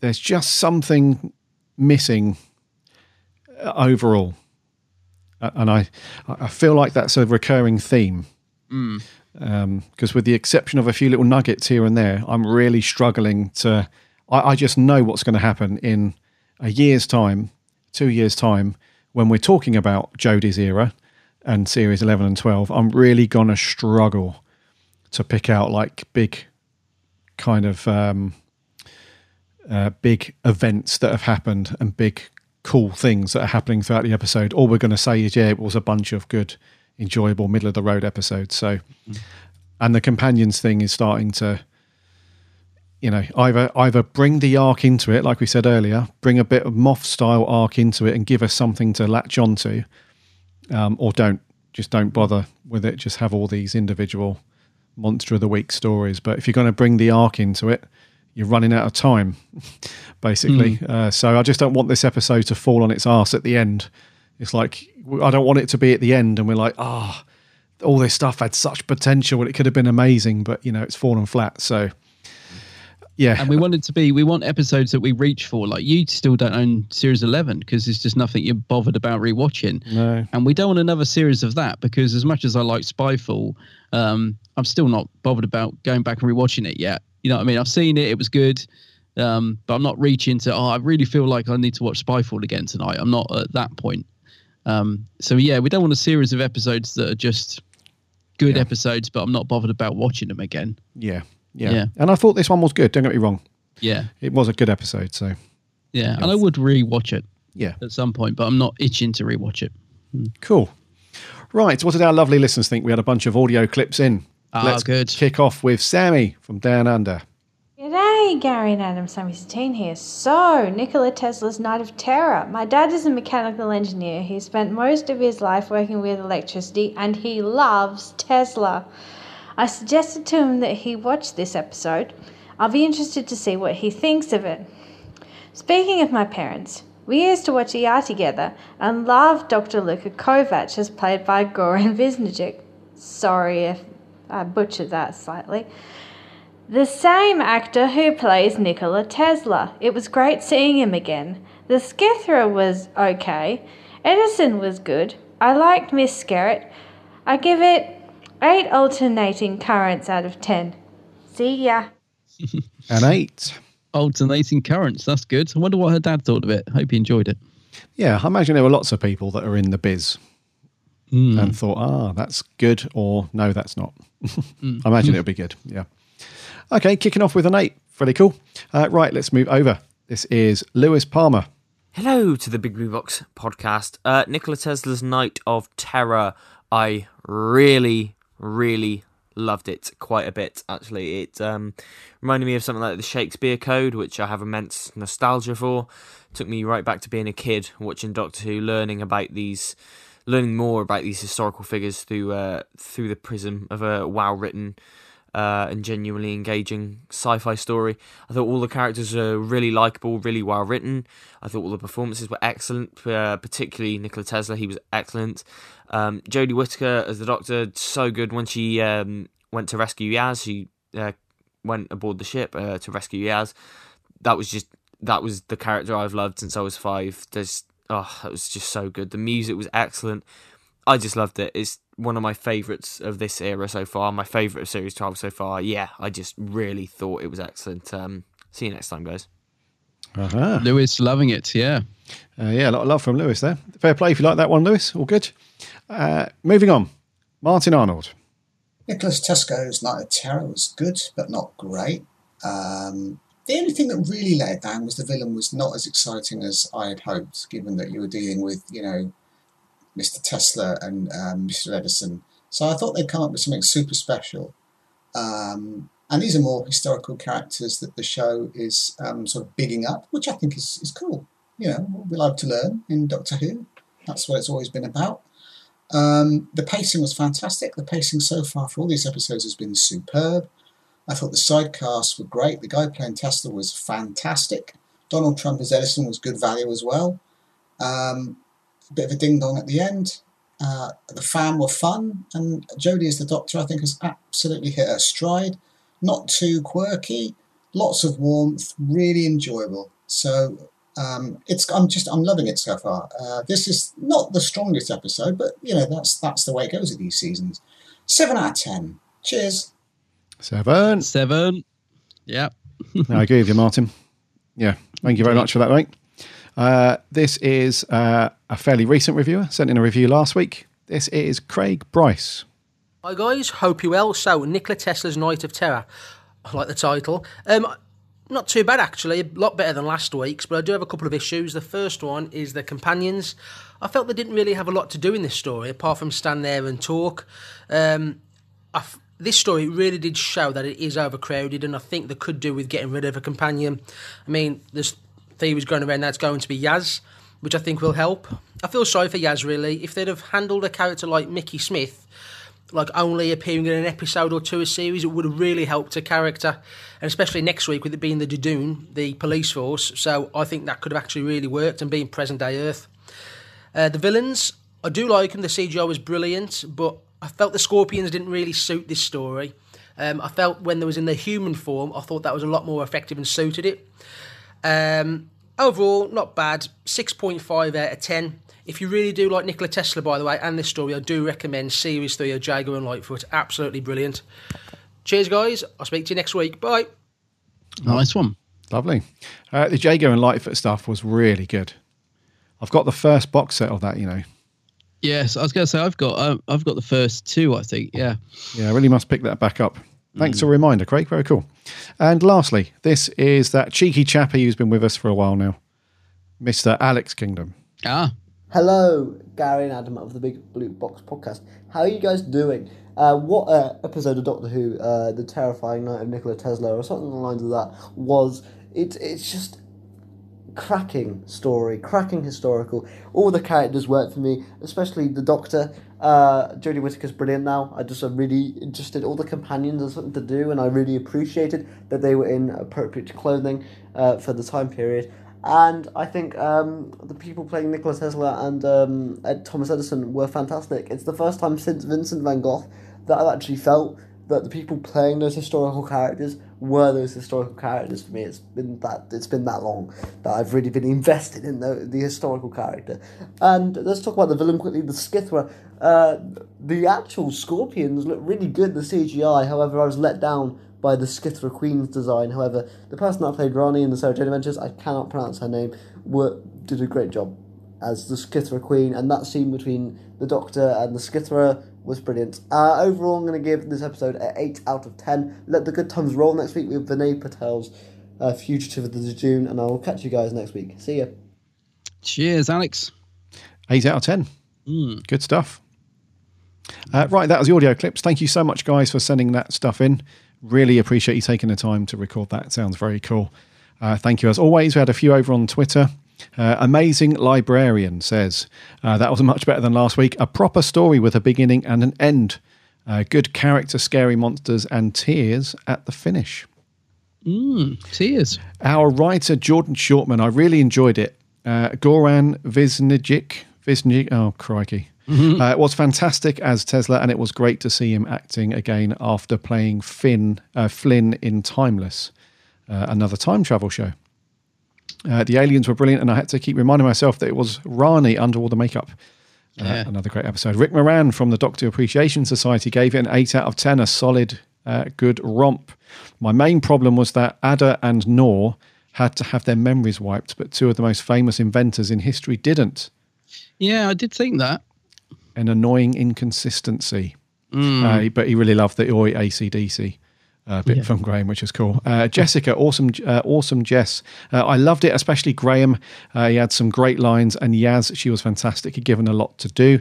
There's just something missing uh, overall. Uh, and I, I feel like that's a recurring theme. yeah. Mm. Because, with the exception of a few little nuggets here and there, I'm really struggling to. I, I just know what's going to happen in a year's time, two years' time, when we're talking about Jodie's era and series 11 and 12. I'm really going to struggle to pick out like big kind of um, uh, big events that have happened and big cool things that are happening throughout the episode. All we're going to say is, yeah, it was a bunch of good, enjoyable, middle of the road episodes. So, and the companions thing is starting to, you know, either either bring the arc into it, like we said earlier, bring a bit of Moff style arc into it, and give us something to latch onto, um, or don't just don't bother with it. Just have all these individual monster of the week stories. But if you're going to bring the arc into it, you're running out of time, basically. Uh, so I just don't want this episode to fall on its arse at the end. It's like I don't want it to be at the end, and we're like, ah, all this stuff had such potential, and it could have been amazing, but you know, it's fallen flat. So yeah, and we want it to be we want episodes that we reach for. Like you still don't own series 11 because it's just nothing you're bothered about rewatching. No. and we don't want another series of that because as much as i like spyfall um i'm still not bothered about going back and rewatching it yet. You know what i mean? I've seen it it was good um but i'm not reaching to oh i really feel like i need to watch spyfall again tonight. I'm not at that point. Um so yeah we don't want a series of episodes that are just good episodes but i'm not bothered about watching them again. Yeah, yeah, Yeah. And I thought this one was good. Don't get me wrong; yeah it was a good episode. So Yeah, and I would rewatch it. Yeah. at some point, but I'm not itching to rewatch it. Cool. Right. What did our lovely listeners think? We had a bunch of audio clips in. Ah, Let's good. kick off with Sammy from Down Under. G'day, Gary and Adam, Sammy Satine here. So, Nikola Tesla's Night of Terror. My dad is a mechanical engineer. He spent most of his life working with electricity and he loves Tesla. I suggested to him that he watch this episode. I'll be interested to see what he thinks of it. Speaking of my parents, we used to watch ER together and loved Dr. Luka Kovac as played by Goran Visnajic. Sorry if I butchered that slightly. The same actor who plays Nikola Tesla. It was great seeing him again. The Skithra was okay. Edison was good. I liked Miss Skerritt. I give it 8 alternating currents out of 10. See ya. An eight. Alternating currents. That's good. I wonder what her dad thought of it. Hope he enjoyed it. Yeah, I imagine there were lots of people that are in the biz Hmm. and thought, ah, that's good, or no, that's not. Hmm. I imagine it'll be good. Yeah. Okay, kicking off with an eight. Really cool. Uh, right, let's move over. This is Lewis Palmer. Hello to the Big Blue Box podcast. Uh, Nikola Tesla's Night of Terror. I really, really loved it quite a bit. Actually, it um, reminded me of something like the Shakespeare Code, which I have immense nostalgia for. Took me right back to being a kid watching Doctor Who, learning about these, learning more about these historical figures through uh, through the prism of a well written uh, and genuinely engaging sci-fi story. I thought all the characters are really likable, really well written. I thought all the performances were excellent, uh, particularly Nikola Tesla. He was excellent. Um, Jodie Whittaker as the Doctor, so good when she um, went to rescue Yaz. She uh, went aboard the ship uh, to rescue Yaz. That was just that was the character I've loved since I was five. There's oh, it was just so good. The music was excellent. I just loved it. It's one of my favourites of this era so far. My favourite of Series 12 so far. Yeah, I just really thought it was excellent. Um, see you next time, guys. Uh-huh. Lewis loving it, yeah. Uh, yeah, a lot of love from Lewis there. Fair play if you like that one, Lewis. All good. Uh, moving on. Martin Arnold. Nicholas Tesco's Night of Terror was good, but not great. Um, the only thing that really let it down was the villain was not as exciting as I had hoped, given that you were dealing with, you know, Mr. Tesla and um, Mr. Edison. So I thought they'd come up with something super special. Um, and these are more historical characters that the show is um, sort of bigging up, which I think is, is cool. You know, we love to learn in Doctor Who. That's what it's always been about. Um, the pacing was fantastic. The pacing so far for all these episodes has been superb. I thought the side casts were great. The guy playing Tesla was fantastic. Donald Trump as Edison was good value as well. Um, a bit of a ding dong at the end. Uh, the fam were fun, and Jodie as the Doctor, I think, has absolutely hit her stride. Not too quirky, lots of warmth, really enjoyable. So um, it's I'm just I'm loving it so far. Uh, this is not the strongest episode, but you know that's that's the way it goes with these seasons. Seven out of ten. Cheers. Seven. Seven. Yeah. I agree with you, Martin. Yeah. Thank you very much for that, mate. Uh, this is uh, a fairly recent reviewer, sent in a review last week. This is Craig Bryce. Hi guys, hope you well. So, Nikola Tesla's Night of Terror. I like the title. Um, not too bad actually, a lot better than last week's, but I do have a couple of issues. The first one is the companions. I felt they didn't really have a lot to do in this story, apart from stand there and talk. Um, this story really did show that it is overcrowded, and I think they could do with getting rid of a companion. I mean, there's theories going around that's going to be Yaz, which I think will help. I feel sorry for Yaz really. If they'd have handled a character like Mickey Smith, like only appearing in an episode or two a series, it would have really helped a character, and especially next week with it being the Judoon, the police force. So I think that could have actually really worked and being present day Earth. Uh, the villains, I do like them. The CGI was brilliant, but I felt the Scorpions didn't really suit this story. Um, I felt when there was in their human form, I thought that was a lot more effective and suited it. Um, overall, not bad. 6.5 out of 10. If you really do like Nikola Tesla, by the way, and this story, I do recommend Series 3 of Jago and Lightfoot. Absolutely brilliant. Cheers, guys. I'll speak to you next week. Bye. Nice one. Lovely. Uh, the Jago and Lightfoot stuff was really good. I've got the first box set of that, you know. Yes, I was going to say I've got um, I've got the first two. I think, yeah. Yeah, I really must pick that back up. Thanks mm. for a reminder, Craig. Very cool. And lastly, this is that cheeky chappy who's been with us for a while now, Mr. Alex Kingdom. Ah. Hello, Gary and Adam of the Big Blue Box podcast. How are you guys doing? Uh, what uh, episode of Doctor Who, uh, The Terrifying Night of Nikola Tesla, or something along the lines of that, was it? It's just cracking story, cracking historical. All the characters work for me, especially the Doctor. Uh, Jodie Whittaker's brilliant now. I just am really interested. All the companions have something to do, and I really appreciated that they were in appropriate clothing uh, for the time period. And I think um, the people playing Nikola Tesla and um, Ed Thomas Edison were fantastic. It's the first time since Vincent van Gogh that I've actually felt that the people playing those historical characters were those historical characters for me. It's been that it's been that long that I've really been invested in the, the historical character. And let's talk about the villain quickly. The Skithra, uh, the actual Scorpions look really good. The CGI, however, I was let down by the Skithra Queen's design. However, the person that played Rani in the Sarah Jane Adventures, I cannot pronounce her name, were, did a great job as the Skithra Queen, and that scene between the Doctor and the Skithra was brilliant. Uh, overall, I'm going to give this episode an 8 out of 10. Let the good times roll next week with Vinay Patel's uh, Fugitive of the Judoon, and I will catch you guys next week. See ya. Cheers, Alex. 8 out of 10. Mm. Good stuff. Uh, right, that was the audio clips. Thank you so much, guys, for sending that stuff in. Really appreciate you taking the time to record that. Sounds very cool. Uh, thank you as always. We had a few over on Twitter. Uh, amazing librarian says uh, that was much better than last week. A proper story with a beginning and an end. Uh, good character, scary monsters, and tears at the finish. Mm, tears. Our writer Jordan Shortman, I really enjoyed it. Uh, Goran Visnijic, Visnijic, oh crikey, uh, it was fantastic as Tesla, and it was great to see him acting again after playing Finn uh, Flynn in Timeless, uh, another time travel show. Uh, the aliens were brilliant, and I had to keep reminding myself that it was Rani under all the makeup. Uh, Yeah. Another great episode. Rick Moran from the Doctor Appreciation Society gave it an 8 out of 10, a solid, uh, good romp. My main problem was that Ada and Nor had to have their memories wiped, but two of the most famous inventors in history didn't. Yeah, I did think that. An annoying inconsistency. Mm. Uh, but he really loved the Oi ACDC uh, bit Yeah. from Graham, which is cool. Uh, Jessica, awesome, uh, awesome Jess. Uh, I loved it, especially Graham. Uh, he had some great lines, and Yaz, she was fantastic. He'd given a lot to do.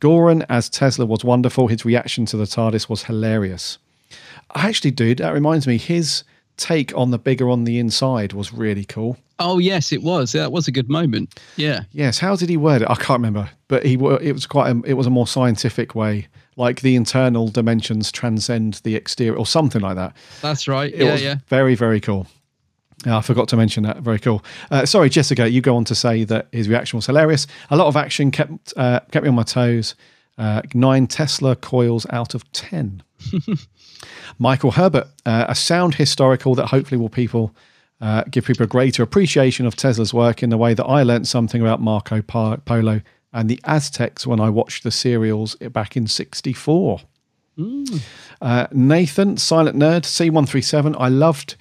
Goran as Tesla was wonderful. His reaction to the TARDIS was hilarious. Actually, dude, that reminds me, his take on the bigger on the inside was really cool. Oh yes, it was. That was a good moment. Yeah. Yes, how did he word it? I can't remember, but he it was quite a, it was a more scientific way, like the internal dimensions transcend the exterior or something like that. That's right. It yeah, yeah. very very cool. I forgot to mention that. Very cool. Uh, sorry, Jessica. You go on to say that his reaction was hilarious. A lot of action kept uh, kept me on my toes. Uh, nine Tesla coils out of ten. Michael Herbert, uh, a sound historical that hopefully will people uh, give people a greater appreciation of Tesla's work in the way that I learnt something about Marco Polo and the Aztecs when I watched the serials back in '64. Uh, Nathan, Silent Nerd, C137. I loved.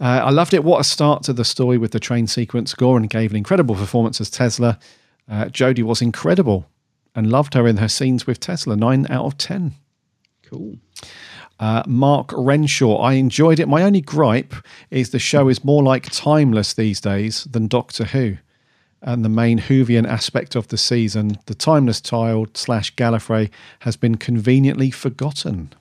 Uh, I loved it. What a start to the story with the train sequence. Goran gave an incredible performance as Tesla. Uh, Jodie was incredible and loved her in her scenes with Tesla. Nine out of ten. Cool. Uh, Mark Renshaw. I enjoyed it. My only gripe is the show is more like Timeless these days than Doctor Who. And the main Whovian aspect of the season, the Timeless child slash Gallifrey, has been conveniently forgotten.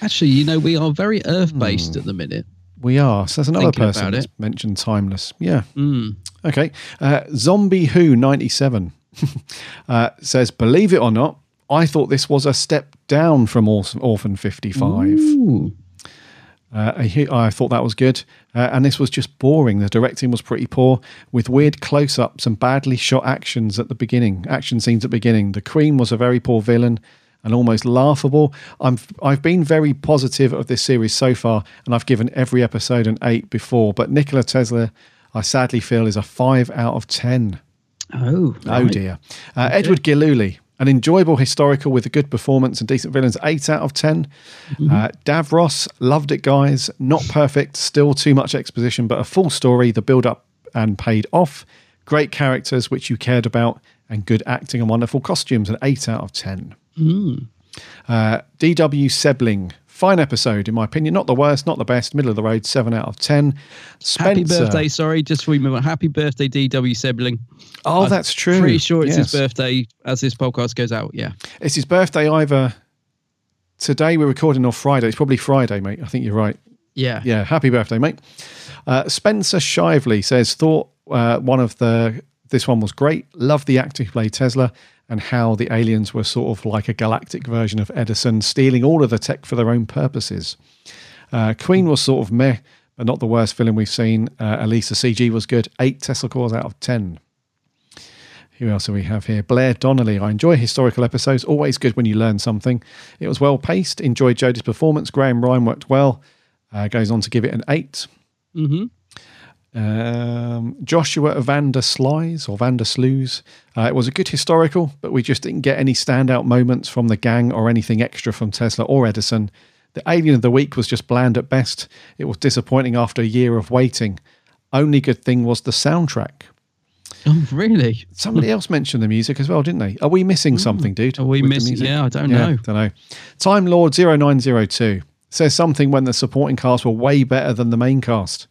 Actually, you know, we are very Earth based at the minute. We are. So there's another Thinking person that's mentioned Timeless. Yeah. Mm. Okay. Uh, Zombie Who 97 uh, says, Believe it or not, I thought this was a step down from Orphan, Orphan 55. Ooh. Uh, I, I thought that was good. Uh, and this was just boring. The directing was pretty poor, with weird close ups and badly shot actions at the beginning, action scenes at the beginning. The Queen was a very poor villain and almost laughable. I'm, I've been very positive of this series so far, and I've given every episode an 8 before. But Nikola Tesla, I sadly feel, is a 5 out of 10. Oh. Oh right. dear. Uh, Edward Giluli, an enjoyable historical with a good performance and decent villains, 8 out of 10. Uh, Davros, loved it, guys. Not perfect, still too much exposition, but a full story, the build up and paid off. Great characters, which you cared about, and good acting and wonderful costumes, an 8 out of 10. Mm. Uh, DW Sebling, fine episode, in my opinion. Not the worst, not the best, middle of the road, 7 out of 10. Spencer. Happy birthday, sorry, just remember, happy birthday, DW Sibling. Oh, I'm that's true. Pretty sure it's Yes. his birthday as this podcast goes out. Yeah. It's his birthday either today we're recording or Friday. It's probably Friday, mate. I think you're right. Yeah. Yeah. Happy birthday, mate. Uh, Spencer Shively says, thought uh, one of the, this one was great. Loved the actor who played Tesla and how the aliens were sort of like a galactic version of Edison, stealing all of the tech for their own purposes. Uh, Queen was sort of meh, but not the worst villain we've seen. Uh, at least the CG was good. Eight Tesla cores out of 10. Who else do we have here? Blair Donnelly. I enjoy historical episodes. Always good when you learn something. It was well paced. Enjoyed Jodie's performance. Graham Ryan worked well. Uh, goes on to give it an eight. Mm-hmm. Um, Joshua Vander Slies or Vander Slews. Uh, it was a good historical, but we just didn't get any standout moments from the gang or anything extra from Tesla or Edison. The Alien of the Week was just bland at best. It was disappointing after a year of waiting. Only good thing was the soundtrack. Oh, really? Somebody else mentioned the music as well, didn't they? Are we missing something, dude? Are we missing- yeah, I don't know. Don't know. Time Lord 0902 says something when the supporting cast were way better than the main cast.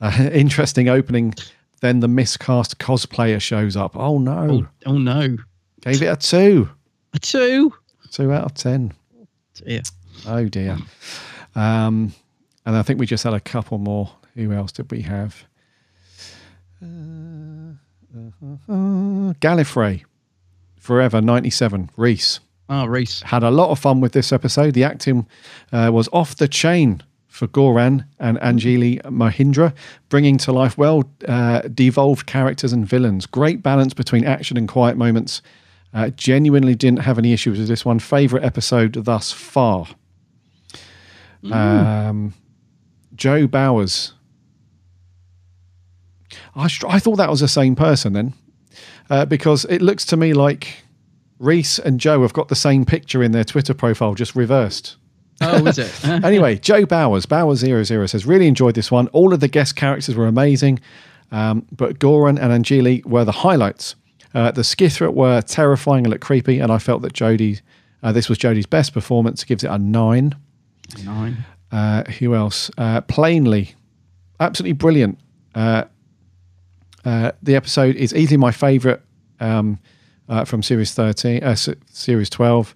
Uh, interesting opening. Then the miscast cosplayer shows up. Oh no. Oh, oh no. Gave it a two. A two? Two out of ten. Yeah. Oh dear. Um, and I think we just had a couple more. Who else did we have? Uh, uh, Gallifrey, Forever '97. Reese. Oh, Reese. Had a lot of fun with this episode. The acting uh, was off the chain for Goran and Anjli Mohindra, bringing to life well uh, devolved characters and villains. Great balance between action and quiet moments. Uh, genuinely didn't have any issues with this one. Favorite episode thus far. Um, Joe Bowers. I, str- I thought that was the same person then, uh, because it looks to me like Reese and Joe have got the same picture in their Twitter profile, just reversed. Oh, is it? anyway, Joe Bowers, Bowers00 says, really enjoyed this one. All of the guest characters were amazing, um, but Goran and Anjli were the highlights. Uh, the Skithra were terrifying and looked creepy, and I felt that Jodie, uh, this was Jodie's best performance, gives it a nine. Nine. Uh, who else? Uh, plainly, absolutely brilliant. Uh, uh, the episode is easily my favourite um, uh, from series thirteen, uh, series twelve.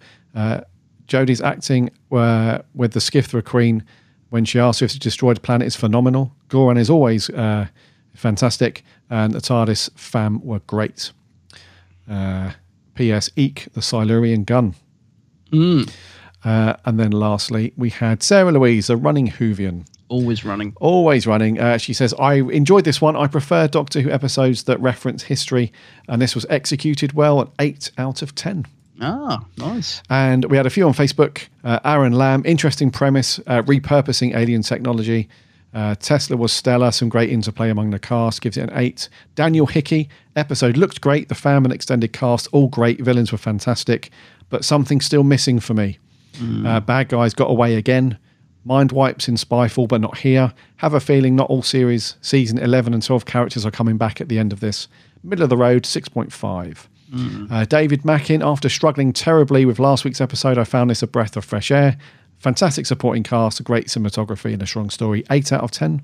Jodie's acting uh, with the Skithra Queen when she asks if she destroyed the planet is phenomenal. Goran is always uh, fantastic, and the TARDIS fam were great. Uh, P.S. Eek, the Silurian gun. Mm. Uh, and then lastly, we had Sarah Louise, a running Whovian. Always running. Always running. Uh, she says, I enjoyed this one. I prefer Doctor Who episodes that reference history, and this was executed well at 8 out of 10. Ah, nice. And we had a few on Facebook. Uh, Aaron Lamb, interesting premise, uh, repurposing alien technology. Uh, Tesla was stellar, some great interplay among the cast, gives it an 8. Daniel Hickey, episode looked great. The fam and extended cast, all great. Villains were fantastic, but something still missing for me. Uh, bad guys got away again. Mind wipes in Spyfall, but not here. Have a feeling not all series, season 11 and 12 characters are coming back at the end of this. Middle of the road, 6.5. Uh, David Mackin, after struggling terribly with last week's episode, I found this a breath of fresh air. Fantastic supporting cast, great cinematography, and a strong story. 8 out of 10.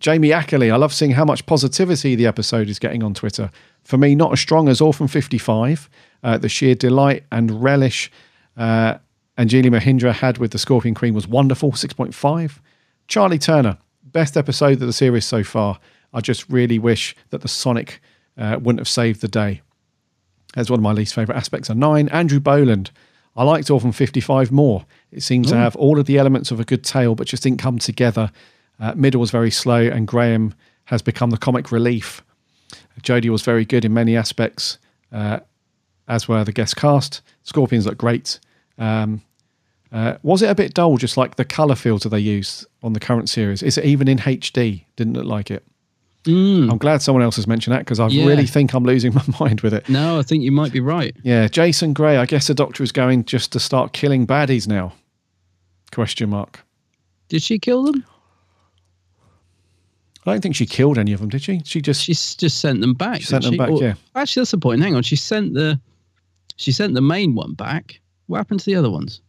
Jamie Ackley, I love seeing how much positivity the episode is getting on Twitter. For me, not as strong as Orphan 55. Uh, the sheer delight and relish uh, Anjli Mohindra had with the Scorpion Queen was wonderful. 6.5. Charlie Turner, best episode of the series so far. I just really wish that the Sonic uh, wouldn't have saved the day. That's one of my least favourite aspects. A nine. Andrew Boland. I liked Orphan 55 more. It seemed to Mm. have all of the elements of a good tale, but just didn't come together. Uh, middle was very slow, and Graham has become the comic relief. Jodie was very good in many aspects, uh, as were the guest cast. Scorpions look great. Um, uh, was it a bit dull, just like the colour filter they use on the current series? Is it even in HD? Didn't look like it. Mm. I'm glad someone else has mentioned that because I Yeah. really think I'm losing my mind with it. No, I think you might be right. Yeah, Jason Gray. I guess the Doctor is going just to start killing baddies now. Question mark. Did she kill them? I don't think she killed any of them, did she? She just she just sent them back. She sent them back, Or- yeah. Actually, that's the point. Hang on. She sent the she sent the main one back. What happened to the other ones?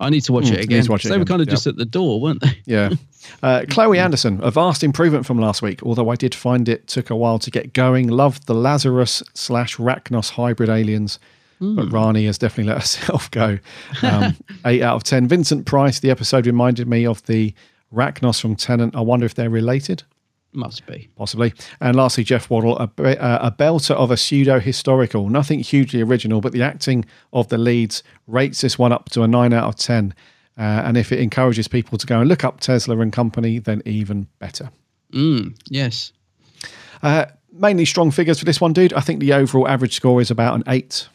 I need to watch Hmm, it again. watch it they were kind of yeah. just at the door, weren't they? Yeah. Uh, Chloe Anderson, a vast improvement from last week, although I did find it took a while to get going. Loved the Lazarus slash Racnoss hybrid aliens, but Rani has definitely let herself go. Um, eight out of 10. Vincent Price, the episode reminded me of the Racnoss from Tennant. I wonder if they're related. Must be. Possibly. And lastly, Jeff Waddle, a, uh, a belter of a pseudo historical. Nothing hugely original, but the acting of the leads rates this one up to a 9 out of 10. Uh, and if it encourages people to go and look up Tesla and company, then even better. Mm, yes. Uh, mainly strong figures for this one, dude. I think the overall average score is about an 8.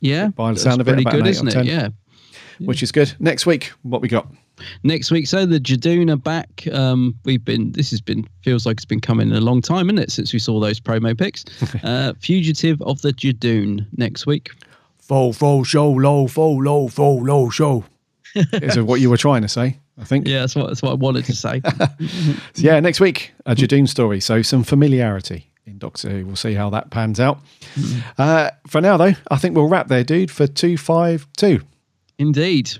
Yeah. By the sound of it, pretty about an 8 isn't out it? of 10. Yeah. Which is good. Next week, what we got? Next week, so the Judoon are back. Um, we've been. This has been feels like it's been coming a long time, isn't it? Since we saw those promo pics. uh, Fugitive of the Judoon next week. Full, full show, low, full, low, full, low show. is what you were trying to say, I think. Yeah, that's what that's what I wanted to say. So yeah, next week, a Judoon story. So some familiarity in Doctor Who. We'll see how that pans out. Uh, for now, though, I think we'll wrap there, dude, for 252. Indeed.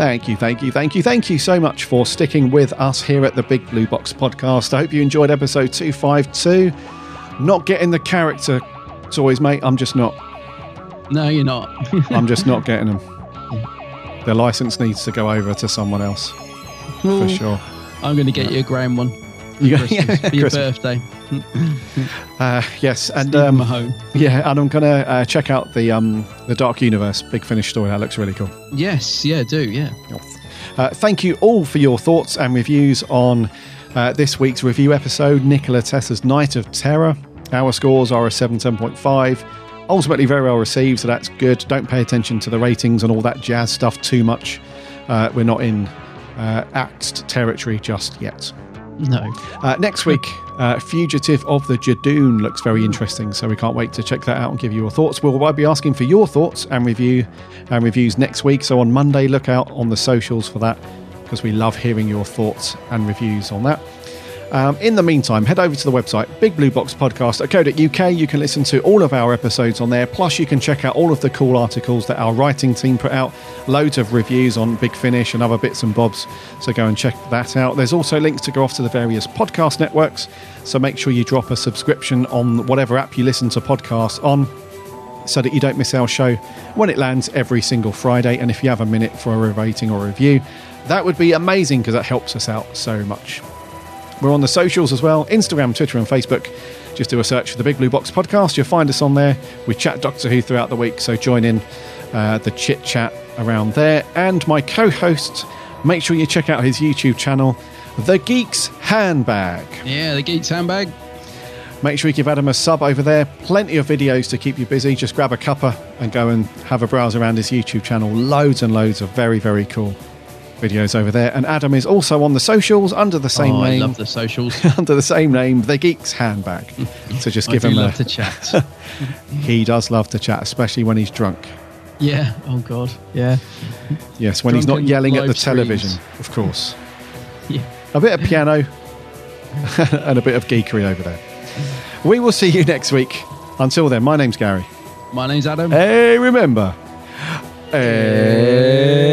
Thank you, thank you, thank you, thank you so much for sticking with us here at the Big Blue Box podcast. I hope you enjoyed episode 252. Not getting the character toys, mate. I'm just not. No, you're not. I'm just not getting them. The license needs to go over to someone else. For sure. I'm going to get you a Graham one. You for yeah, for your birthday. Uh, yes, and um, Mahone. yeah, and I'm gonna uh, check out the um, the Dark Universe Big Finish story. That looks really cool. yes, yeah, do, yeah. Uh, thank you all for your thoughts and reviews on uh, this week's review episode, Nikola Tesla's Night of Terror. Our scores are a 77.5. Ultimately, very well received, so that's good. Don't pay attention to the ratings and all that jazz stuff too much. Uh, we're not in uh, axed territory just yet. No. Uh, next week, uh, Fugitive of the Judoon looks very interesting, so we can't wait to check that out and give you your thoughts. We'll be asking for your thoughts and review and reviews next week. So on Monday, look out on the socials for that because we love hearing your thoughts and reviews on that. Um, in the meantime, head over to the website bigblueboxpodcast.co.uk. You can listen to all of our episodes on there. Plus, you can check out all of the cool articles that our writing team put out. Loads of reviews on Big Finish and other bits and bobs. So go and check that out. There's also links to go off to the various podcast networks. So make sure you drop a subscription on whatever app you listen to podcasts on so that you don't miss our show when it lands every single Friday. And if you have a minute for a rating or a review, that would be amazing because that helps us out so much. We're on the socials as well Instagram, Twitter, and Facebook. Just do a search for the Big Blue Box podcast. You'll find us on there. We chat Doctor Who throughout the week, so join in uh, the chit chat around there. And my co host, make sure you check out his YouTube channel, The Geek's Handbag. Yeah, the Geeks handbag. Make sure you give Adam a sub over there. Plenty of videos to keep you busy. Just grab a cuppa and go and have a browse around his YouTube channel. Loads and loads of very, very cool videos over there. And Adam is also on the socials under the same oh, name. I love the socials. under the same name, The Geek's Handbag. So just I give do him a. love to chat. he does love to chat, especially when he's drunk. yeah. Oh God. Yeah. Yes, when he's not yelling at the television, of course. Yeah. A bit of piano and a bit of geekery over there. We will see you next week. Until then, my name's Gary. My name's Adam. Hey, remember. Hey.